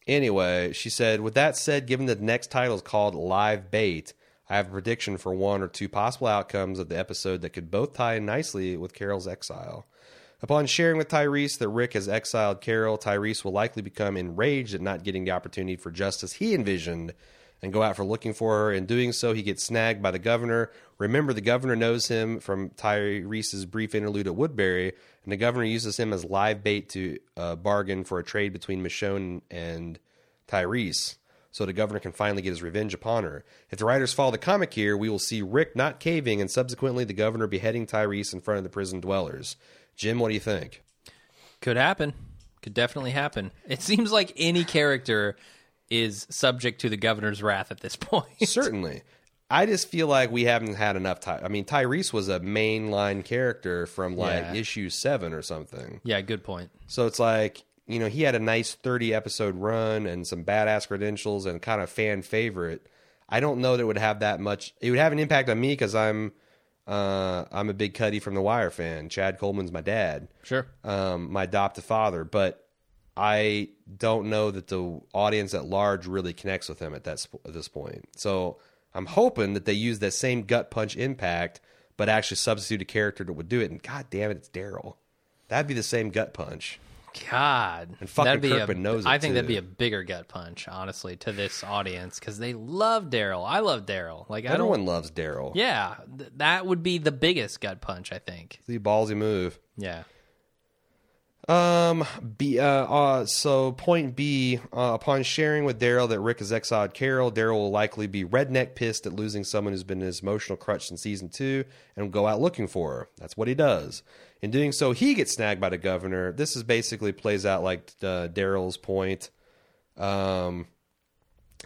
Speaker 2: Anyway, she said, with that said, given the next title is called Live Bait, I have a prediction for one or two possible outcomes of the episode that could both tie in nicely with Carol's exile. Upon sharing with Tyrese that Rick has exiled Carol, Tyrese will likely become enraged at not getting the opportunity for justice he envisioned and go out for looking for her. In doing so, he gets snagged by the governor. Remember, the governor knows him from Tyrese's brief interlude at Woodbury, and the governor uses him as live bait to uh, bargain for a trade between Michonne and Tyrese. So the governor can finally get his revenge upon her. If the writers follow the comic here, we will see Rick not caving and subsequently the governor beheading Tyrese in front of the prison dwellers. Jim, what do you think?
Speaker 1: Could happen. Could definitely happen. It seems like any character is subject to the governor's wrath at this point.
Speaker 2: Certainly. I just feel like we haven't had enough time. I mean, Tyrese was a mainline character from like
Speaker 1: Yeah.
Speaker 2: issue seven or something.
Speaker 1: yeah, good point.
Speaker 2: So it's like, you know, he had a nice 30 episode run and some badass credentials and kind of fan favorite. I don't know that it would have that much. It would have an impact on me because I'm, uh, I'm a big Cutty from The Wire fan. Chad Coleman's my dad
Speaker 1: Sure.
Speaker 2: um, my adoptive father, but I don't know that the audience at large really connects with him at that at this point. So I'm hoping that they use that same gut punch impact, but actually substitute a character that would do it. And God damn it, it's Daryl. That'd be the same gut punch.
Speaker 1: God,
Speaker 2: And fucking Kirkman
Speaker 1: a,
Speaker 2: knows it,
Speaker 1: I think that'd be a bigger gut punch, honestly, to this audience because they love Daryl. I love Daryl. Like I
Speaker 2: Everyone loves Daryl.
Speaker 1: Yeah, th- that would be the biggest gut punch. I think.
Speaker 2: The ballsy move.
Speaker 1: Yeah.
Speaker 2: Um. B. Uh, uh. So point B. Uh, upon sharing with Daryl that Rick has exiled Carol, Daryl will likely be redneck pissed at losing someone who's been his emotional crutch in season two, and will go out looking for her. That's what he does. In doing so, he gets snagged by the governor. This is basically plays out like uh, Daryl's point. Um.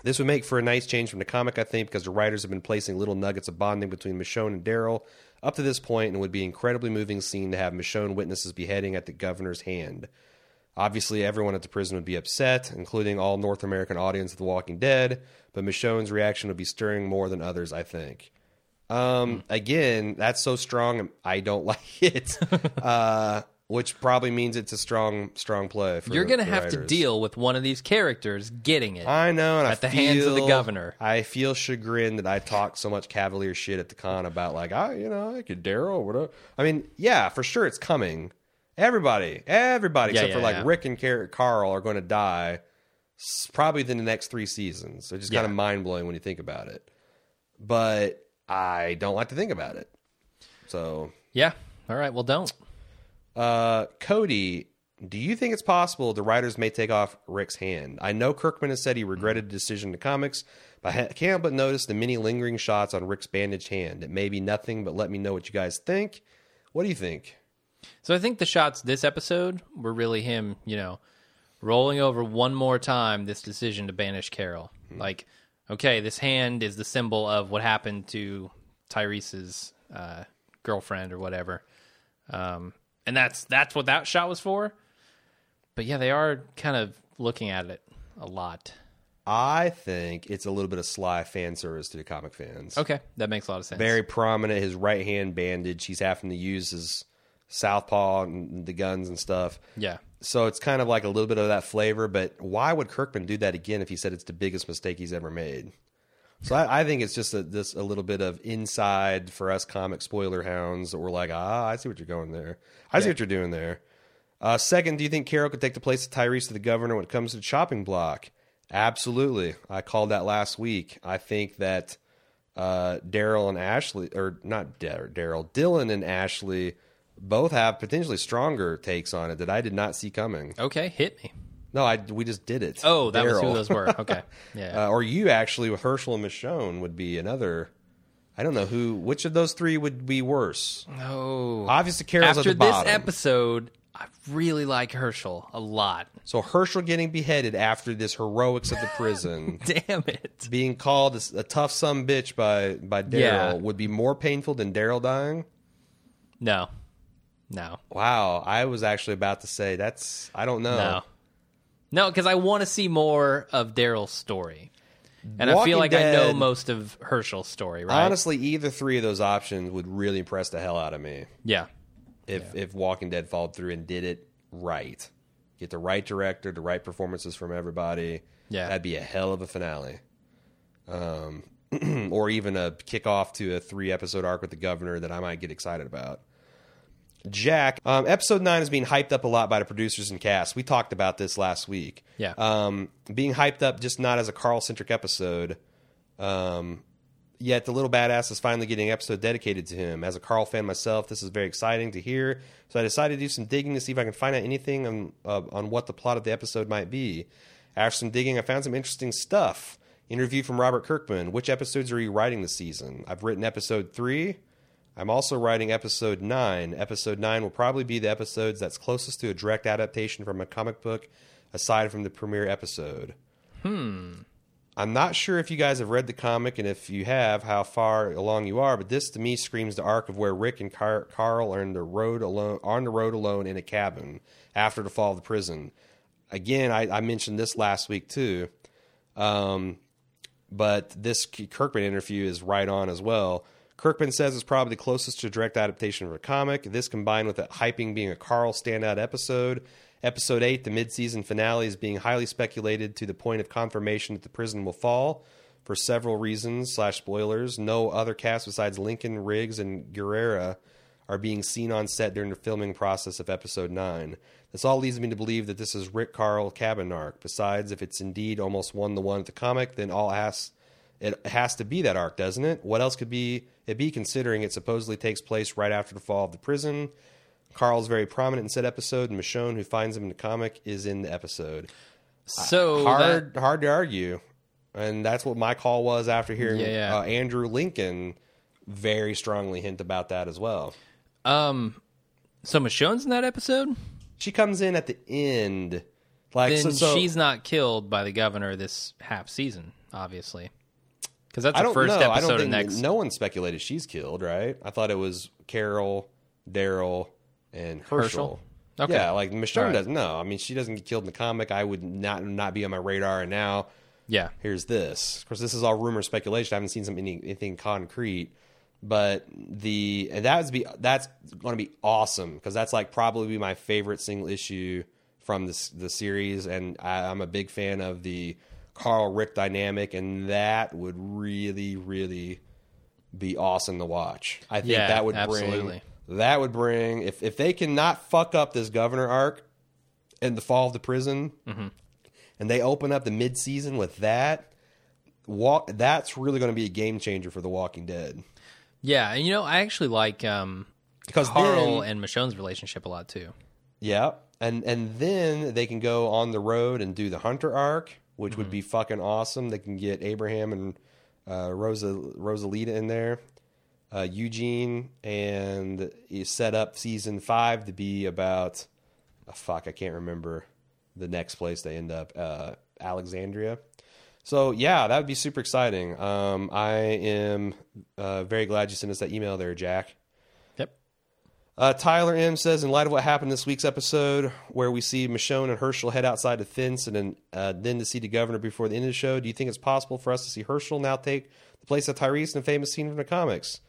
Speaker 2: This would make for a nice change from the comic, I think, because the writers have been placing little nuggets of bonding between Michonne and Daryl up to this point, and it would be incredibly moving scene to have Michonne witness his beheading at the governor's hand. Obviously, everyone at the prison would be upset, including all North American audience of The Walking Dead, but Michonne's reaction would be stirring more than others, I think. Um, again, that's so strong, I don't like it. uh, which probably means it's a strong, strong play. For
Speaker 1: You're gonna
Speaker 2: the
Speaker 1: have to deal with one of these characters getting it.
Speaker 2: I know, and I
Speaker 1: At the hands of the governor.
Speaker 2: I feel chagrined that I talked so much cavalier shit at the con about like, I, you know, I could Daryl, whatever. I mean, yeah, for sure, it's coming. Everybody, everybody,
Speaker 1: Yeah,
Speaker 2: except for like
Speaker 1: yeah.
Speaker 2: Rick and Car- Carl, are going to die probably within the next three seasons. It's just kind of mind blowing when you think about it. But I don't like to think about it. So
Speaker 1: yeah. All right. Well, don't.
Speaker 2: Uh, Cody, do you think it's possible the writers may take off Rick's hand? I know Kirkman has said he regretted the decision the comics, but I can't but notice the many lingering shots on Rick's bandaged hand. It may be nothing, but let me know what you guys think. What do you think?
Speaker 1: So I think the shots this episode were really him, you know, rolling over one more time this decision to banish Carol. Like, okay, this hand is the symbol of what happened to Tyrese's uh, girlfriend or whatever, um, and that's that's what that shot was for. But yeah, they are kind of looking at it a lot.
Speaker 2: I think it's a little bit of sly fan service to the comic fans.
Speaker 1: Okay, that makes a lot of sense.
Speaker 2: Very prominent, his right hand bandage. He's having to use his southpaw and the guns and stuff.
Speaker 1: yeah,
Speaker 2: So it's kind of like a little bit of that flavor, but why would Kirkman do that again if he said it's the biggest mistake he's ever made? So I, I think it's just a, this a little bit of inside for us comic spoiler hounds that we're like, ah, I see what you're going there. I see what you're doing there. Uh, second, do you think Carol could take the place of Tyrese to the governor when it comes to the chopping block? Absolutely. I called that last week. I think that uh, Daryl and Ashley, or not Daryl, Dylan and Ashley both have potentially stronger takes on it that I did not see coming.
Speaker 1: okay, hit me.
Speaker 2: No, I we just did it.
Speaker 1: Oh, that was who those were. Okay, yeah.
Speaker 2: Uh, or you actually with Hershel and Michonne would be another. I don't know who. Which of those three would be worse?
Speaker 1: oh,
Speaker 2: Obviously, Carol's
Speaker 1: after
Speaker 2: at the
Speaker 1: this episode, I really like Hershel a lot.
Speaker 2: so Hershel getting beheaded after this heroics of the prison,
Speaker 1: Damn it.
Speaker 2: being called a, a tough some bitch by by Daryl
Speaker 1: Yeah.
Speaker 2: would be more painful than Daryl dying.
Speaker 1: No. No.
Speaker 2: Wow, I was actually about to say that's. I don't know.
Speaker 1: No. No, because I want to see more of Daryl's story. And I
Speaker 2: Walking
Speaker 1: feel like I know most of Hershel's story, right?
Speaker 2: Honestly, either three of those options would really impress the hell out of me
Speaker 1: yeah.
Speaker 2: if if Walking Dead followed through and did it right. get the right director, the right performances from everybody.
Speaker 1: Yeah.
Speaker 2: that'd be a hell of a finale. Um, or even a kickoff to a three episode arc with the governor that I might get excited about. Jack, um, episode nine is being hyped up a lot by the producers and cast. We talked about this last week.
Speaker 1: Yeah.
Speaker 2: Um, being hyped up just not as a Carl centric episode. Um, yet the little badass is finally getting an episode dedicated to him. As a Carl fan myself, this is very exciting to hear. So I decided to do some digging to see if I can find out anything on uh, on what the plot of the episode might be. After some digging, I found some interesting stuff. Interview from Robert Kirkman. Which episodes are you writing this season? I've written episode three. I'm also writing episode nine. Episode nine will probably be the episodes that's closest to a direct adaptation from a comic book, aside from the premiere episode. Hmm. I'm not sure if you guys have read the comic, and if you have, how far along you are. But this, to me, screams the arc of where Rick and Car- Carl are on the road alone, on the road alone in a cabin after the fall of the prison. Again, I, I mentioned this last week too, um, but this Kirkman interview is right on as well. Kirkman says it's probably the closest to a direct adaptation of a comic. This combined with it hyping being a Carl standout episode. Episode 8, the mid-season finale, is being highly speculated to the point of confirmation that the prison will fall for several reasons slash spoilers. No other cast besides Lincoln, Riggs, and Gurira are being seen on set during the filming process of episode 9. This all leads me to believe that this is Rick Carl cabin arc. Besides, if it's indeed almost one to one at the comic, then all has it has to be that arc, doesn't it? What else could be it be considering it supposedly takes place right after the fall of the prison? Carl's very prominent in said episode, and Michonne, who finds him in the comic, is in the episode.
Speaker 1: So
Speaker 2: hard, hard to argue, and that's what my call was after hearing
Speaker 1: Yeah, yeah.
Speaker 2: Uh, Andrew Lincoln very strongly hint about that as well.
Speaker 1: that, um, so Michonne's in that episode.
Speaker 2: She comes in at the end, like
Speaker 1: Then
Speaker 2: so, so-
Speaker 1: she's not killed by the governor this half season, obviously, because that's
Speaker 2: I
Speaker 1: the
Speaker 2: don't
Speaker 1: first
Speaker 2: know. I
Speaker 1: episode of next.
Speaker 2: no one speculated she's killed, right? I thought it was Carol, Daryl, and Hershel.
Speaker 1: Hershel? Okay.
Speaker 2: Yeah, like Michonne
Speaker 1: right.
Speaker 2: doesn't know. I mean, she doesn't get killed in the comic. I would not not be on my radar. And now
Speaker 1: Yeah,
Speaker 2: here's this. Of course, this is all rumor speculation. I haven't seen some any, anything concrete, but the and that's be that's going to be awesome because that's like probably my favorite single issue from this the series, and I, I'm a big fan of the Carl Rick dynamic, and that would really really be awesome to watch. I think
Speaker 1: Yeah,
Speaker 2: that would
Speaker 1: absolutely.
Speaker 2: bring that would bring if if they cannot fuck up this governor arc and the fall of the prison
Speaker 1: Mm-hmm.
Speaker 2: and they open up the mid-season with that walk that's really going to be a game changer for the walking dead
Speaker 1: yeah, and you know, I actually like um,
Speaker 2: because
Speaker 1: Carl
Speaker 2: then,
Speaker 1: and Michonne's relationship a lot too.
Speaker 2: yeah and and then they can go on the road and do the hunter arc which
Speaker 1: Mm-hmm.
Speaker 2: would be fucking awesome they can get abraham and uh, rosa rosalita in there uh, eugene and set up season five to be about oh, fuck i can't remember the next place they end up uh, alexandria So yeah, that would be super exciting. Um, I am uh, very glad you sent us that email there, Jack. Uh, Tyler M says, in light of what happened this week's episode, where we see Michonne and Hershel head outside the fence and then, uh, then to see the governor before the end of the show, do you think it's possible for us to see Hershel now take the place of Tyrese in a famous scene from the comics?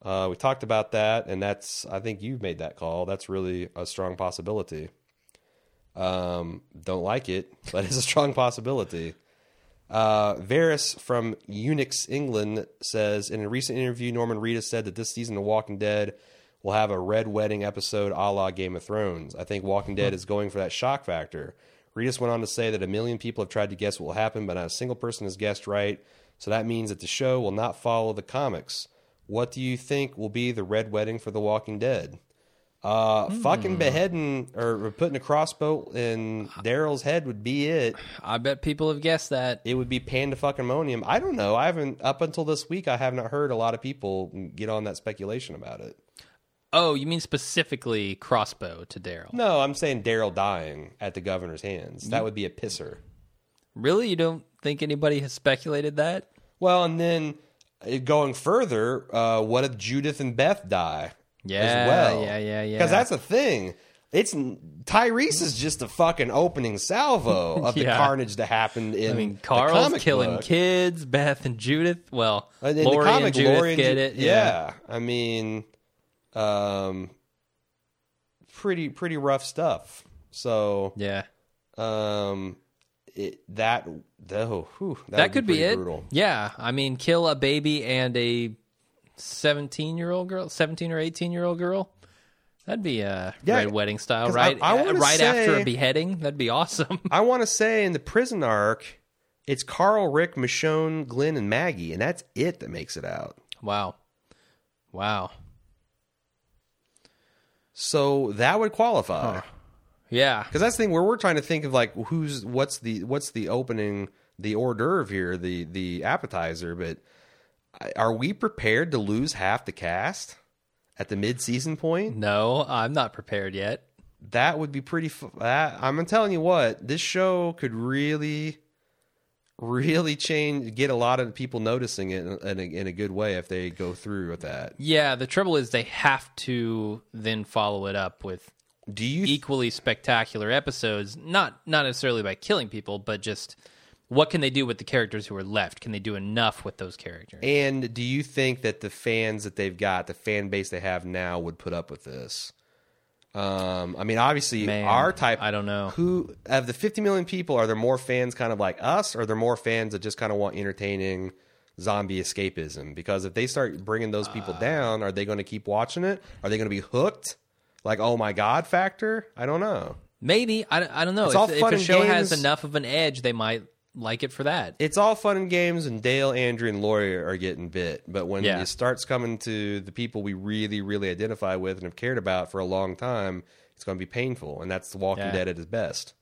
Speaker 2: Uh, we talked about that, and that's I think you've made that call. That's really a strong possibility. Um, don't like it, but it's a strong possibility. Uh, Varys from Unix, England says in a recent interview, Norman Reedus said that this season of Walking Dead will have a red wedding episode a la Game of Thrones. I think Walking Dead is going for that shock factor. Reedus went on to say that a million people have tried to guess what will happen, but not a single person has guessed right. So that means that the show will not follow the comics. What do you think will be the red wedding for The Walking Dead? Uh, fucking beheading or putting a crossbow in Daryl's head would be it
Speaker 1: I bet people have guessed that.
Speaker 2: it would be panda fucking ammonium. I don't know. I haven't up until this week. I have not heard a lot of people get on that speculation about it.
Speaker 1: Oh, you mean specifically crossbow to Daryl?
Speaker 2: No, I'm saying Daryl dying at the governor's hands. That would be a pisser.
Speaker 1: Really? You don't think anybody has speculated that?
Speaker 2: Well, and then uh, going further, uh, what if Judith and Beth die
Speaker 1: Yeah,
Speaker 2: as well?
Speaker 1: yeah, yeah, yeah.
Speaker 2: Because that's a thing. It's Tyrese is just a fucking opening salvo of the
Speaker 1: Yeah.
Speaker 2: carnage that happened in
Speaker 1: I mean,
Speaker 2: the
Speaker 1: Carl's
Speaker 2: comic
Speaker 1: killing
Speaker 2: book.
Speaker 1: kids, Beth and Judith. Well,
Speaker 2: Uh, in
Speaker 1: Lori
Speaker 2: the comic,
Speaker 1: and Judith
Speaker 2: Lori and
Speaker 1: get
Speaker 2: Ju-
Speaker 1: it.
Speaker 2: Yeah. I mean, um, pretty pretty rough stuff. So
Speaker 1: Yeah.
Speaker 2: um, it, that oh, whew, that,
Speaker 1: That, could be,
Speaker 2: pretty
Speaker 1: it.
Speaker 2: Brutal.
Speaker 1: Yeah. I mean, kill a baby and a 17 year old girl, 17 or 18 year old girl. That'd be a
Speaker 2: Yeah,
Speaker 1: red wedding style, right?
Speaker 2: I
Speaker 1: Uh,
Speaker 2: wanna
Speaker 1: right after a beheading. That'd be awesome.
Speaker 2: I want to say in the prison arc, it's Carl, Rick, Michonne, Glenn, and Maggie, and that's it that makes it out.
Speaker 1: wow. Wow.
Speaker 2: So that would qualify.
Speaker 1: Yeah.
Speaker 2: Because that's the thing where we're trying to think of like who's what's the what's the opening the hors d'oeuvre here the the appetizer, but are we prepared to lose half the cast at the mid season point?
Speaker 1: No, I'm not prepared yet.
Speaker 2: That would be pretty. Fu- that, I'm telling you what, this show could really, really change, get a lot of people noticing it in a, in a good way if they go through with that.
Speaker 1: Yeah, the trouble is they have to then follow it up with
Speaker 2: Do you
Speaker 1: equally spectacular episodes, not not necessarily by killing people, but just what can they do with the characters who are left? Can they do enough with those characters?
Speaker 2: And do you think that the fans that they've got, the fan base they have now, would put up with this? Um, I mean, obviously,
Speaker 1: Man,
Speaker 2: our type.
Speaker 1: I don't know.
Speaker 2: Who of the 50 million people are there more fans kind of like us, or are there more fans that just kind of want entertaining zombie escapism? Because if they start bringing those people
Speaker 1: Uh.
Speaker 2: down, are they going to keep watching it? Are they going to be hooked? Like, oh my god, factor? I don't know.
Speaker 1: Maybe I, I don't know.
Speaker 2: It's
Speaker 1: If,
Speaker 2: all
Speaker 1: if a show has enough of an edge, they might like it for that.
Speaker 2: it's all fun and games, and Dale, Andrea, and Lori are getting bit. But when
Speaker 1: Yeah.
Speaker 2: it starts coming to the people we really, really identify with and have cared about for a long time, it's going to be painful. And that's The Walking
Speaker 1: Yeah.
Speaker 2: Dead at its best.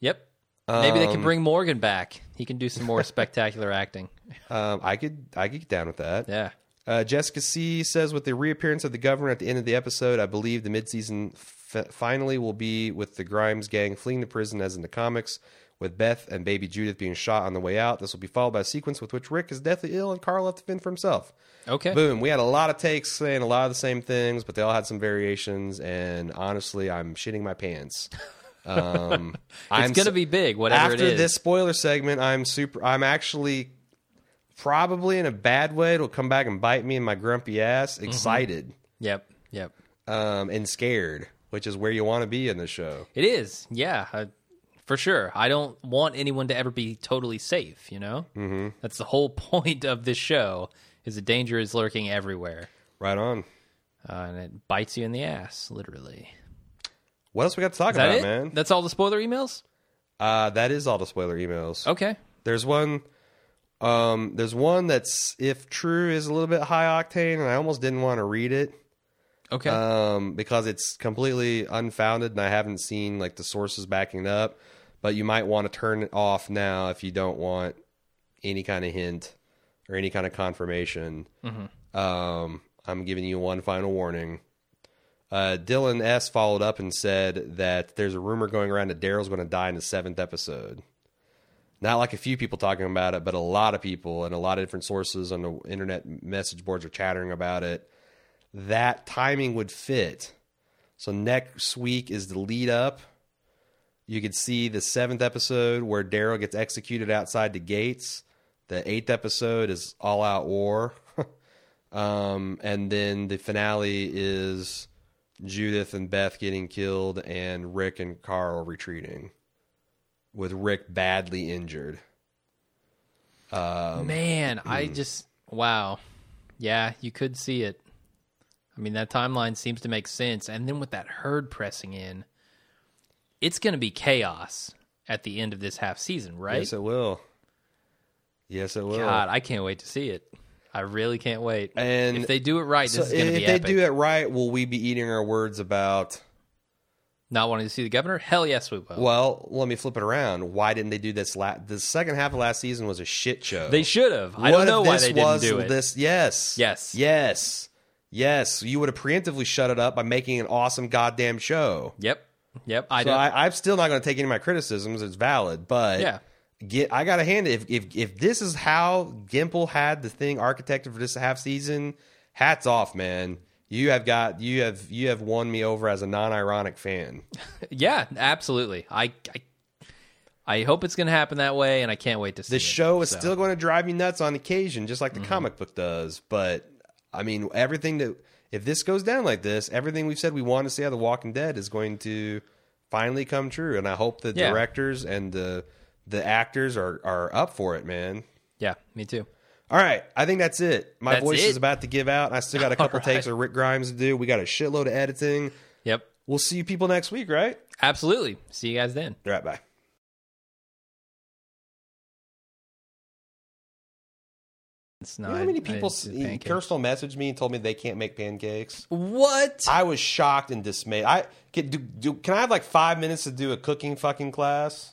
Speaker 1: Yep. Maybe they
Speaker 2: Um,
Speaker 1: can bring Morgan back. He can do some more spectacular acting.
Speaker 2: Um, I could, I could get down with that.
Speaker 1: Yeah.
Speaker 2: Uh, Jessica C says, with the reappearance of the governor at the end of the episode, I believe the midseason f- finally will be with the Grimes gang fleeing the prison as in the comics, with Beth and baby Judith being shot on the way out. This will be followed by a sequence with which Rick is deathly ill and Carl left to fend for himself.
Speaker 1: Okay.
Speaker 2: Boom. We had a lot of takes saying a lot of the same things, but they all had some variations. And honestly, I'm shitting my pants. Um,
Speaker 1: It's going to be big, whatever
Speaker 2: after
Speaker 1: it is.
Speaker 2: this spoiler segment. I'm super. I'm actually probably in a bad way. It'll come back and bite me in my grumpy ass.
Speaker 1: Mm-hmm.
Speaker 2: Excited
Speaker 1: Yep. Yep.
Speaker 2: um, and scared, which is where you want to be in the show.
Speaker 1: It is. Yeah. I, for sure. I don't want anyone to ever be totally safe, you know? Mm-hmm. That's the whole point of this show is the danger is lurking everywhere.
Speaker 2: Right on.
Speaker 1: Uh, and it bites you in the ass, literally.
Speaker 2: What else we got to talk about,
Speaker 1: it?
Speaker 2: man?
Speaker 1: That's all the spoiler emails?
Speaker 2: Uh, that is all the spoiler emails.
Speaker 1: Okay.
Speaker 2: There's one. Um, there's one that's if true is a little bit high octane, and I almost didn't want to read it
Speaker 1: Okay.
Speaker 2: um, because it's completely unfounded, and I haven't seen like the sources backing up. But you might want to turn it off now if you don't want any kind of hint or any kind of confirmation. Um, I'm giving you one final warning. Uh, Dylan S followed up and said that there's a rumor going around that Daryl's going to die in the seventh episode. Not like a few people talking about it, but a lot of people and a lot of different sources on the internet message boards are chattering about it. That timing would fit. So next week is the lead up. You could see the seventh episode where Daryl gets executed outside the gates. The eighth episode is all out war. um, and then the finale is Judith and Beth getting killed and Rick and Carl retreating with Rick badly injured. Um,
Speaker 1: Man, I
Speaker 2: hmm.
Speaker 1: just wow. Yeah, you could see it. I mean, that timeline seems to make sense. And then with that herd pressing in, it's going to be chaos at the end of this half season, right?
Speaker 2: Yes, it will. Yes, it will.
Speaker 1: God, I can't wait to see it. I really can't wait.
Speaker 2: And
Speaker 1: if they do it right, this
Speaker 2: So
Speaker 1: is going to be.
Speaker 2: if
Speaker 1: they
Speaker 2: do it right, will we be eating our words about?
Speaker 1: Not wanting to see the governor? Hell yes, we will.
Speaker 2: Well, let me flip it around. Why didn't they do this? La- the second half of last season was a shit show.
Speaker 1: they should have. I don't know why
Speaker 2: this
Speaker 1: they didn't do it.
Speaker 2: This, yes,
Speaker 1: Yes.
Speaker 2: yes, yes. You would have preemptively shut it up by making an awesome goddamn show.
Speaker 1: Yep. Yep. I
Speaker 2: So. I, I'm still not going to take any of my criticisms. It's valid, but
Speaker 1: Yeah.
Speaker 2: get I got to hand it. If, if if this is how Gimple had the thing architected for this half season, hats off, man. You have got you have you have won me over as a non-ironic fan.
Speaker 1: yeah, absolutely. I, I, I hope it's going to happen that way, and I can't wait to see
Speaker 2: The show is
Speaker 1: So,
Speaker 2: still going to drive you nuts on occasion, just
Speaker 1: Mm-hmm.
Speaker 2: like the comic book does. But I mean, everything that if this goes down like this, everything we've said we want to see out of The Walking Dead is going to finally come true, and I hope the
Speaker 1: Yeah.
Speaker 2: directors and the the actors are are up for it, man.
Speaker 1: Yeah, me too.
Speaker 2: All right, I think that's it. My
Speaker 1: That's
Speaker 2: voice
Speaker 1: it?
Speaker 2: is about to give out. I still got a couple
Speaker 1: All right.
Speaker 2: takes of Rick Grimes to do. We got a shitload of editing.
Speaker 1: Yep,
Speaker 2: We'll see you people next week, right?
Speaker 1: absolutely. See you guys then.
Speaker 2: All right, bye.
Speaker 1: It's
Speaker 2: You
Speaker 1: not
Speaker 2: know how many people? Kirsten messaged me and told me they can't make pancakes.
Speaker 1: What?
Speaker 2: I was shocked and dismayed. I can do, do. Can I have like five minutes to do a cooking fucking class?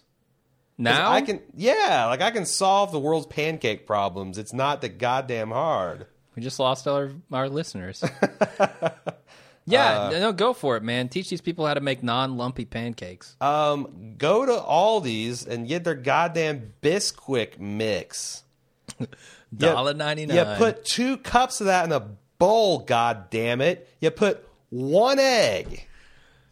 Speaker 1: now
Speaker 2: I can. Yeah, like I can solve the world's pancake problems. It's not that goddamn hard.
Speaker 1: We just lost our our listeners. yeah,
Speaker 2: Uh,
Speaker 1: no, go for it, man. Teach these people how to make non-lumpy pancakes.
Speaker 2: Um, go to Aldi's and get their goddamn Bisquick mix.
Speaker 1: Dollar ninety nine.
Speaker 2: You put two cups of that in a bowl. God damn it! You put one egg.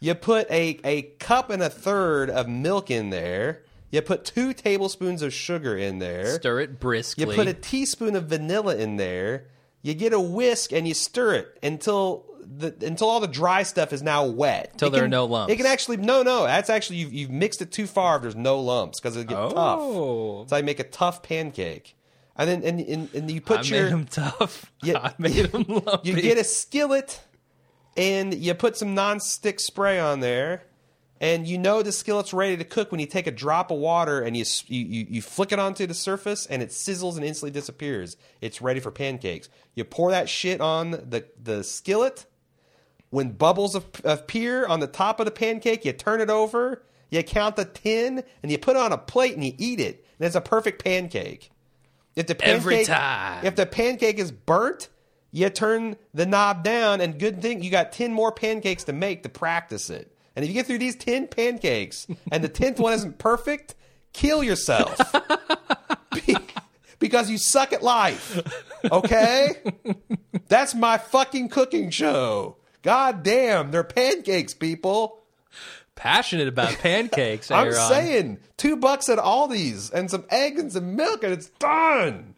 Speaker 2: You put a a cup and a third of milk in there. You put two tablespoons of sugar in there.
Speaker 1: stir it briskly.
Speaker 2: You put a teaspoon of vanilla in there. You get a whisk and you stir it until the until all the dry stuff is now wet. Until
Speaker 1: there
Speaker 2: can-
Speaker 1: are no lumps.
Speaker 2: It can actually no no. That's actually you've, you've mixed it too far. If there's no lumps because it get oh. tough.
Speaker 1: oh,
Speaker 2: So I make a tough pancake, and then and and, and you put
Speaker 1: I
Speaker 2: your
Speaker 1: made them tough.
Speaker 2: Yeah.
Speaker 1: I made them lumpy.
Speaker 2: you get a skillet and you put some non-stick spray on there and you know the skillet's ready to cook when you take a drop of water and you, you, you, you flick it onto the surface and it sizzles and instantly disappears it's ready for pancakes you pour that shit on the, the skillet when bubbles appear on the top of the pancake you turn it over you count the 10 and you put it on a plate and you eat it and it's a perfect pancake if the pancake,
Speaker 1: Every time.
Speaker 2: If the pancake is burnt, you turn the knob down, and good thing you got ten more pancakes to make to practice it. And if you get through these ten pancakes and the tenth one isn't perfect, kill yourself Be- because you suck at life. Okay, that's my fucking cooking show. God damn, they're pancakes, people.
Speaker 1: Passionate about pancakes.
Speaker 2: I'm
Speaker 1: Aaron.
Speaker 2: saying two bucks at Aldi's and some eggs and some milk, and it's done.